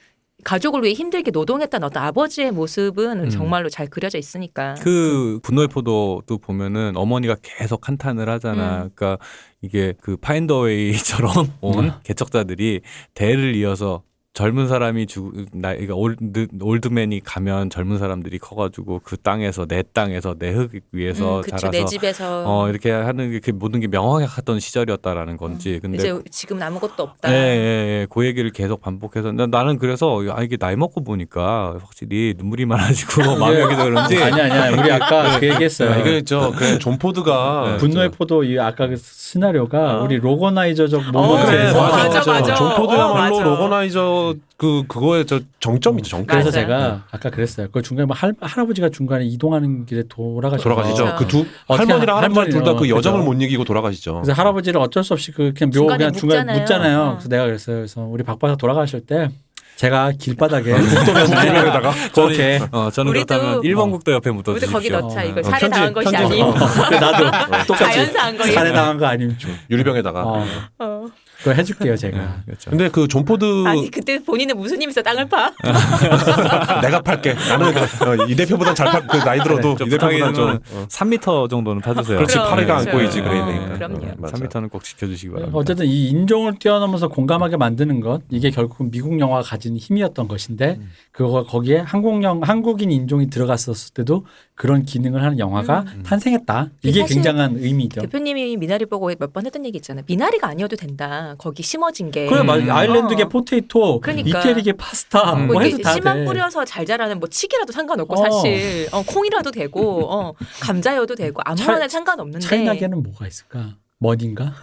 가족을 위해 힘들게 노동했던 어떤 아버지의 모습은 음. 정말로 잘 그려져 있으니까. 그 분노의 포도도 보면은 어머니가 계속 한탄을 하잖아. 음. 그러니까 이게 그 파인더웨이처럼 (laughs) 온 음. 개척자들이 대를 이어서 젊은 사람이 죽, 나, 그러니까 올드, 올드맨이 가면 젊은 사람들이 커가지고 그 땅에서 내 땅에서 내 흙 위에서 음, 그쵸, 자라서 내 집에서 어 이렇게 하는 게그 모든 게 명확했던 시절이었다라는 건지. 근데 이제 지금 아무것도 없다. 예, 예, 예. 그 얘기를 계속 반복해서 나, 나는 그래서 아 이게 나이 먹고 보니까 확실히 눈물이 많아지고 (laughs) 마음이 여기서 그런지 아니 아니야. 우리 아까 그 얘기했어요. 아, 이게 저 그냥 존 포드가 네. 분노의 포도 이 아까 그 시나리오가 어. 우리 로거나이저적 어, 모먼트에서 그래. 맞아, 맞아. 존 포드야말로 어, 맞아. 로거나이저 그 그거의 저 정점이죠 정점. 그래서 맞아요. 제가 아까 그랬어요. 그 중간에 뭐 할, 할아버지가 중간에 이동하는 길에 돌아가시죠. 돌아가시죠. 그 두 어떻게 할머니랑 할머니 둘 다 그 할머니요. 여정을 그죠. 못 이기고 돌아가시죠. 그래서 할아버지를 어쩔 수 없이 그 그냥 묘 중간에 그냥 중간에 묻잖아요. 묻잖아요. 어. 그래서 내가 그랬어요. 그래서 우리 박바사 돌아가실 때 제가 길바닥에 (laughs) 국도면에다가 (laughs) 그렇게 어 저는 우리도- 그렇다면 일본 국도 옆에 묻어 우리도 거기 주십시오. 넣자. 어, 이거 어, 살해 편지, 당한 것이 편지. 아닌 어, (laughs) 나도 똑같이 자연사한 거예요. 살해당한 거 아니면 좀 유리병에다가. 어, 어. 그거 해줄게요 제가. 네, 그렇죠. 근데 그 존 포드 아니 그때 본인은 무슨 힘있어 땅을 파? (laughs) 내가 팔게. 나는 어, 이 대표보단 잘 팔. 그 나이 들어도 좀이 대표보단 좀. 부탁이면 어. 3m 정도는 타주세요. 그렇지 그럼, 그렇죠. 있지 그래 어, 되니까. 그럼요. 어, 맞아. 3m는 꼭 지켜주시기 바랍니다. 어쨌든 이 인종을 뛰어넘어서 공감하게 만드는 것 이게 결국 미국 영화가 가진 힘이었던 것인데 음. 그거 거기에 한국 영 한국인 인종이 들어갔었을 때도 그런 기능을 하는 영화가 음. 탄생했다. 이게 굉장한 의미죠. 대표님이 미나리 보고 몇 번 했던 얘기 있잖아요. 미나리가 아니어도 된다. 거기 심어진 게. 그래 맞아. 음. 아일랜드계 어. potato, 그러니까. 이태리계 파스타 음. 뭐 뭐 해도 다 씨만 돼. 뿌려서 잘 자라는 뭐 치기라도 상관없고 어. 사실 어, 콩이라도 되고 어, 감자여도 되고 아무거나 차- 상관없는데 China계는 뭐가 있을까? 머니인가?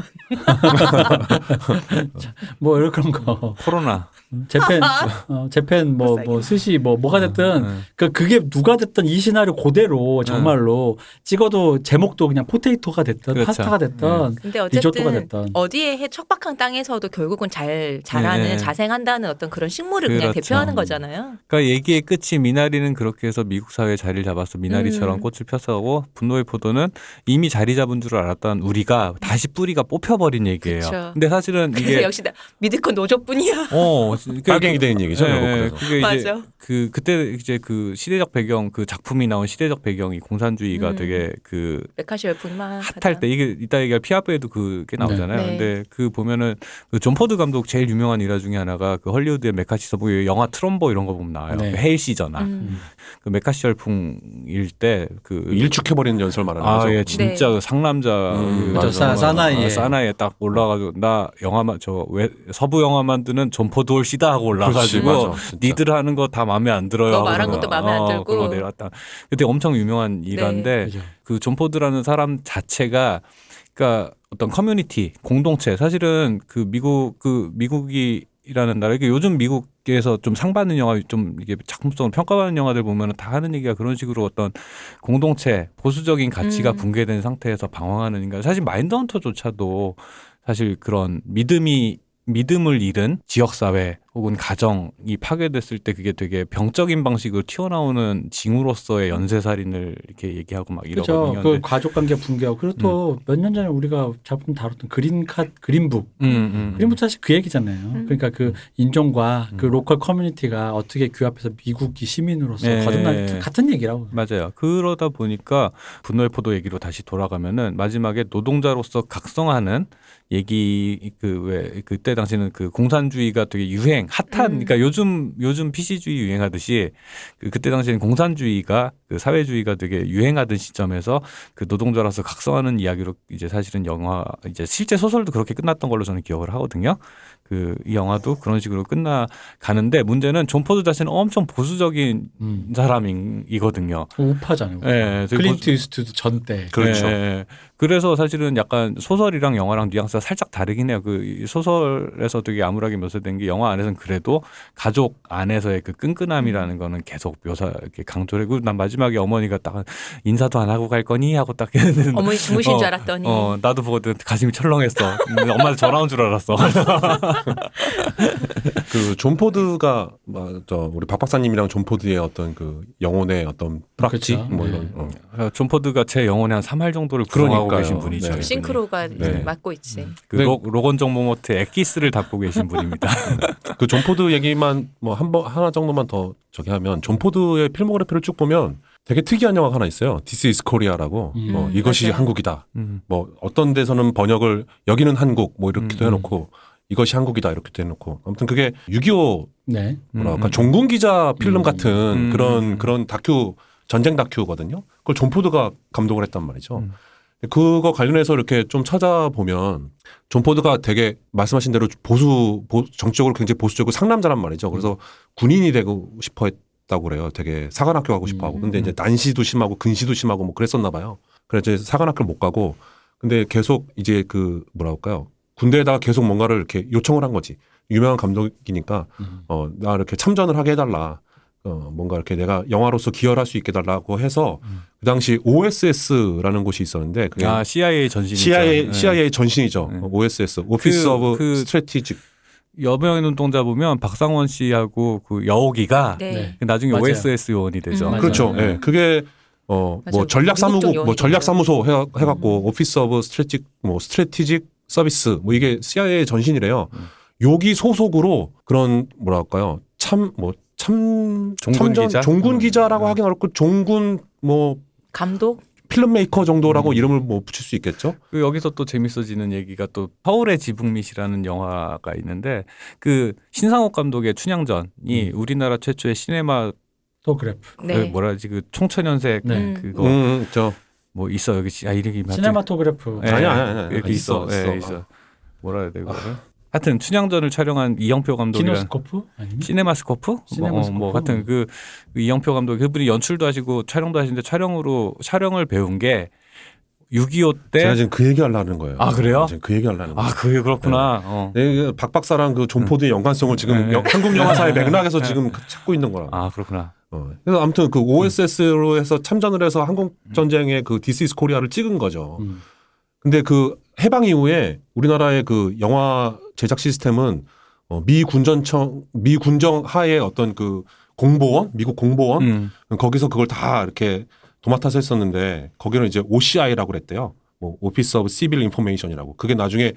자, (laughs) 뭐 이런 그런 거. 코로나. Japan, (laughs) 어, Japan 뭐 뭐 스시 뭐 뭐가 됐든 음. 그 그게 누가 됐든 이 시나리오 그대로 정말로 찍어도 제목도 그냥 포테이토가 됐든 그렇죠. 파스타가 됐든 근데 리조또가 어쨌든 됐든 어디에 해 척박한 땅에서도 결국은 잘 자라는 네. 자생한다는 어떤 그런 식물을 그냥 그렇죠. 대표하는 거잖아요. 그러니까 얘기의 끝이 미나리는 그렇게 해서 미국 사회에 자리를 잡았어. 미나리처럼 음. 꽃을 폈어고 분노의 포도는 이미 자리 잡은 줄 알았던 우리가 다시 뿌리가 뽑혀버린 얘기예요. 그쵸. 근데 사실은 그래서 이게 역시 나 믿을 건 노조뿐이야. 어, 그러니까 빨갱이 된 얘기죠. 예, 그래서. 그게 이제 맞아. 그 그때 이제 그 시대적 배경 그 작품이 나온 시대적 배경이 공산주의가 음. 되게 그 메카시 열풍이 막 핫할 때 이게 이따 얘기할 피아프에도 그게 나오잖아요. 네. 근데 그 보면은 그존 포드 감독 제일 유명한 일화 중에 하나가 그 헐리우드의 메카시 서부 영화 트럼보 이런 거 보면 나와요. 네. 그 Hail Caesar나 음. 그 메카시 열풍일 때 그 일축해버리는 연설 말하는 아, 거죠. 예, 진짜 네. 그 상남자 음, 그. 사- 어, 사나이에. 어, 사나이에 딱 올라가지고 나 영화만 저 왜 서부 영화 만드는 존 포드올시다 하고 올라가지고 맞아. 니들 하는 거 다 마음에 안 들어요. 너 하고 말한 것도 마음에 안 어, 들고. 그러고 내려왔다. 그때 엄청 유명한 일화인데 그죠. 그 존 포드라는 사람 자체가 그러니까 어떤 커뮤니티 공동체 사실은 그 미국 그 미국이라는 나라 이게 요즘 미국에서 좀 상 받는 영화 좀 이게 작품성을 평가받는 영화들 보면은 다 하는 얘기가 그런 식으로 어떤 공동체 보수적인 가치가 음. 붕괴된 상태에서 방황하는 인간 사실 Mindhunter조차도 사실 그런 믿음이 믿음을 잃은 지역사회 혹은 가정이 파괴됐을 때 그게 되게 병적인 방식으로 튀어나오는 징후로서의 연쇄살인을 이렇게 얘기하고 막 그렇죠. 이러거든요. 그 근데 가족 관계 붕괴하고 그리고 또 몇 년 전에 우리가 작품 다뤘던 그린카 그린북 음, 음, 그린북 사실 그 얘기잖아요. 음. 그러니까 그 인종과 그 음. 로컬 커뮤니티가 어떻게 규합해서 미국이 시민으로서 네. 거듭날 같은 얘기라고. 맞아요. 그러다 보니까 분노의 포도 얘기로 다시 돌아가면은 마지막에 노동자로서 각성하는 얘기 그 왜 그때 당시는 그 공산주의가 되게 유행 핫한 음. 그러니까 요즘 요즘 PC주의 유행하듯이 그 그때 당시에는 공산주의가 그 사회주의가 되게 유행하던 시점에서 그 노동자로서 각성하는 이야기로 이제 사실은 영화 이제 실제 소설도 그렇게 끝났던 걸로 저는 기억을 하거든요. 그이 영화도 그런 식으로 끝나 가는데 문제는 존 포드 자신은 엄청 보수적인 음. 사람이거든요. 우파잖아요. 우파. 예, 되게 클린트 이스트우드 전 때. 그렇죠. 예, 예. 그래서 사실은 약간 소설이랑 영화랑 뉘앙스가 살짝 다르긴 해요. 그이 소설에서 되게 암울하게 묘사된 게 영화 안에서는 그래도 가족 안에서의 그 끈끈함이라는 거는 계속 묘사 이렇게 강조를 했고 난 마지막에 어머니가 딱 인사도 안 하고 갈 거니 하고 딱 했는데 (laughs) 어머니 주무신 어, 줄 알았더니 어 나도 보고 가슴이 철렁했어. (laughs) 엄마한테 전화 온 줄 알았어. (laughs) 그 존 포드가 막 저 우리 박 박사님이랑 존 포드의 어떤 그 영혼의 어떤 프락치 그렇죠. 뭐 네. 이런 어. 어, 존 포드가 제 영혼의 한 3할 정도를 구성하고 그러니까요. 계신 분이죠. 네. 싱크로가 네. 맡고 있지. 그 네. 로, 로건 정모모트 엑기스를 담고 계신 분입니다. (laughs) 그 존 포드 얘기만 뭐 한 번 하나 정도만 더 저기 하면 존 포드의 filmography를 쭉 보면 되게 특이한 영화가 하나 있어요. This is Korea라고 음. 뭐 이것이 맞아요. 한국이다. 음. 뭐 어떤 데서는 번역을 여기는 한국 뭐 이렇게도 음, 해놓고 이것이 한국이다 이렇게도 해놓고 아무튼 그게 6.25 네. 뭐랄까 음. 종군 기자 필름 음. 같은 음. 그런 그런 다큐 전쟁 다큐거든요. 그걸 존 포드가 감독을 했단 말이죠. 음. 그거 관련해서 이렇게 좀 찾아보면 존 포드가 되게 말씀하신 대로 보수 보- 정치적으로 굉장히 보수적이고 상남자란 말이죠. 그래서 군인이 되고 싶어 했다고 그래요. 되게 사관학교 가고 싶어 하고. 근데 이제 난시도 심하고 근시도 심하고 뭐 그랬었나 봐요. 그래서 이제 사관학교를 못 가고 근데 계속 이제 그 뭐라 할까요? 군대에다가 계속 뭔가를 이렇게 요청을 한 거지. 유명한 감독이니까 음. 어, 나 이렇게 참전을 하게 해달라. 어, 뭔가 이렇게 내가 영화로서 기여를 할수 있게 해달라고 해서 음. 그 당시 OSS라는 곳이 있었는데 그게 아 CIA 전신이죠. CIA, 네. CIA 전신이죠. 네. OSS, Office 그- of 그- Strategic. 여명의 눈동자 보면 박상원 씨하고 그 여옥이가 네. 네. 나중에 맞아요. OSS 요원이 되죠. 음. 그렇죠. 네. 예. 그게 어, 맞아요. 뭐 전략 사무국, 뭐. 전략 사무소 해, 해갖고 Office of Strategic, 뭐 Strategic Service, 뭐 이게 CIA 전신이래요. 음. 여기 소속으로 그런 뭐랄까요, 참 뭐 참 종군 참전 기자? 종군 음. 기자라고 음. 하긴 어렵고 종군 뭐 감독 filmmaker 정도라고 음. 이름을 뭐 붙일 수 있겠죠. 그 여기서 또 재밌어지는 얘기가 또 서울의 지붕밑이라는 영화가 있는데 그 신상옥 감독의 춘향전이 우리나라 최초의 시네마토그래프. 그 네. 뭐라 하지 그 청천연색 네. 음. 그거 음, 저 뭐 있어 여기 아 이름이? 시네마토그래프. 예, 아니야, 아니야, 아니야. 이렇게 있어, 있어, 예, 있어. 있어. 뭐라 해야 돼 그거를? 하여튼 춘향전을 촬영한 이형표 감독이랑 Kinoscope? 아니면 시네마스코프? 시네마스코프. 뭐, 어, 뭐 같은 그, 그 이형표 감독 그분이 연출도 하시고 촬영도 하시는데 촬영으로 촬영을 배운 게 6.25 때. 제가 지금 그 얘기 하려는 거예요. 아, 그래요? 지금 그 얘기 하려는 거예요. 아 그게 그렇구나. 어. 네, 그 박 박사랑 그 존 포드의 연관성을 지금 네. 영- 한국 영화사의 (laughs) 맥락에서 지금 찾고 있는 거라. 아 그렇구나. 어. 그래서 아무튼 그 OSS로 해서 참전을 해서 한국 전쟁의 그 This is Korea를 찍은 거죠. 음. 근데 그 해방 이후에 우리나라의 그 영화 제작 시스템은 어, 미 군정청 미 군정 하에 어떤 그 공보원 미국 공보원 음. 거기서 그걸 다 이렇게 도맡아서 했었는데 거기는 이제 OCI라고 그랬대요. 뭐 Office of Civil Information이라고. 그게 나중에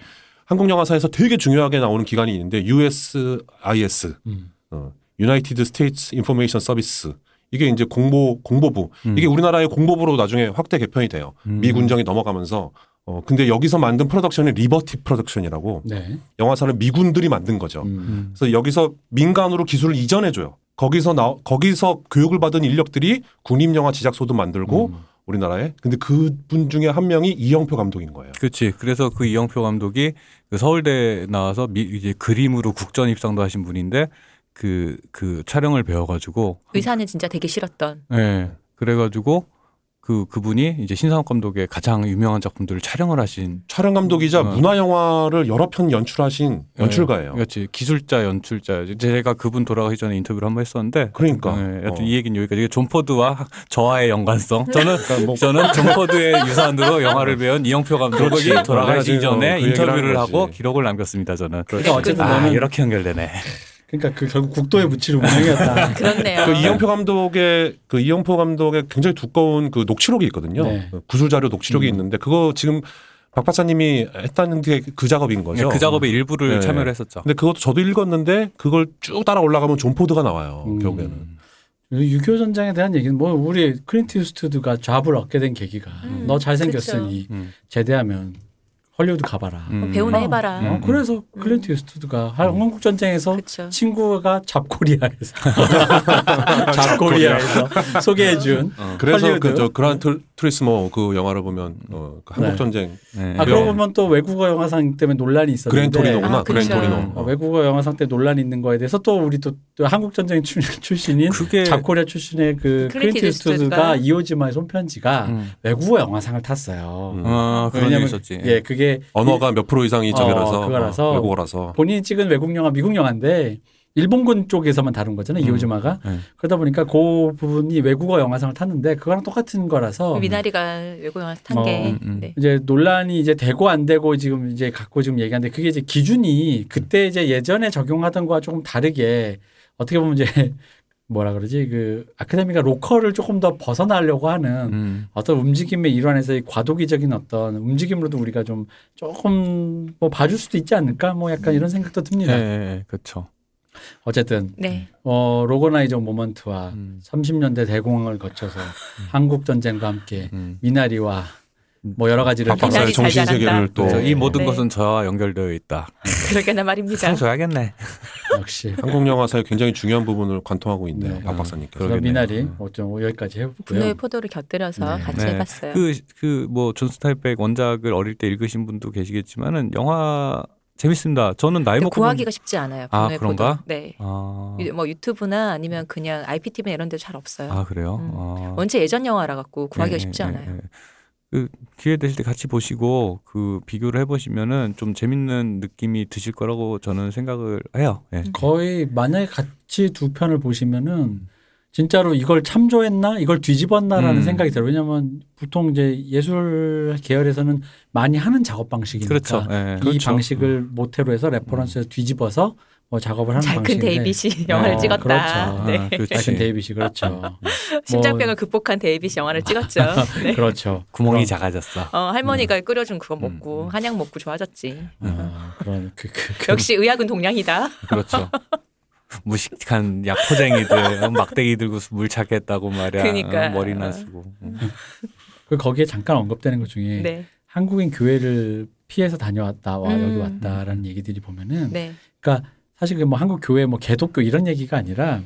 한국 영화사에서 되게 중요하게 나오는 기관이 있는데 USIS 음. 어, United States Information Service 이게 이제 공보 공보부 음. 이게 우리나라의 공보부로 나중에 확대 개편이 돼요. 음. 미 군정이 넘어가면서 어 근데 여기서 만든 프로덕션이 Liberty Production이라고 네. 영화사를 미군들이 만든 거죠. 음. 음. 그래서 여기서 민간으로 기술을 이전해 줘요. 거기서 나 거기서 교육을 받은 인력들이 국립 영화 제작소도 만들고 음. 우리나라에. 근데 그분 중에 한 명이 이형표 감독인 거예요. 그렇지. 그래서 그 이형표 감독이 그 서울대 나와서 미, 이제 그림으로 국전 입상도 하신 분인데 그, 그 촬영을 배워가지고 의사는 진짜 되게 싫었던. 예. 그래가지고 그 그분이 이제 신상옥 감독의 가장 유명한 작품들을 촬영을 하신 촬영 감독이자 어. 문화 영화를 여러 편 연출하신 연출가예요. 그렇지 기술자 연출자 제가 그분 돌아가기 전에 인터뷰를 한번 했었는데 그러니까. 예, 여튼 어. 이 얘기는 여기까지 이게 존 포드와 저와의 연관성 (laughs) 저는 그러니까 뭐 저는 존 포드의 유산으로 영화를 배운 이형표 감독이 어, 전에 그 인터뷰를 하고. 기록을 남겼습니다 저는 그러니까 어쨌든 아 이렇게 연결되네 그러니까 그 결국 국도에 묻히는 운명이었다. (laughs) 그렇네요. 그 이형표 감독의 그 이형표 감독의 굉장히 두꺼운 그 녹취록이 있거든요. 네. 그 구술 자료 녹취록이 음. 있는데 그거 지금 박 박사님이 했다는 게 그 작업인 거죠. 그 작업의 일부를 네. 참여를 했었죠 근데 그것도 저도 읽었는데 그걸 쭉 따라 올라가면 존 포드가 나와요. 음. 결국에는. 6.25 전쟁에 대한 얘기는 뭐 우리 클린트 이스트우드가 job을 얻게 된 계기가 음, 너 잘생겼으니 음. 제대하면 헐리우드 가봐라. 음. 배우나 어, 해봐라. 어, 그래서 클린트 이스트우드가 한국 전쟁에서 그렇죠. 친구가 잡코리아에서 (laughs) 잡코리아에서 소개해준 어. 그래서 헐리우드? 그저 Gran Tu- Turismo 그 영화를 보면 어, 그 한국 네. 전쟁 네. 아 그러고 보면 또 외국어 영화상 때문에 논란이 있었는데 Gran Torino구나. 아, Gran 그쵸. Torino. 어, 어. 외국어 영화상 때 논란이 있는 거에 대해서 또 우리 또, 또 한국 전쟁 출, 출신인 그게 잡코리아 출신의 그 클린트 이스트우드가 이오지마의 손편지가 음. 외국어 영화상을 탔어요. 음. 아 그런 일이 있었지 예, 그게 언어가 몇 프로 이상이 저기라서 어, 그거라서. 어, 외국어라서 본인이 찍은 외국 영화 미국 영화인데 일본군 쪽에서만 다룬 거잖아요. 음. 이오지마가 네. 그러다 보니까 그 부분이 외국어 영화상을 탔는데 그거랑 똑같은 거라서 미나리가 외국 영화 탄 어, 게. 음, 음. 네. 이제 논란이 이제 되고 안 되고 지금 이제 갖고 지금 얘기하는데 그게 이제 기준이 그때 이제 예전에 적용하던 거와 조금 다르게 어떻게 보면 이제 뭐라 그러지 그 아카데미가 로컬을 조금 더 벗어나려고 하는 음. 어떤 움직임의 일환에서의 과도기적인 어떤 움직임으로도 우리가 좀 조금 뭐 봐줄 수도 있지 않을까 뭐 약간 이런 생각도 예, 듭니다. 예, 그렇죠 어쨌든 네. 어 로고나이저 moment와 음. 30년대 대공황을 거쳐서 한국 전쟁과 함께 음. 미나리와 뭐 여러 가지를 박 박사의 정신. 세계를 또 그래서 이 모든 네. 것은 저와 연결되어 있다 (laughs) 그러게나 말입니다. 상 줘야겠네 (laughs) 역시 한국 영화사의 굉장히 중요한 부분을 관통하고 있네요. 네. 박 박사님께서. 그러게네요. 미나리 음. 어쩜 여기까지 해보고요. 분노의 포도를 곁들여서 네. 같이 네. 해봤어요. 그그뭐 존 스타인벡 원작을 어릴 때 읽으신 분도 계시겠지만은 영화 재밌습니다. 저는 나이 먹고 구하기가 쉽지 않아요. 아, 그런가? 네. 아, 유- 뭐 유튜브나 아니면 그냥 IPTV 이런 데 잘 없어요. 아 그래요? 음. 아. 원체 예전 영화라 갖고 구하기가 예, 쉽지 예, 않아요. 예. 그 기회 되실 때 같이 보시고 그 비교를 해보시면은 좀 재밌는 느낌이 드실 거라고 저는 생각을 해요. 예. 거의 만약에 같이 두 편을 보시면은 진짜로 이걸 참조했나 이걸 뒤집었나라는 음. 생각이 들어요. 왜냐하면 보통 이제 예술 계열에서는 많이 하는 작업 방식이니까 그렇죠. 예. 이 그렇죠. 방식을 모태로 해서 reference에서 뒤집어서 뭐 작업을 하는 잘큰 방식인데 데이빗이 영화를 어, 찍었다. 그렇죠. 네. 아, 그렇지. 작은 데이빗이 그렇죠. (laughs) 심장병을 극복한 데이빗이 영화를 찍었죠. (laughs) 네. 그렇죠. 구멍이 그런- 작아졌어. 어, 할머니가 끓여준 그거 먹고 음. 한약 먹고 좋아졌지. 어, 그런 그, 그, 그 역시 의학은 동양이다. (laughs) 그렇죠. 무식한 양코쟁이들 막대기 들고 물 찾겠다고 말이야. 그러니까. 어, 머리나 쓰고. 음. 그 거기에 잠깐 언급되는 것 중에 네. 한국인 교회를 피해서 다녀왔다 와 여기 음. 왔다라는 얘기들이 보면은 네. 그러니까 사실 그 뭐 한국 교회 뭐 개독교 이런 얘기가 아니라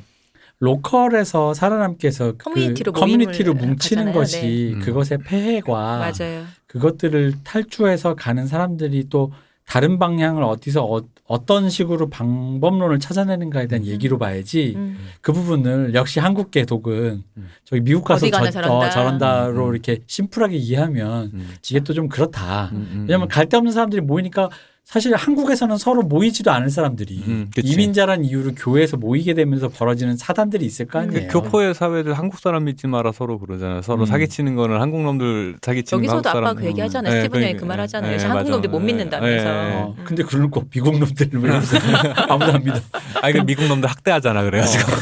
로컬에서 살아남기 위해서 커뮤니티로 그 커뮤니티로 모임을 뭉치는 하잖아요. 것이 네. 음. 그것의 폐해과 맞아요. 그것들을 탈주해서 가는 사람들이 또 다른 방향을 어디서 어, 떤 식으로 방법론을 찾아내는가에 대한 얘기로 봐야지 음. 그 부분을 역시 한국 개독은 음. 저기 미국 가서 저, 저런다. 어, 저런다로 음. 이렇게 심플하게 이해하면 음. 이게 또 좀 그렇다. 음, 음, 왜냐하면 음. 갈데 없는 사람들이 모이니까 사실 한국에서는 서로 모이지도 않을 사람들이 음, 그치. 이민자란 이유로 교회에서 모이게 되면서 벌어지는 사단들이 있을 거그 아니에요. 교포의 사회들 한국 사람 믿지 마라 서로 그러잖아요. 서로 음. 사기치는 거는 한국 놈들 사기치는 거 여기서도 아빠 사람. 그 얘기하잖아요. 네, 스티븐 형이 그 그러니까. 말하잖아요. 네, 그래서 한국. 놈들 못 네, 믿는다면서. 네. 어, 근데 그걸 꼭 미국 놈들을 왜 이러면서 (laughs) 아무도 안 믿어. 아니 그 미국 놈들 학대하잖아 그래가지고.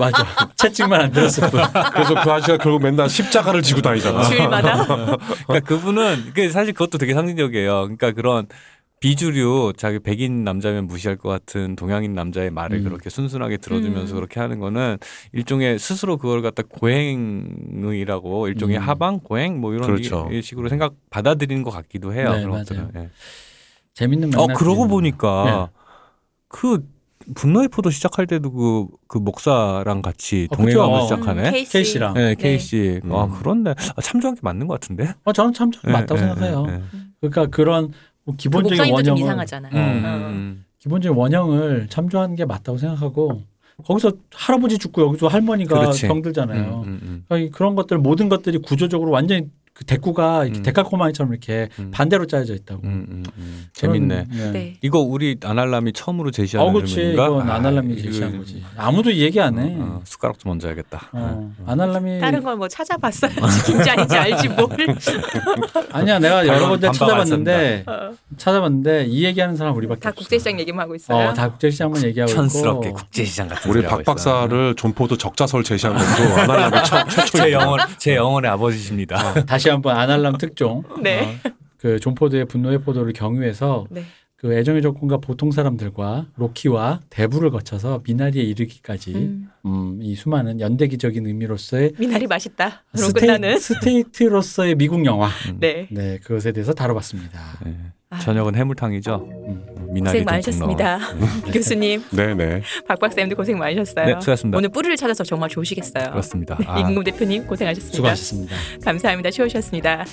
맞아. 채찍만 안 들었을 뿐. 그래서 그 아저씨가 결국 맨날 십자가를 지고 다니잖아. 주일마다. (laughs) 그러니까 그분은 그 사실 그것도 되게 상징적이에요. 그러니까 그런 비주류 자기 백인 남자면 무시할 것 같은 동양인 남자의 말을 음. 그렇게 순순하게 들어주면서 음. 그렇게 하는 거는 일종의 스스로 그걸 갖다 고행의라고 일종의 음. 하방 고행 뭐 이런 그렇죠. 이- 식으로 생각 받아들이는 것 같기도 해요. 네, 그런 것들은. 맞아요. 예. 재밌는 어 그러고 보니까 그 분노의 포도 시작할 때도 그, 그 목사랑 같이 어, 동행하면서 그죠. 시작하네. 케이씨. 케이씨랑. 네, 케이씨. 네. 아, 음. 그런데 아, 참조한 게 맞는 것 같은데. 어, 저는 참 네, 맞다고 네, 생각해요. 네, 네. 그러니까 그런 뭐그 기본적인 원형을 이상하잖아. 음. 음, 어. 음. 기본적인 원형을 참조하는 게 맞다고 생각하고 거기서 할아버지 죽고 여기서 할머니가 그렇지. 병들잖아요. 음, 음, 그러니까 그런 것들 모든 것들이 구조적으로 완전히 그 대꾸가 이렇게 음. 데칼코마니처럼 이렇게 음. 반대로 짜여져 있다고. 음, 음, 음. 그런- 재밌네. 네. 네. 이거 우리 아날람이 처음으로 제시하는 어, 그렇지. 이건 아, 아날람이 제시한 거지. 아무도 얘기 안 해. 어, 어, 숟가락 좀 얹어야겠다. 어, 아날람이 다른 걸 뭐 찾아봤어야지 (laughs) 진짜 아닌지 알지 뭘. (laughs) 아니야 내가 여러 군데 안 찾아봤는데 어, 찾아봤는데 이 얘기하는 사람 우리밖에 다 없어. 국제시장 얘기만 하고 있어요. 어, 다 국제시장만 얘기하고 촌스럽게 있고. 국제시장 같은 우리 박. 박사를 존 포드 적자설 제시한 것도 아날람이 (laughs) 최초예요. 영혼 제 영혼의 아버지십니다. 다시 한번 아날람 특종. (laughs) 네. 어, 그 존 포드의 분노의 포도를 경유해서 네. 그 애정의 조건과 보통 사람들과 로키와 대부를 거쳐서 미나리에 이르기까지 음. 음, 이 수많은 연대기적인 의미로서의 미나리 맛있다로 state, 끝나는. state로서의 미국 영화. 네. 네, 그것에 대해서 다뤄봤습니다. 네. 아, 저녁은 해물탕이죠. 음. 미나리 고생 많으셨습니다. (laughs) 교수님, 네네. 박 박사님도 고생 많으셨어요. 네, 수고하셨습니다. 오늘 뿌리를 찾아서 정말 좋으시겠어요. 그렇습니다. 아. 이금금 대표님 고생하셨습니다. 수고하셨습니다. 감사합니다. 쉬우셨습니다.